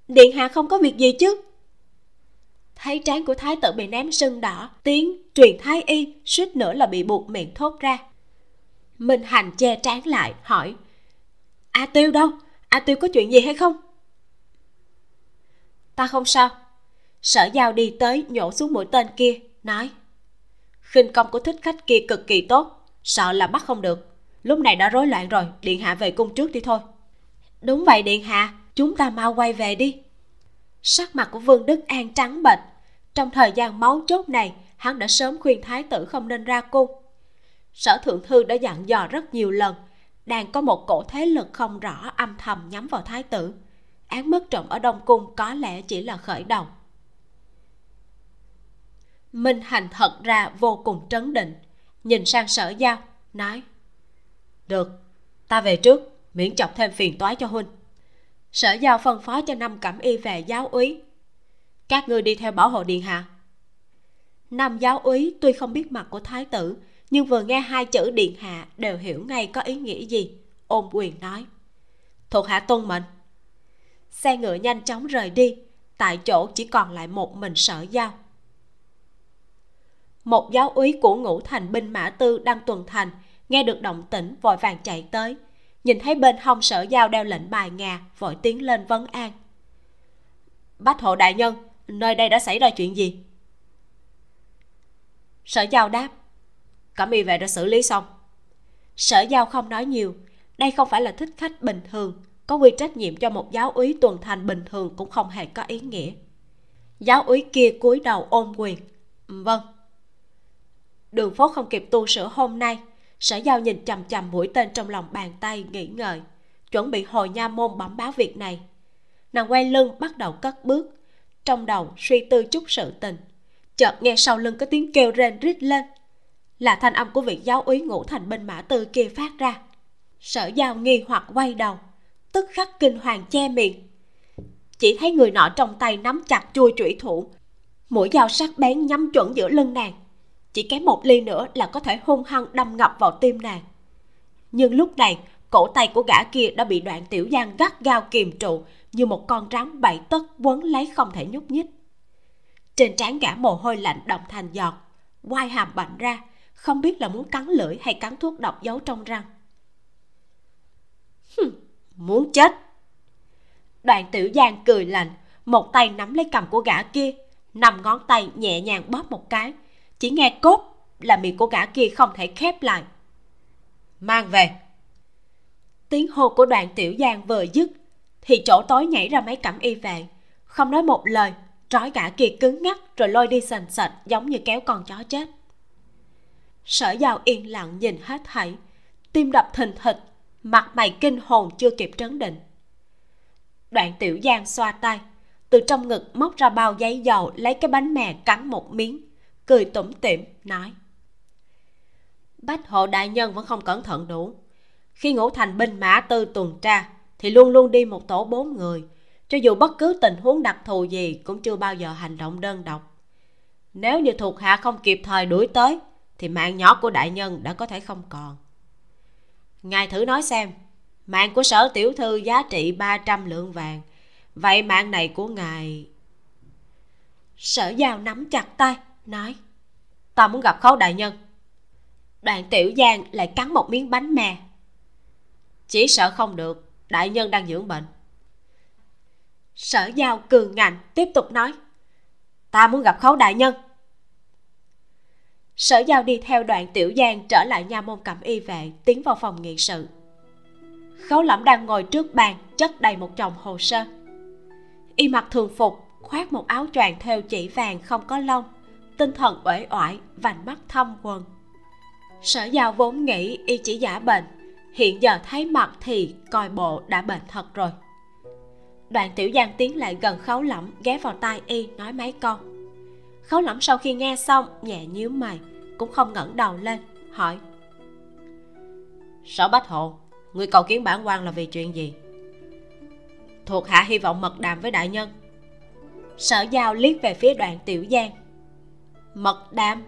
[SPEAKER 1] điện hạ không có việc gì chứ? Thấy trán của thái tử bị ném sưng đỏ, tiếng truyền thái y suýt nữa là bị buộc miệng thốt ra. Minh hành che trán lại, hỏi, a tiêu đâu? A tiêu có chuyện gì hay không? Ta không sao. Sở giao đi tới, nhổ xuống mũi tên kia, nói, khinh công của thích khách kia cực kỳ tốt, sợ là bắt không được. Lúc này đã rối loạn rồi, điện hạ về cung trước đi thôi. Đúng vậy, điện hạ. Chúng ta mau quay về đi sắc mặt của vương đức an trắng bệch. Trong thời gian máu chốt này, hắn đã sớm khuyên thái tử không nên ra cung. Sở thượng thư đã dặn dò rất nhiều lần, đang có một cổ thế lực không rõ âm thầm nhắm vào thái tử. Án mất trộm ở đông cung có lẽ chỉ là khởi đầu. Minh hành thật ra vô cùng trấn định, nhìn sang sở giao, nói, được, ta về trước, miễn chọc thêm phiền toái cho huynh sở giao phân phó cho năm cẩm y về giáo úy. Các ngươi đi theo bảo hộ điện hạ. Năm giáo úy tuy không biết mặt của thái tử, nhưng vừa nghe hai chữ điện hạ đều hiểu ngay có ý nghĩa gì, ôm quyền nói. Thuộc hạ tuân mệnh. Xe ngựa nhanh chóng rời đi, tại chỗ chỉ còn lại một mình sở giao. Một giáo úy của ngũ thành binh mã tư đang tuần thành, nghe được động tĩnh, vội vàng chạy tới nhìn thấy bên hông sở giao đeo lệnh bài ngà, vội tiến lên vấn an. Bách hộ đại nhân, nơi đây đã xảy ra chuyện gì? Sở giao đáp, cẩm y vệ đã xử lý xong. Sở giao không nói nhiều, đây không phải là thích khách bình thường, có quy trách nhiệm cho một giáo úy tuần thành bình thường cũng không hề có ý nghĩa. Giáo úy kia cúi đầu ôm quyền vâng. Đường phố không kịp tu sửa hôm nay sở giao nhìn chằm chằm mũi tên trong lòng bàn tay nghĩ ngợi, chuẩn bị hồi nha môn bẩm báo việc này. Nàng quay lưng bắt đầu cất bước, trong đầu suy tư chút sự tình. Chợt nghe sau lưng có tiếng kêu rên rít lên. Là thanh âm của vị giáo úy ngũ thành binh mã tư kia phát ra. Sở giao nghi hoặc quay đầu, tức khắc kinh hoàng che miệng. Chỉ thấy người nọ trong tay nắm chặt chui trụy thủ, mũi dao sắc bén nhắm chuẩn giữa lưng nàng chỉ kém một ly nữa là có thể hung hăng đâm ngập vào tim nàng. Nhưng lúc này cổ tay của gã kia đã bị đoạn tiểu giang gắt gao kìm trụ như một con rắn bảy tấc quấn lấy không thể nhúc nhích. Trên trán gã mồ hôi lạnh động thành giọt quai hàm bạnh ra không biết là muốn cắn lưỡi hay cắn thuốc độc giấu trong răng.
[SPEAKER 2] Hừm, muốn chết.
[SPEAKER 1] Đoạn tiểu giang cười lạnh một tay nắm lấy cầm của gã kia năm ngón tay nhẹ nhàng bóp một cái chỉ nghe cốt là miệng của gã kia không thể khép lại.
[SPEAKER 2] Mang về.
[SPEAKER 1] Tiếng hô của đoàn tiểu giang vừa dứt, thì chỗ tối nhảy ra mấy cẩm y vệ. Không nói một lời, trói gã kia cứng ngắc rồi lôi đi sành sạch giống như kéo con chó chết. Sở giao yên lặng nhìn hết thảy, tim đập thình thịch, mặt mày kinh hồn chưa kịp trấn định. Đoạn tiểu giang xoa tay, từ trong ngực móc ra bao giấy dầu lấy cái bánh mè cắn một miếng cười tủm tỉm, nói.
[SPEAKER 2] Bách hộ đại nhân vẫn không cẩn thận đủ. Khi ngũ thành binh mã tư tuần tra, thì luôn luôn đi một tổ bốn người. Cho dù bất cứ tình huống đặc thù gì, cũng chưa bao giờ hành động đơn độc. Nếu như thuộc hạ không kịp thời đuổi tới, thì mạng nhỏ của đại nhân đã có thể không còn. Ngài thử nói xem, mạng của sở tiểu thư giá trị 300 lượng vàng. Vậy mạng này của ngài?
[SPEAKER 1] Sở giao nắm chặt tay nói
[SPEAKER 2] ta muốn gặp khấu đại nhân.
[SPEAKER 1] Đoạn tiểu giang lại cắn một miếng bánh mè
[SPEAKER 2] chỉ sợ không được, đại nhân đang dưỡng bệnh.
[SPEAKER 1] Sở giao cường ngạnh tiếp tục nói,
[SPEAKER 2] ta muốn gặp khấu đại nhân.
[SPEAKER 1] Sở giao đi theo đoạn tiểu giang trở lại nha môn cẩm y vệ, tiến vào phòng nghị sự. Khấu lẩm đang ngồi trước bàn, chất đầy một chồng hồ sơ. Y mặc thường phục, khoác một áo choàng theo chỉ vàng không có lông tinh thần uể oải, vành mắt thâm quần sở giao vốn nghĩ y chỉ giả bệnh, hiện giờ thấy mặt thì coi bộ đã bệnh thật rồi. Đoạn tiểu giang tiến lại gần khấu lẩm ghé vào tai y, nói mấy câu. Khấu lẩm sau khi nghe xong, nhẹ nhíu mày, cũng không ngẩng đầu lên, hỏi.
[SPEAKER 2] Sở bách hộ, người cầu kiến bản quan là vì chuyện gì? Thuộc hạ hy vọng mật đàm với đại nhân.
[SPEAKER 1] Sở giao liếc về phía đoạn tiểu giang mật đàm.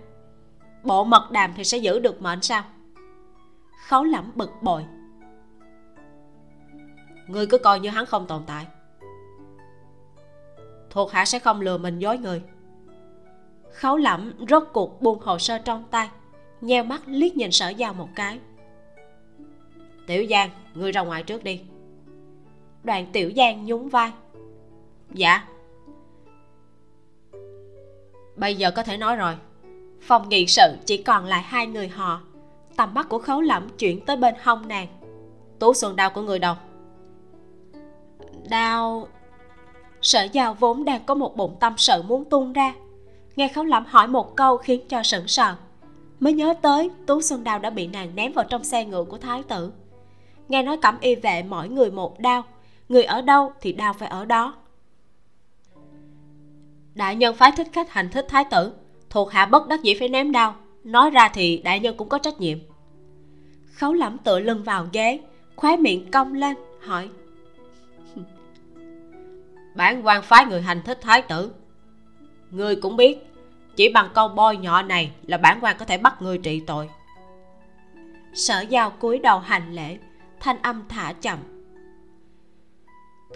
[SPEAKER 1] Bộ mật đàm thì sẽ giữ được mệnh sao? Khấu lẩm bực bội.
[SPEAKER 2] Ngươi cứ coi như hắn không tồn tại. Thuộc hạ sẽ không lừa mình dối người.
[SPEAKER 1] Khấu lẩm rốt cuộc buông hồ sơ trong tay, nheo mắt liếc nhìn sở giao một cái.
[SPEAKER 2] Tiểu giang, ngươi ra ngoài trước đi.
[SPEAKER 1] Đoàn tiểu giang nhún vai.
[SPEAKER 2] Dạ bây giờ có thể nói rồi.
[SPEAKER 1] Phòng nghị sự chỉ còn lại hai người họ. Tầm mắt của khấu lẩm chuyển tới bên hông nàng.
[SPEAKER 2] Tú xuân đau của người đâu?
[SPEAKER 1] Đau sở giao vốn đang có một bụng tâm sự muốn tung ra. Nghe khấu lẩm hỏi một câu khiến cho sững sờ. Mới nhớ tới, tú xuân đao đã bị nàng ném vào trong xe ngựa của thái tử. Nghe nói cẩm y vệ mỗi người một đao. Người ở đâu thì đao phải ở đó
[SPEAKER 2] đại nhân phái thích khách hành thích thái tử, thuộc hạ bất đắc dĩ phải ném đao. Nói ra thì đại nhân cũng có trách nhiệm.
[SPEAKER 1] Khấu lẩm tựa lưng vào ghế, khóe miệng cong lên, hỏi. [laughs]
[SPEAKER 2] Bản quan phái người hành thích thái tử. Người cũng biết, chỉ bằng câu bôi nhọ này là bản quan có thể bắt người trị tội.
[SPEAKER 1] Sở giao cúi đầu hành lễ, thanh âm thả chậm.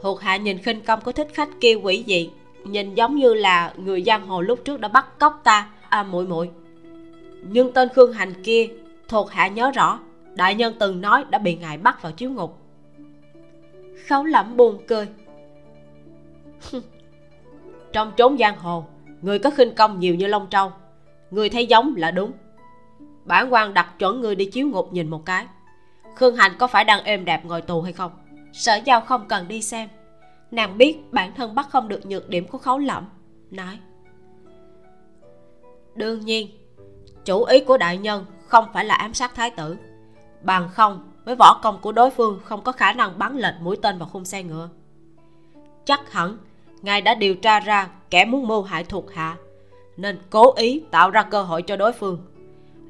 [SPEAKER 2] Thuộc hạ nhìn khinh công của thích khách kia quỷ dị nhìn giống như là người giang hồ lúc trước đã bắt cóc ta. À muội muội. Nhưng tên khương hành kia, thuộc hạ nhớ rõ, đại nhân từng nói đã bị ngài bắt vào chiếu ngục.
[SPEAKER 1] Khấu lẩm buồn cười. [laughs]
[SPEAKER 2] trong chốn giang hồ, người có khinh công nhiều như long trâu người thấy giống là đúng. Bản quan đặt chuẩn người đi chiếu ngục nhìn một cái. Khương hành có phải đang êm đẹp ngồi tù hay không?
[SPEAKER 1] Sở giao không cần đi xem nàng biết bản thân bắt không được nhược điểm của khấu lẩm nói.
[SPEAKER 2] Đương nhiên, chủ ý của đại nhân không phải là ám sát thái tử. Bằng không, với võ công của đối phương không có khả năng bắn lệch mũi tên vào khung xe ngựa. Chắc hẳn, ngài đã điều tra ra kẻ muốn mưu hại thuộc hạ, nên cố ý tạo ra cơ hội cho đối phương.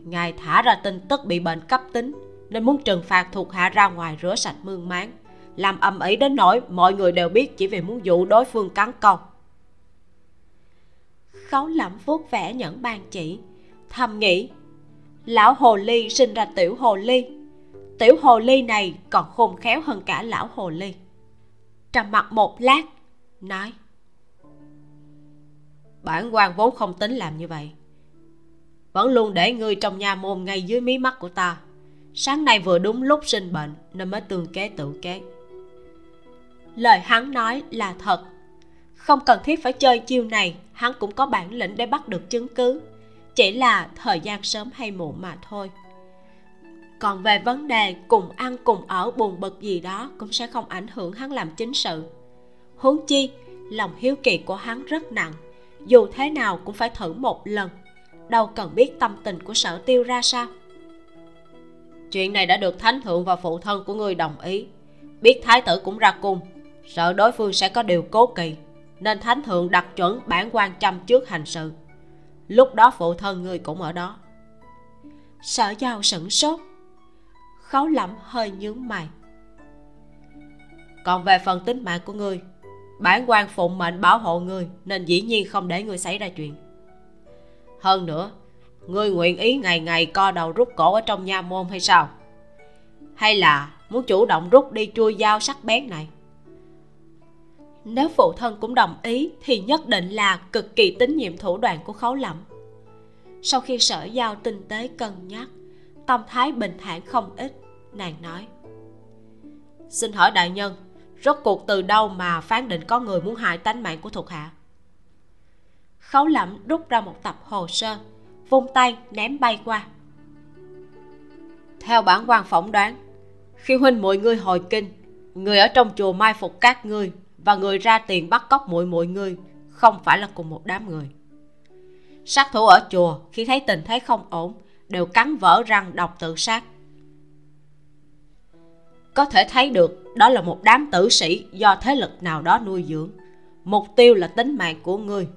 [SPEAKER 2] Ngài thả ra tin tức bị bệnh cấp tính, nên muốn trừng phạt thuộc hạ ra ngoài rửa sạch mương máng làm ầm ĩ đến nỗi mọi người đều biết chỉ vì muốn dụ đối phương cắn câu
[SPEAKER 1] khấu lẩm vuốt vẻ nhẫn ban chỉ, thầm nghĩ, lão hồ ly sinh ra tiểu hồ ly, tiểu hồ ly này còn khôn khéo hơn cả lão hồ ly. Trầm mặt một lát, nói,
[SPEAKER 2] bản quan vốn không tính làm như vậy. Vẫn luôn để ngươi trong nhà môn ngay dưới mí mắt của ta. Sáng nay vừa đúng lúc sinh bệnh, nên mới tương kế tự kế
[SPEAKER 1] lời hắn nói là thật. Không cần thiết phải chơi chiêu này, hắn cũng có bản lĩnh để bắt được chứng cứ. Chỉ là thời gian sớm hay muộn mà thôi. Còn về vấn đề cùng ăn cùng ở buồn bực gì đó cũng sẽ không ảnh hưởng hắn làm chính sự. Huống chi, lòng hiếu kỳ của hắn rất nặng. Dù thế nào cũng phải thử một lần. Đâu cần biết tâm tình của sở tiêu ra sao.
[SPEAKER 2] Chuyện này đã được thánh thượng và phụ thân của ngươi đồng ý. Biết thái tử cũng ra cung sợ đối phương sẽ có điều cố kỳ nên thánh thượng đặt chuẩn bản quan chăm trước hành sự. Lúc đó phụ thân ngươi cũng ở đó.
[SPEAKER 1] Sở giao sửng sốt khấu lẩm hơi nhướng mày.
[SPEAKER 2] Còn về phần tính mạng của ngươi, bản quan phụng mệnh bảo hộ ngươi nên dĩ nhiên không để ngươi xảy ra chuyện. Hơn nữa, ngươi nguyện ý ngày ngày co đầu rút cổ ở trong nha môn hay sao? Hay là muốn chủ động rút đi chui dao sắc bén này?
[SPEAKER 1] Nếu phụ thân cũng đồng ý, thì nhất định là cực kỳ tín nhiệm thủ đoạn của khấu lẩm sau khi sở giao tinh tế cân nhắc, tâm thái bình thản không ít, nàng nói.
[SPEAKER 2] Xin hỏi đại nhân, rốt cuộc từ đâu mà phán định có người muốn hại tánh mạng của thuộc hạ?
[SPEAKER 1] Khấu lẩm rút ra một tập hồ sơ, vung tay ném bay qua.
[SPEAKER 2] Theo bản quan phỏng đoán, khi huynh mọi ngươi hồi kinh, người ở trong chùa mai phục các ngươi và người ra tiền bắt cóc muội muội người, không phải là cùng một đám người. Sát thủ ở chùa, khi thấy tình thế không ổn, đều cắn vỡ răng độc tự sát. Có thể thấy được, đó là một đám tử sĩ do thế lực nào đó nuôi dưỡng. Mục tiêu là tính mạng của ngươi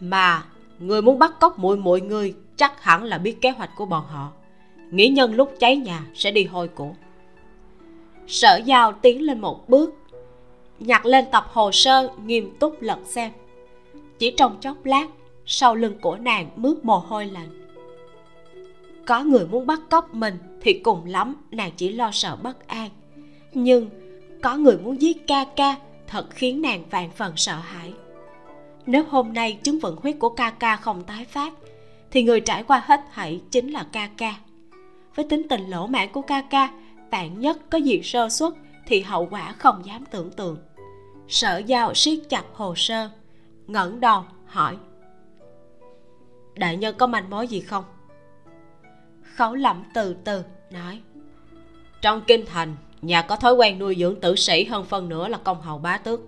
[SPEAKER 2] mà người muốn bắt cóc muội muội ngươi chắc hẳn là biết kế hoạch của bọn họ. Nghĩ nhân lúc cháy nhà sẽ đi hôi của.
[SPEAKER 1] Sở giao tiến lên một bước nhặt lên tập hồ sơ nghiêm túc lật xem. Chỉ trong chốc lát, sau lưng của nàng mướt mồ hôi lạnh. Có người muốn bắt cóc mình thì cùng lắm, nàng chỉ lo sợ bất an. Nhưng có người muốn giết ca ca, thật khiến nàng vạn phần sợ hãi. Nếu hôm nay chứng vận huyết của ca ca không tái phát, thì người trải qua hết thảy chính là ca ca. Với tính tình lỗ mãn của ca ca bạn nhất có gì sơ xuất thì hậu quả không dám tưởng tượng. Sở giao siết chặt hồ sơ, ngẩng đầu, hỏi. Đại nhân có manh mối gì không? Khấu lẩm từ từ nói.
[SPEAKER 2] Trong kinh thành, nhà có thói quen nuôi dưỡng tử sĩ hơn phân nửa là công hầu bá tước.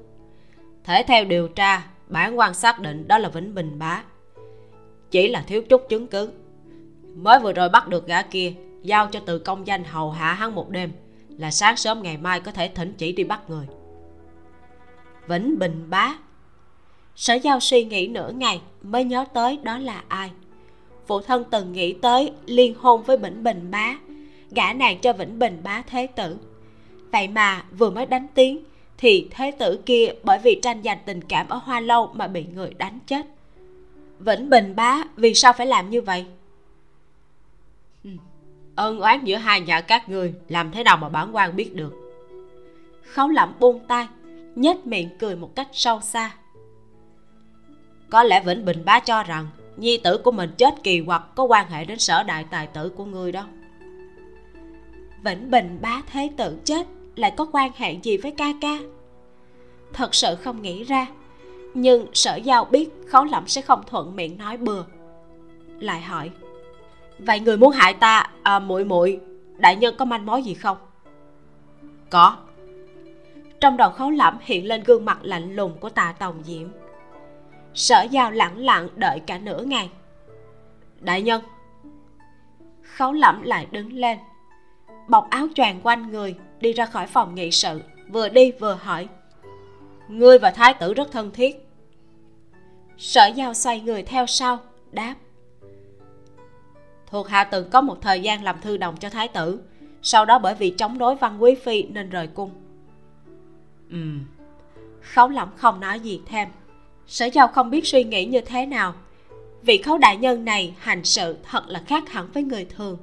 [SPEAKER 2] Thể theo điều tra, bản quan xác định đó là vĩnh bình bá. Chỉ là thiếu chút chứng cứ. Mới vừa rồi bắt được gã kia, giao cho từ công danh hầu hạ hắn một đêm là sáng sớm ngày mai có thể thỉnh chỉ đi bắt người.
[SPEAKER 1] Vĩnh bình bá. Sở giao suy nghĩ nửa ngày mới nhớ tới đó là ai. Phụ thân từng nghĩ tới liên hôn với vĩnh bình bá, gả nàng cho vĩnh bình bá thế tử. Vậy mà vừa mới đánh tiếng thì thế tử kia bởi vì tranh giành tình cảm ở hoa lâu mà bị người đánh chết. Vĩnh bình bá, vì sao phải làm như vậy?
[SPEAKER 2] Ân oán giữa hai nhà các người, làm thế nào mà bản quan biết được?
[SPEAKER 1] Khấu lẩm buông tay, nhếch miệng cười một cách sâu xa.
[SPEAKER 2] Có lẽ vĩnh bình bá cho rằng, nhi tử của mình chết kỳ hoặc có quan hệ đến sở đại tài tử của ngươi đó.
[SPEAKER 1] Vĩnh bình bá thế tử chết, lại có quan hệ gì với ca ca? Thật sự không nghĩ ra, nhưng sở giao biết khấu lẩm sẽ không thuận miệng nói bừa. Lại hỏi vậy người muốn hại ta à muội muội, đại nhân có manh mối gì không?
[SPEAKER 2] Có.
[SPEAKER 1] Trong đầu khấu lẩm hiện lên gương mặt lạnh lùng của tà tòng diễm. Sở giao lẳng lặng đợi cả nửa ngày.
[SPEAKER 2] Đại nhân.
[SPEAKER 1] Khấu lẩm lại đứng lên, bọc áo choàng quanh người, đi ra khỏi phòng nghị sự, vừa đi vừa hỏi.
[SPEAKER 2] Ngươi và thái tử rất thân thiết.
[SPEAKER 1] Sở giao xoay người theo sau, đáp
[SPEAKER 2] thuộc hạ từng có một thời gian làm thư đồng cho thái tử. Sau đó bởi vì chống đối văn quý phi nên rời cung.
[SPEAKER 1] Ừ. Khấu lẩm không nói gì thêm. Sở giao không biết suy nghĩ như thế nào. Vị khấu đại nhân này hành sự thật là khác hẳn với người thường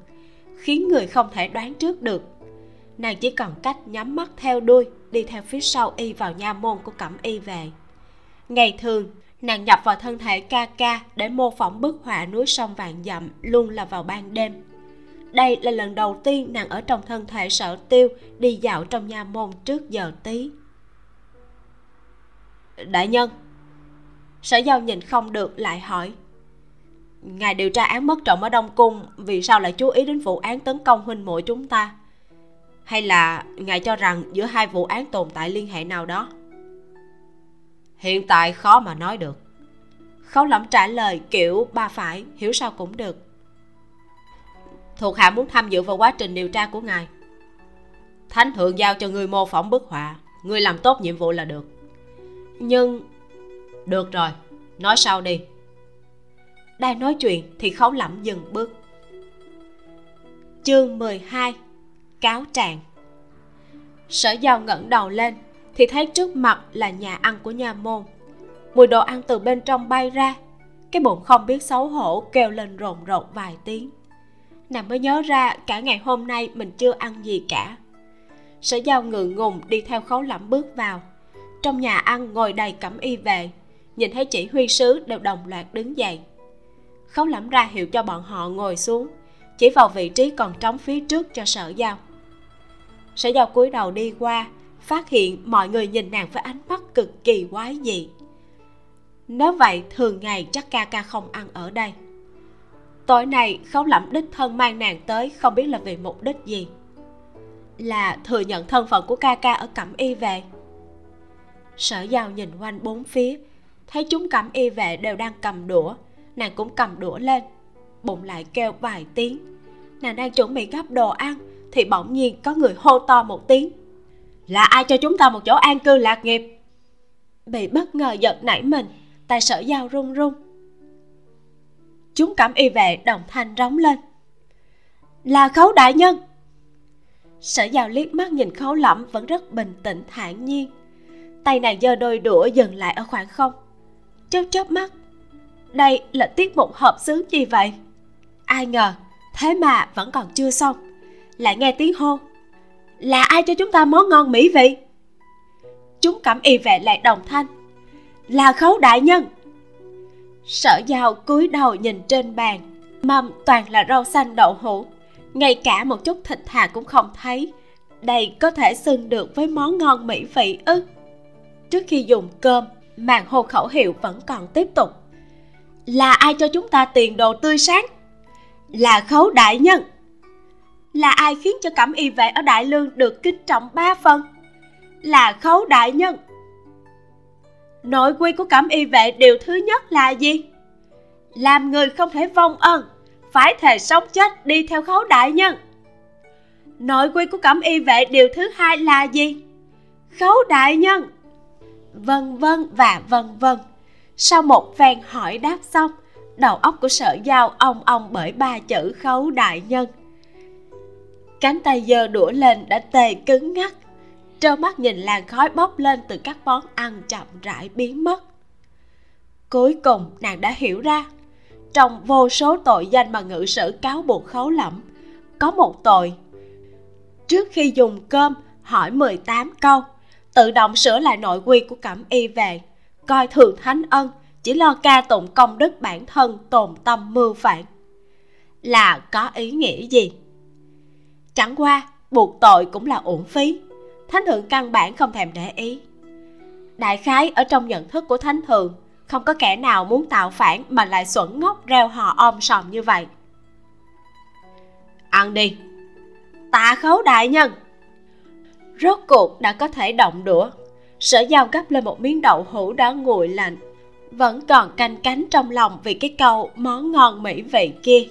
[SPEAKER 1] khiến người không thể đoán trước được. Nàng chỉ còn cách nhắm mắt theo đuôi đi theo phía sau y vào nha môn của cẩm y về. Ngày thường nàng nhập vào thân thể ca ca để mô phỏng bức họa núi sông vàng dặm luôn là vào ban đêm. Đây là lần đầu tiên nàng ở trong thân thể sở tiêu đi dạo trong nha môn trước giờ tí.
[SPEAKER 2] Đại nhân,
[SPEAKER 1] sở giao nhìn không được lại hỏi.
[SPEAKER 2] Ngài điều tra án mất trộm ở đông cung, vì sao lại chú ý đến vụ án tấn công huynh muội chúng ta? Hay là ngài cho rằng giữa hai vụ án tồn tại liên hệ nào đó? Hiện tại khó mà nói được.
[SPEAKER 1] Khấu lẩm trả lời, kiểu, ba phải, hiểu sao cũng được.
[SPEAKER 2] Thuộc hạ muốn tham dự vào quá trình điều tra của ngài. Thánh thượng giao cho người mô phỏng bức họa, người làm tốt nhiệm vụ là được.
[SPEAKER 1] Nhưng,
[SPEAKER 2] được rồi, nói sau đi.
[SPEAKER 1] Đang nói chuyện thì khấu lẩm dừng bước. Chương 12 cáo trạng. Sở giao ngẩng đầu lên thì thấy trước mặt là nhà ăn của nhà môn. Mùi đồ ăn từ bên trong bay ra. Cái bụng không biết xấu hổ kêu lên rộn rộn vài tiếng. Nàng mới nhớ ra cả ngày hôm nay mình chưa ăn gì cả. Sở giao ngượng ngùng đi theo khấu lẩm bước vào. Trong nhà ăn ngồi đầy cẩm y về nhìn thấy chỉ huy sứ đều đồng loạt đứng dậy. Khấu lẩm ra hiệu cho bọn họ ngồi xuống. Chỉ vào vị trí còn trống phía trước cho sở giao. Sở giao cúi đầu đi qua phát hiện mọi người nhìn nàng với ánh mắt cực kỳ quái dị. Nếu vậy, thường ngày chắc ca ca không ăn ở đây. Tối nay, khấu lẩm đích thân mang nàng tới, không biết là vì mục đích gì. Là thừa nhận thân phận của ca ca ở cẩm y về sở giao nhìn quanh bốn phía, thấy chúng cẩm y vệ đều đang cầm đũa. Nàng cũng cầm đũa lên, bụng lại kêu vài tiếng. Nàng đang chuẩn bị gắp đồ ăn, thì bỗng nhiên có người hô to một tiếng
[SPEAKER 2] là ai cho chúng ta một chỗ an cư lạc nghiệp?
[SPEAKER 1] Bị bất ngờ giật nảy mình tay sở dao run run chúng cảm y vệ đồng thanh rống lên. Là khấu đại nhân. Sở dao liếc mắt nhìn khấu lẫm vẫn rất bình tĩnh thản nhiên. Tay nàng giơ đôi đũa dừng lại ở khoảng không. Chớp chớp mắt. Đây là tiết mục hợp xướng gì vậy? Ai ngờ, thế mà vẫn còn chưa xong. Lại nghe tiếng hô là ai cho chúng ta món ngon mỹ vị? Chúng cẩm y vệ lại đồng thanh. Là khấu đại nhân. Sở giao cúi đầu nhìn trên bàn, mâm toàn là rau xanh đậu hũ. Ngay cả một chút thịt thà cũng không thấy. Đây có thể xưng được với món ngon mỹ vị ư? Trước khi dùng cơm, màn hô khẩu hiệu vẫn còn tiếp tục. Là ai cho chúng ta tiền đồ tươi sáng? Là khấu đại nhân là ai khiến cho cẩm y vệ ở đại lương được kính trọng ba phần? Là khấu đại nhân. Nội quy của cẩm y vệ điều thứ nhất là gì? Làm người không thể vong ân, phải thề sống chết đi theo khấu đại nhân. Nội quy của cẩm y vệ điều thứ hai là gì? Khấu đại nhân. Vân vân và vân vân. Sau một phen hỏi đáp xong, đầu óc của sở giao ong ong bởi ba chữ khấu đại nhân cánh tay giơ đũa lên đã tê cứng ngắc trơ mắt nhìn làn khói bốc lên từ các món ăn chậm rãi biến mất. Cuối cùng, nàng đã hiểu ra, trong vô số tội danh mà ngự sử cáo buộc khấu lẫm, có một tội. Trước khi dùng cơm, hỏi 18 câu, tự động sửa lại nội quy của cẩm y về, coi thường thánh ân, chỉ lo ca tụng công đức bản thân tồn tâm mưu phản. Là có ý nghĩa gì? Chẳng qua, buộc tội cũng là uổng phí. Thánh thượng căn bản không thèm để ý. Đại khái ở trong nhận thức của thánh thượng, không có kẻ nào muốn tạo phản mà lại xuẩn ngốc reo hò om sòm như vậy.
[SPEAKER 2] Ăn đi.
[SPEAKER 1] Tạ khấu đại nhân. Rốt cuộc đã có thể động đũa. Sở giao gấp lên một miếng đậu hũ đã nguội lạnh. Vẫn còn canh cánh trong lòng vì cái câu món ngon mỹ vị kia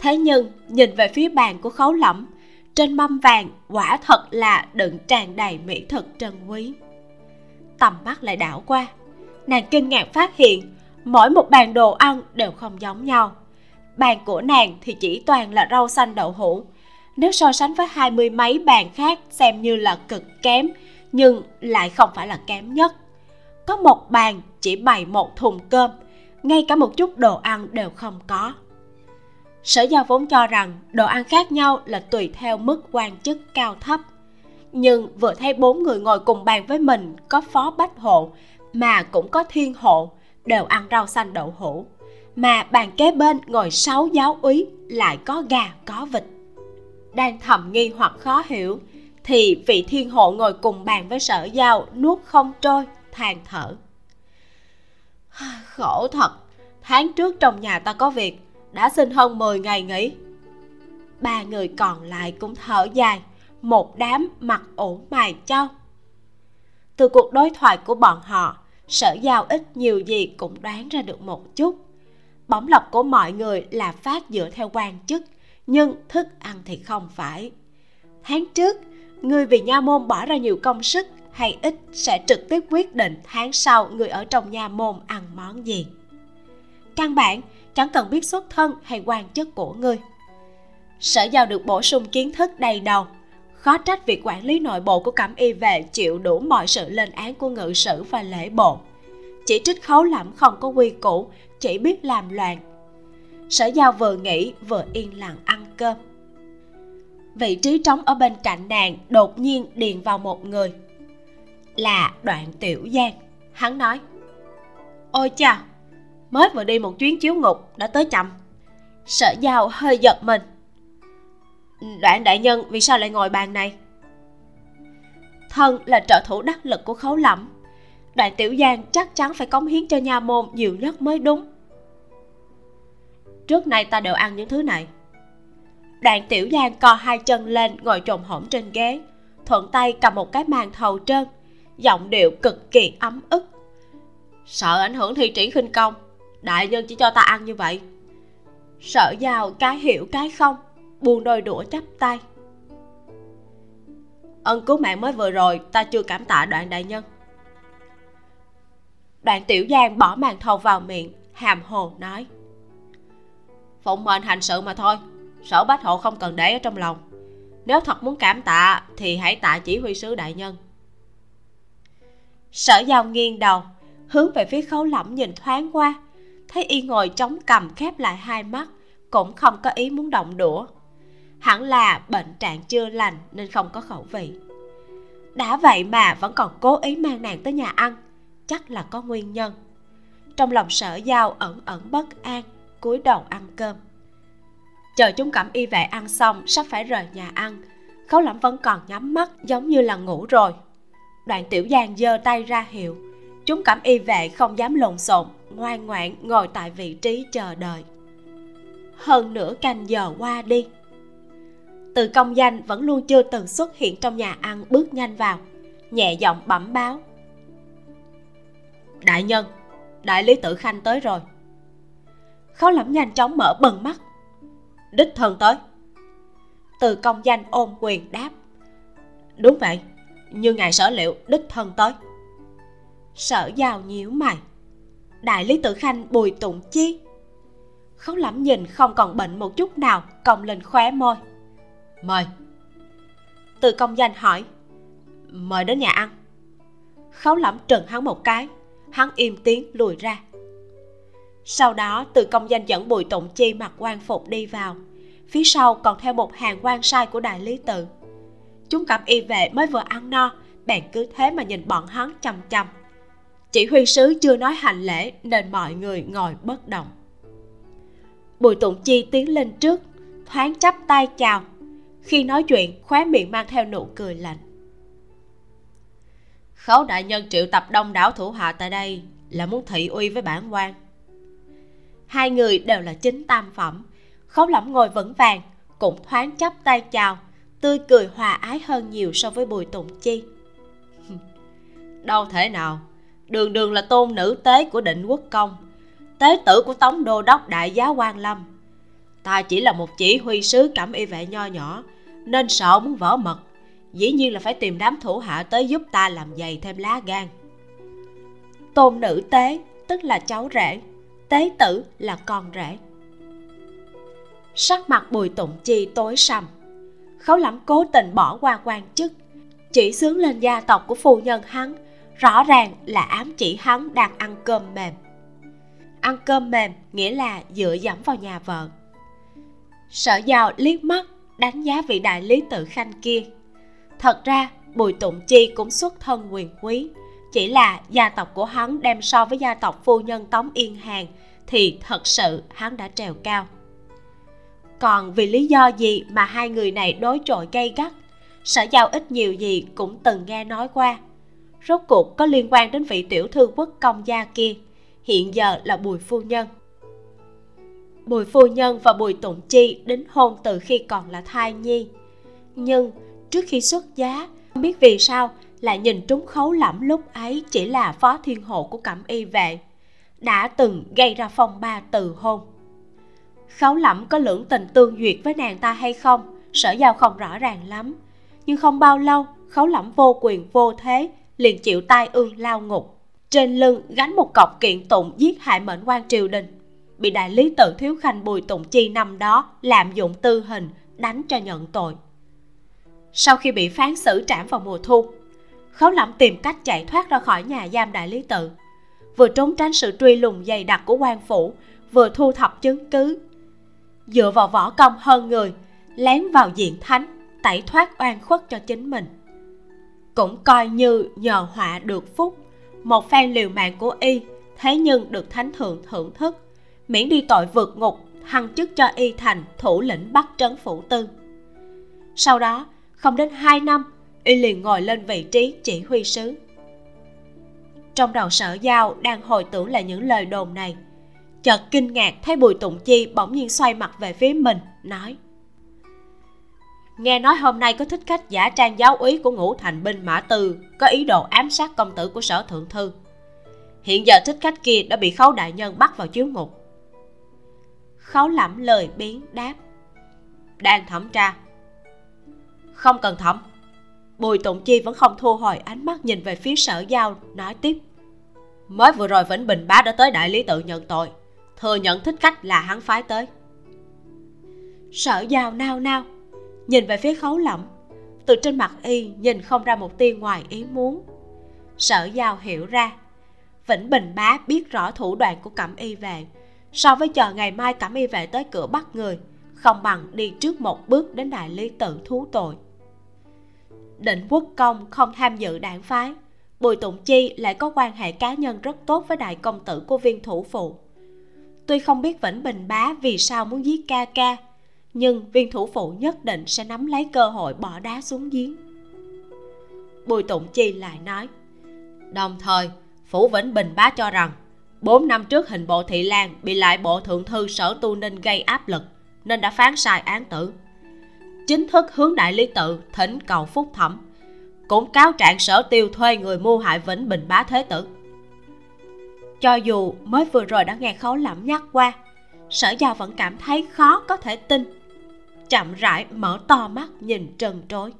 [SPEAKER 1] thế nhưng, nhìn về phía bàn của khấu lẫm, trên mâm vàng quả thật là đựng tràn đầy mỹ thực trân quý. Tầm mắt lại đảo qua, nàng kinh ngạc phát hiện mỗi một bàn đồ ăn đều không giống nhau. Bàn của nàng thì chỉ toàn là rau xanh đậu hũ. Nếu so sánh với hai mươi mấy bàn khác xem như là cực kém, nhưng lại không phải là kém nhất. Có một bàn chỉ bày một thùng cơm, ngay cả một chút đồ ăn đều không có sở giao vốn cho rằng đồ ăn khác nhau là tùy theo mức quan chức cao thấp. Nhưng vừa thấy bốn người ngồi cùng bàn với mình có phó bách hộ, mà cũng có thiên hộ, đều ăn rau xanh đậu hũ. Mà bàn kế bên ngồi sáu giáo úy lại có gà, có vịt. Đang thầm nghi hoặc khó hiểu, thì vị thiên hộ ngồi cùng bàn với sở giao nuốt không trôi, than thở. [sighs] Khổ thật, tháng trước trong nhà ta có việc đã xin hơn 10 ngày nghỉ. Ba người còn lại cũng thở dài, một đám mặt ủ mày cho. Từ cuộc đối thoại của bọn họ, sở giao ít nhiều gì cũng đoán ra được một chút. Bóng lọc của mọi người là phát dựa theo quan chức, nhưng thức ăn thì không phải. Tháng trước, người vì nha môn bỏ ra nhiều công sức hay ít sẽ trực tiếp quyết định tháng sau người ở trong nha môn ăn món gì. Căn bản chẳng cần biết xuất thân hay quan chức của ngươi. Sở giao được bổ sung kiến thức đầy đầu, khó trách việc quản lý nội bộ của cẩm y vệ chịu đủ mọi sự lên án của ngự sử và lễ bộ. Chỉ trích khấu lẩm không có quy củ, chỉ biết làm loạn. Sở giao vừa nghĩ vừa yên lặng ăn cơm. Vị trí trống ở bên cạnh nàng đột nhiên điền vào một người. Là đoạn tiểu giang. Hắn nói, ôi chào!" Mới vừa đi một chuyến chiếu ngục đã tới chậm. Sở giao hơi giật mình. Đoạn đại nhân, vì sao lại ngồi bàn này? Thân là trợ thủ đắc lực của khấu lẩm đoạn tiểu giang chắc chắn phải cống hiến cho nha môn nhiều nhất mới đúng. Trước nay ta đều ăn những thứ này. Đoạn tiểu giang co hai chân lên ngồi trồm hổm trên ghế, thuận tay cầm một cái màn thầu trơn, giọng điệu cực kỳ ấm ức. Sợ ảnh hưởng thi triển khinh công đại nhân chỉ cho ta ăn như vậy. Sợ giàu cái hiểu cái không buông đôi đũa chắp tay. Ân cứu mạng mới vừa rồi, ta chưa cảm tạ đoạn đại nhân. Đoạn tiểu giang bỏ màn thầu vào miệng, hàm hồ nói. Phụng mệnh hành sự mà thôi, sở bách hộ không cần để ở trong lòng. Nếu thật muốn cảm tạ, thì hãy tạ chỉ huy sứ đại nhân. Sở giao nghiêng đầu, hướng về phía khấu lẫm nhìn thoáng qua thấy y ngồi chống cằm khép lại hai mắt, cũng không có ý muốn động đũa. Hẳn là bệnh trạng chưa lành nên không có khẩu vị. Đã vậy mà vẫn còn cố ý mang nàng tới nhà ăn, chắc là có nguyên nhân. Trong lòng sở giao ẩn ẩn bất an, cúi đầu ăn cơm. Chờ chúng cẩm y vệ ăn xong, sắp phải rời nhà ăn, khấu lẩm vẫn còn nhắm mắt giống như là ngủ rồi. Đoạn tiểu giang giơ tay ra hiệu, chúng cẩm y vệ không dám lộn xộn ngoan ngoãn ngồi tại vị trí chờ đợi. Hơn nửa canh giờ qua đi, từ công danh vẫn luôn chưa từng xuất hiện trong nhà ăn bước nhanh vào, nhẹ giọng bẩm báo. Đại nhân, đại lý Tử khanh tới rồi. Khấu lẩm nhanh chóng mở bừng mắt. Đích thân tới. Từ công danh ôn quyền đáp. Đúng vậy như ngài sở liệu đích thân tới. Sở giao nhíu mày đại lý tự khanh bùi tụng chi. Khấu lẩm nhìn không còn bệnh một chút nào cong lên khóe môi. Mời. Từ công danh hỏi. Mời đến nhà ăn. Khấu lẩm trừng hắn một cái hắn im tiếng lùi ra. Sau đó từ công danh dẫn bùi tụng chi mặc quan phục đi vào. Phía sau còn theo một hàng quan sai của đại lý tự chúng cẩm y vệ mới vừa ăn no bèn cứ thế mà nhìn bọn hắn chằm chằm chỉ huy sứ chưa nói hành lễ nên mọi người ngồi bất động. Bùi tụng chi tiến lên trước, thoáng chắp tay chào. Khi nói chuyện, khóe miệng mang theo nụ cười lạnh. Khấu đại nhân triệu tập đông đảo thủ hạ tại đây là muốn thị uy với bản quan. Hai người đều là chính tam phẩm. Khấu lẩm ngồi vững vàng, cũng thoáng chắp tay chào, tươi cười hòa ái hơn nhiều so với bùi tụng chi. [laughs] Đâu thể nào đường đường là tôn nữ tế của định quốc công. Tế tử của tống đô đốc đại giá quan lâm. Ta chỉ là một chỉ huy sứ cẩm y vệ nho nhỏ, nên sợ muốn vỡ mật. Dĩ nhiên là phải tìm đám thủ hạ tới giúp ta làm dày thêm lá gan. Tôn nữ tế, tức là cháu rể. Tế tử là con rể. Sắc mặt bùi tụng chi tối sầm. Khấu lắm cố tình bỏ qua quan chức, chỉ sướng lên gia tộc của phu nhân hắn rõ ràng là ám chỉ hắn đang ăn cơm mềm. Ăn cơm mềm nghĩa là dựa dẫm vào nhà vợ. Sở giàu liếc mắt, đánh giá vị đại lý tự khanh kia. Thật ra, bùi tụng chi cũng xuất thân quyền quý. Chỉ là gia tộc của hắn đem so với gia tộc phu nhân tống yên hàng thì thật sự hắn đã trèo cao. Còn vì lý do gì mà hai người này đối chọi gay gắt, sở giao ít nhiều gì cũng từng nghe nói qua rốt cuộc có liên quan đến vị tiểu thư quốc công gia kia. Hiện giờ là bùi phu nhân. Bùi phu nhân và bùi tụng chi đính hôn từ khi còn là thai nhi. Nhưng trước khi xuất giá, không biết vì sao lại nhìn trúng khấu lẫm lúc ấy chỉ là phó thiên hộ của cẩm y vệ, đã từng gây ra phong ba từ hôn. Khấu lẫm có lưỡng tình tương duyệt với nàng ta hay không, sở giao không rõ ràng lắm. Nhưng không bao lâu, khấu lẫm vô quyền vô thế liền chịu tai ương lao ngục. Trên lưng gánh một cọc kiện tụng giết hại mệnh quan triều đình. Bị đại lý tự thiếu khanh bùi tụng chi năm đó lạm dụng tư hình, đánh cho nhận tội. Sau khi bị phán xử trảm vào mùa thu, khấu lẩm tìm cách chạy thoát ra khỏi nhà giam đại lý tự. Vừa trốn tránh sự truy lùng dày đặc của quan phủ, vừa thu thập chứng cứ. Dựa vào võ công hơn người, lén vào diện thánh, tẩy thoát oan khuất cho chính mình cũng coi như nhờ họa được phúc. Một phen liều mạng của y, thế nhưng được thánh thượng thưởng thức. Miễn đi tội vượt ngục thăng chức cho y thành thủ lĩnh bắc trấn phủ tư. Sau đó, không đến hai năm, y liền ngồi lên vị trí chỉ huy sứ. Trong đầu sở giao đang hồi tưởng lại những lời đồn này, chợt kinh ngạc thấy bùi tụng chi bỗng nhiên xoay mặt về phía mình, nói nghe nói hôm nay có thích khách giả trang giáo úy của ngũ thành binh mã tư, có ý đồ ám sát công tử của sở thượng thư. Hiện giờ thích khách kia đã bị khấu đại nhân bắt vào chiếu ngục. Khấu lẩm lời biến đáp. Đang thẩm tra. Không cần thẩm. Bùi tụng chi vẫn không thu hồi ánh mắt nhìn về phía sở giao, nói tiếp. Mới vừa rồi vĩnh bình bá đã tới đại lý tự nhận tội. Thừa nhận thích khách là hắn phái tới. Sở giao nao nao nhìn về phía khấu lẩm từ trên mặt y nhìn không ra một tia ngoài ý muốn. Sở giao hiểu ra, vĩnh bình bá biết rõ thủ đoạn của cẩm y vệ. So với chờ ngày mai cẩm y về tới cửa bắt người, không bằng đi trước một bước đến đại lý tự thú tội. Định quốc công không tham dự đảng phái, bùi tụng chi lại có quan hệ cá nhân rất tốt với đại công tử của viên thủ phụ. Tuy không biết vĩnh bình bá vì sao muốn giết ca ca nhưng viên thủ phụ nhất định sẽ nắm lấy cơ hội bỏ đá xuống giếng. Bùi tụng chi lại nói, đồng thời, phủ vĩnh bình bá cho rằng, bốn năm trước hình bộ thị lan bị lại bộ thượng thư sở tu ninh gây áp lực, nên đã phán sai án tử. Chính thức hướng đại lý tự thỉnh cầu phúc thẩm, cũng cáo trạng sở tiêu thuê người mưu hại vĩnh bình bá thế tử. Cho dù mới vừa rồi đã nghe khấu lẩm nhắc qua, sở giao vẫn cảm thấy khó có thể tin chậm rãi mở to mắt nhìn trần trối.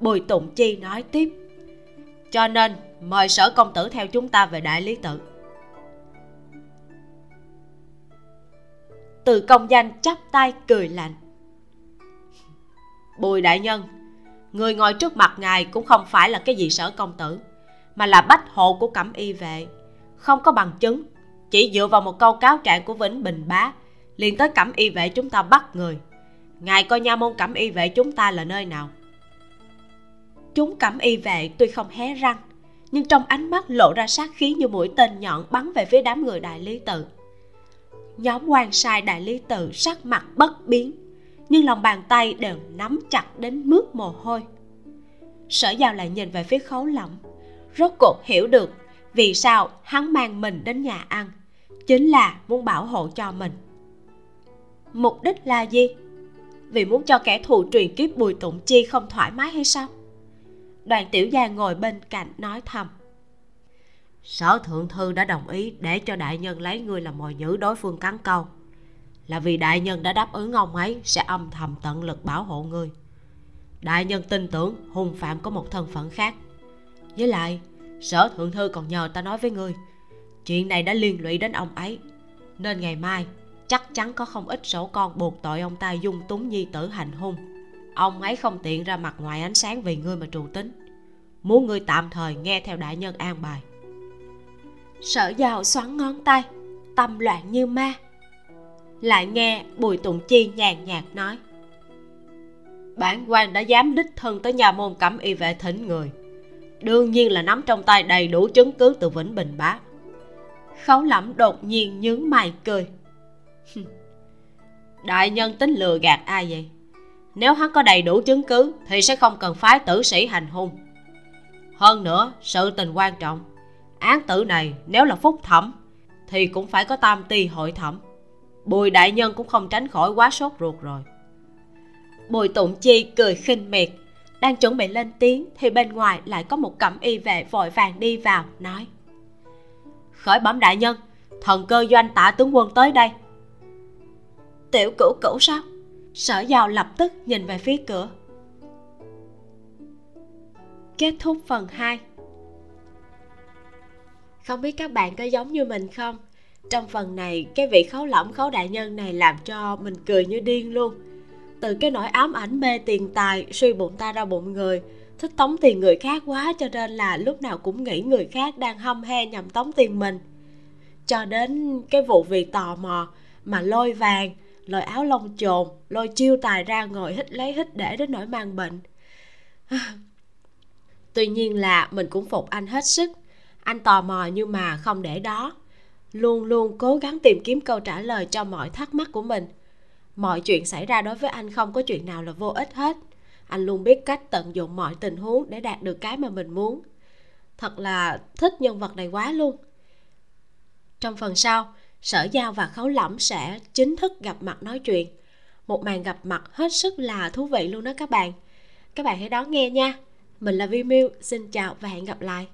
[SPEAKER 1] Bùi tụng chi nói tiếp, cho nên mời sở công tử theo chúng ta về đại lý tự. Từ công danh chắp tay cười lạnh, bùi đại nhân, người ngồi trước mặt ngài cũng không phải là cái gì sở công tử, mà là bách hộ của cẩm y vệ. Không có bằng chứng, chỉ dựa vào một câu cáo trạng của vĩnh bình bá, liền tới cẩm y vệ chúng ta bắt người ngài coi nha môn cẩm y vệ chúng ta là nơi nào? Chúng cẩm y vệ tuy không hé răng, nhưng trong ánh mắt lộ ra sát khí như mũi tên nhọn bắn về phía đám người đại lý tự. Nhóm quan sai đại lý tự sắc mặt bất biến, nhưng lòng bàn tay đều nắm chặt đến mướt mồ hôi. Sở giao lại nhìn về phía khấu lỏng, rốt cuộc hiểu được vì sao hắn mang mình đến nhà ăn, chính là muốn bảo hộ cho mình. Mục đích là gì? Vì muốn cho kẻ thù truyền kiếp bùi tụng chi không thoải mái hay sao? Đoàn tiểu gia ngồi bên cạnh nói thầm. Sở thượng thư đã đồng ý để cho đại nhân lấy ngươi làm mồi nhữ đối phương cắn câu. Là vì đại nhân đã đáp ứng ông ấy sẽ âm thầm tận lực bảo hộ ngươi đại nhân tin tưởng hung phạm có một thân phận khác. Với lại, sở thượng thư còn nhờ ta nói với ngươi chuyện này đã liên lụy đến ông ấy, nên ngày mai chắc chắn có không ít sổ con buộc tội ông ta dung túng nhi tử hành hung. Ông ấy không tiện ra mặt ngoài ánh sáng vì ngươi mà trù tính. Muốn ngươi tạm thời nghe theo đại nhân an bài. Sở giàu xoắn ngón tay tâm loạn như ma. Lại nghe bùi tụng chi nhàn nhạt nói. Bản quan đã dám đích thân tới nhà môn cẩm y vệ thỉnh người.
[SPEAKER 2] Đương nhiên là nắm trong tay đầy đủ chứng cứ từ vĩnh bình bá.
[SPEAKER 1] Khấu lẩm đột nhiên nhướng mày cười
[SPEAKER 2] đại nhân tính lừa gạt ai vậy? Nếu hắn có đầy đủ chứng cứ thì sẽ không cần phái tử sĩ hành hung. Hơn nữa, sự tình quan trọng. Án tử này nếu là phúc thẩm thì cũng phải có tam ti hội thẩm. Bùi đại nhân cũng không tránh khỏi quá sốt ruột rồi.
[SPEAKER 1] Bùi tụng chi cười khinh miệt, đang chuẩn bị lên tiếng thì bên ngoài lại có một cẩm y vệ vội vàng đi vào, nói.
[SPEAKER 2] Khởi bẩm đại nhân, thần cơ doanh tả tướng quân tới đây
[SPEAKER 1] tiểu cửu cửu sao? Sở giàu lập tức nhìn về phía cửa. Kết thúc phần 2 không biết các bạn có giống như mình không? Trong phần này, cái vị khấu lỏng khấu đại nhân này làm cho mình cười như điên luôn. Từ cái nỗi ám ảnh mê tiền tài, suy bụng ta ra bụng người, thích tống tiền người khác quá cho nên là lúc nào cũng nghĩ người khác đang hâm he nhằm tống tiền mình. Cho đến cái vụ việc tò mò mà lôi vàng lôi áo lông chồn, lôi chiêu tài ra ngồi hít lấy hít để đến nỗi mang bệnh. [sighs] Tuy nhiên là mình cũng phục anh hết sức. Anh tò mò nhưng mà không để đó. Luôn luôn cố gắng tìm kiếm câu trả lời cho mọi thắc mắc của mình. Mọi chuyện xảy ra đối với anh không có chuyện nào là vô ích hết. Anh luôn biết cách tận dụng mọi tình huống để đạt được cái mà mình muốn. Thật là thích nhân vật này quá luôn. Trong phần sau sở giao và khấu lẫm sẽ chính thức gặp mặt nói chuyện. Một màn gặp mặt hết sức là thú vị luôn đó các bạn. Các bạn hãy đón nghe nha. Mình là vi miu, xin chào và hẹn gặp lại.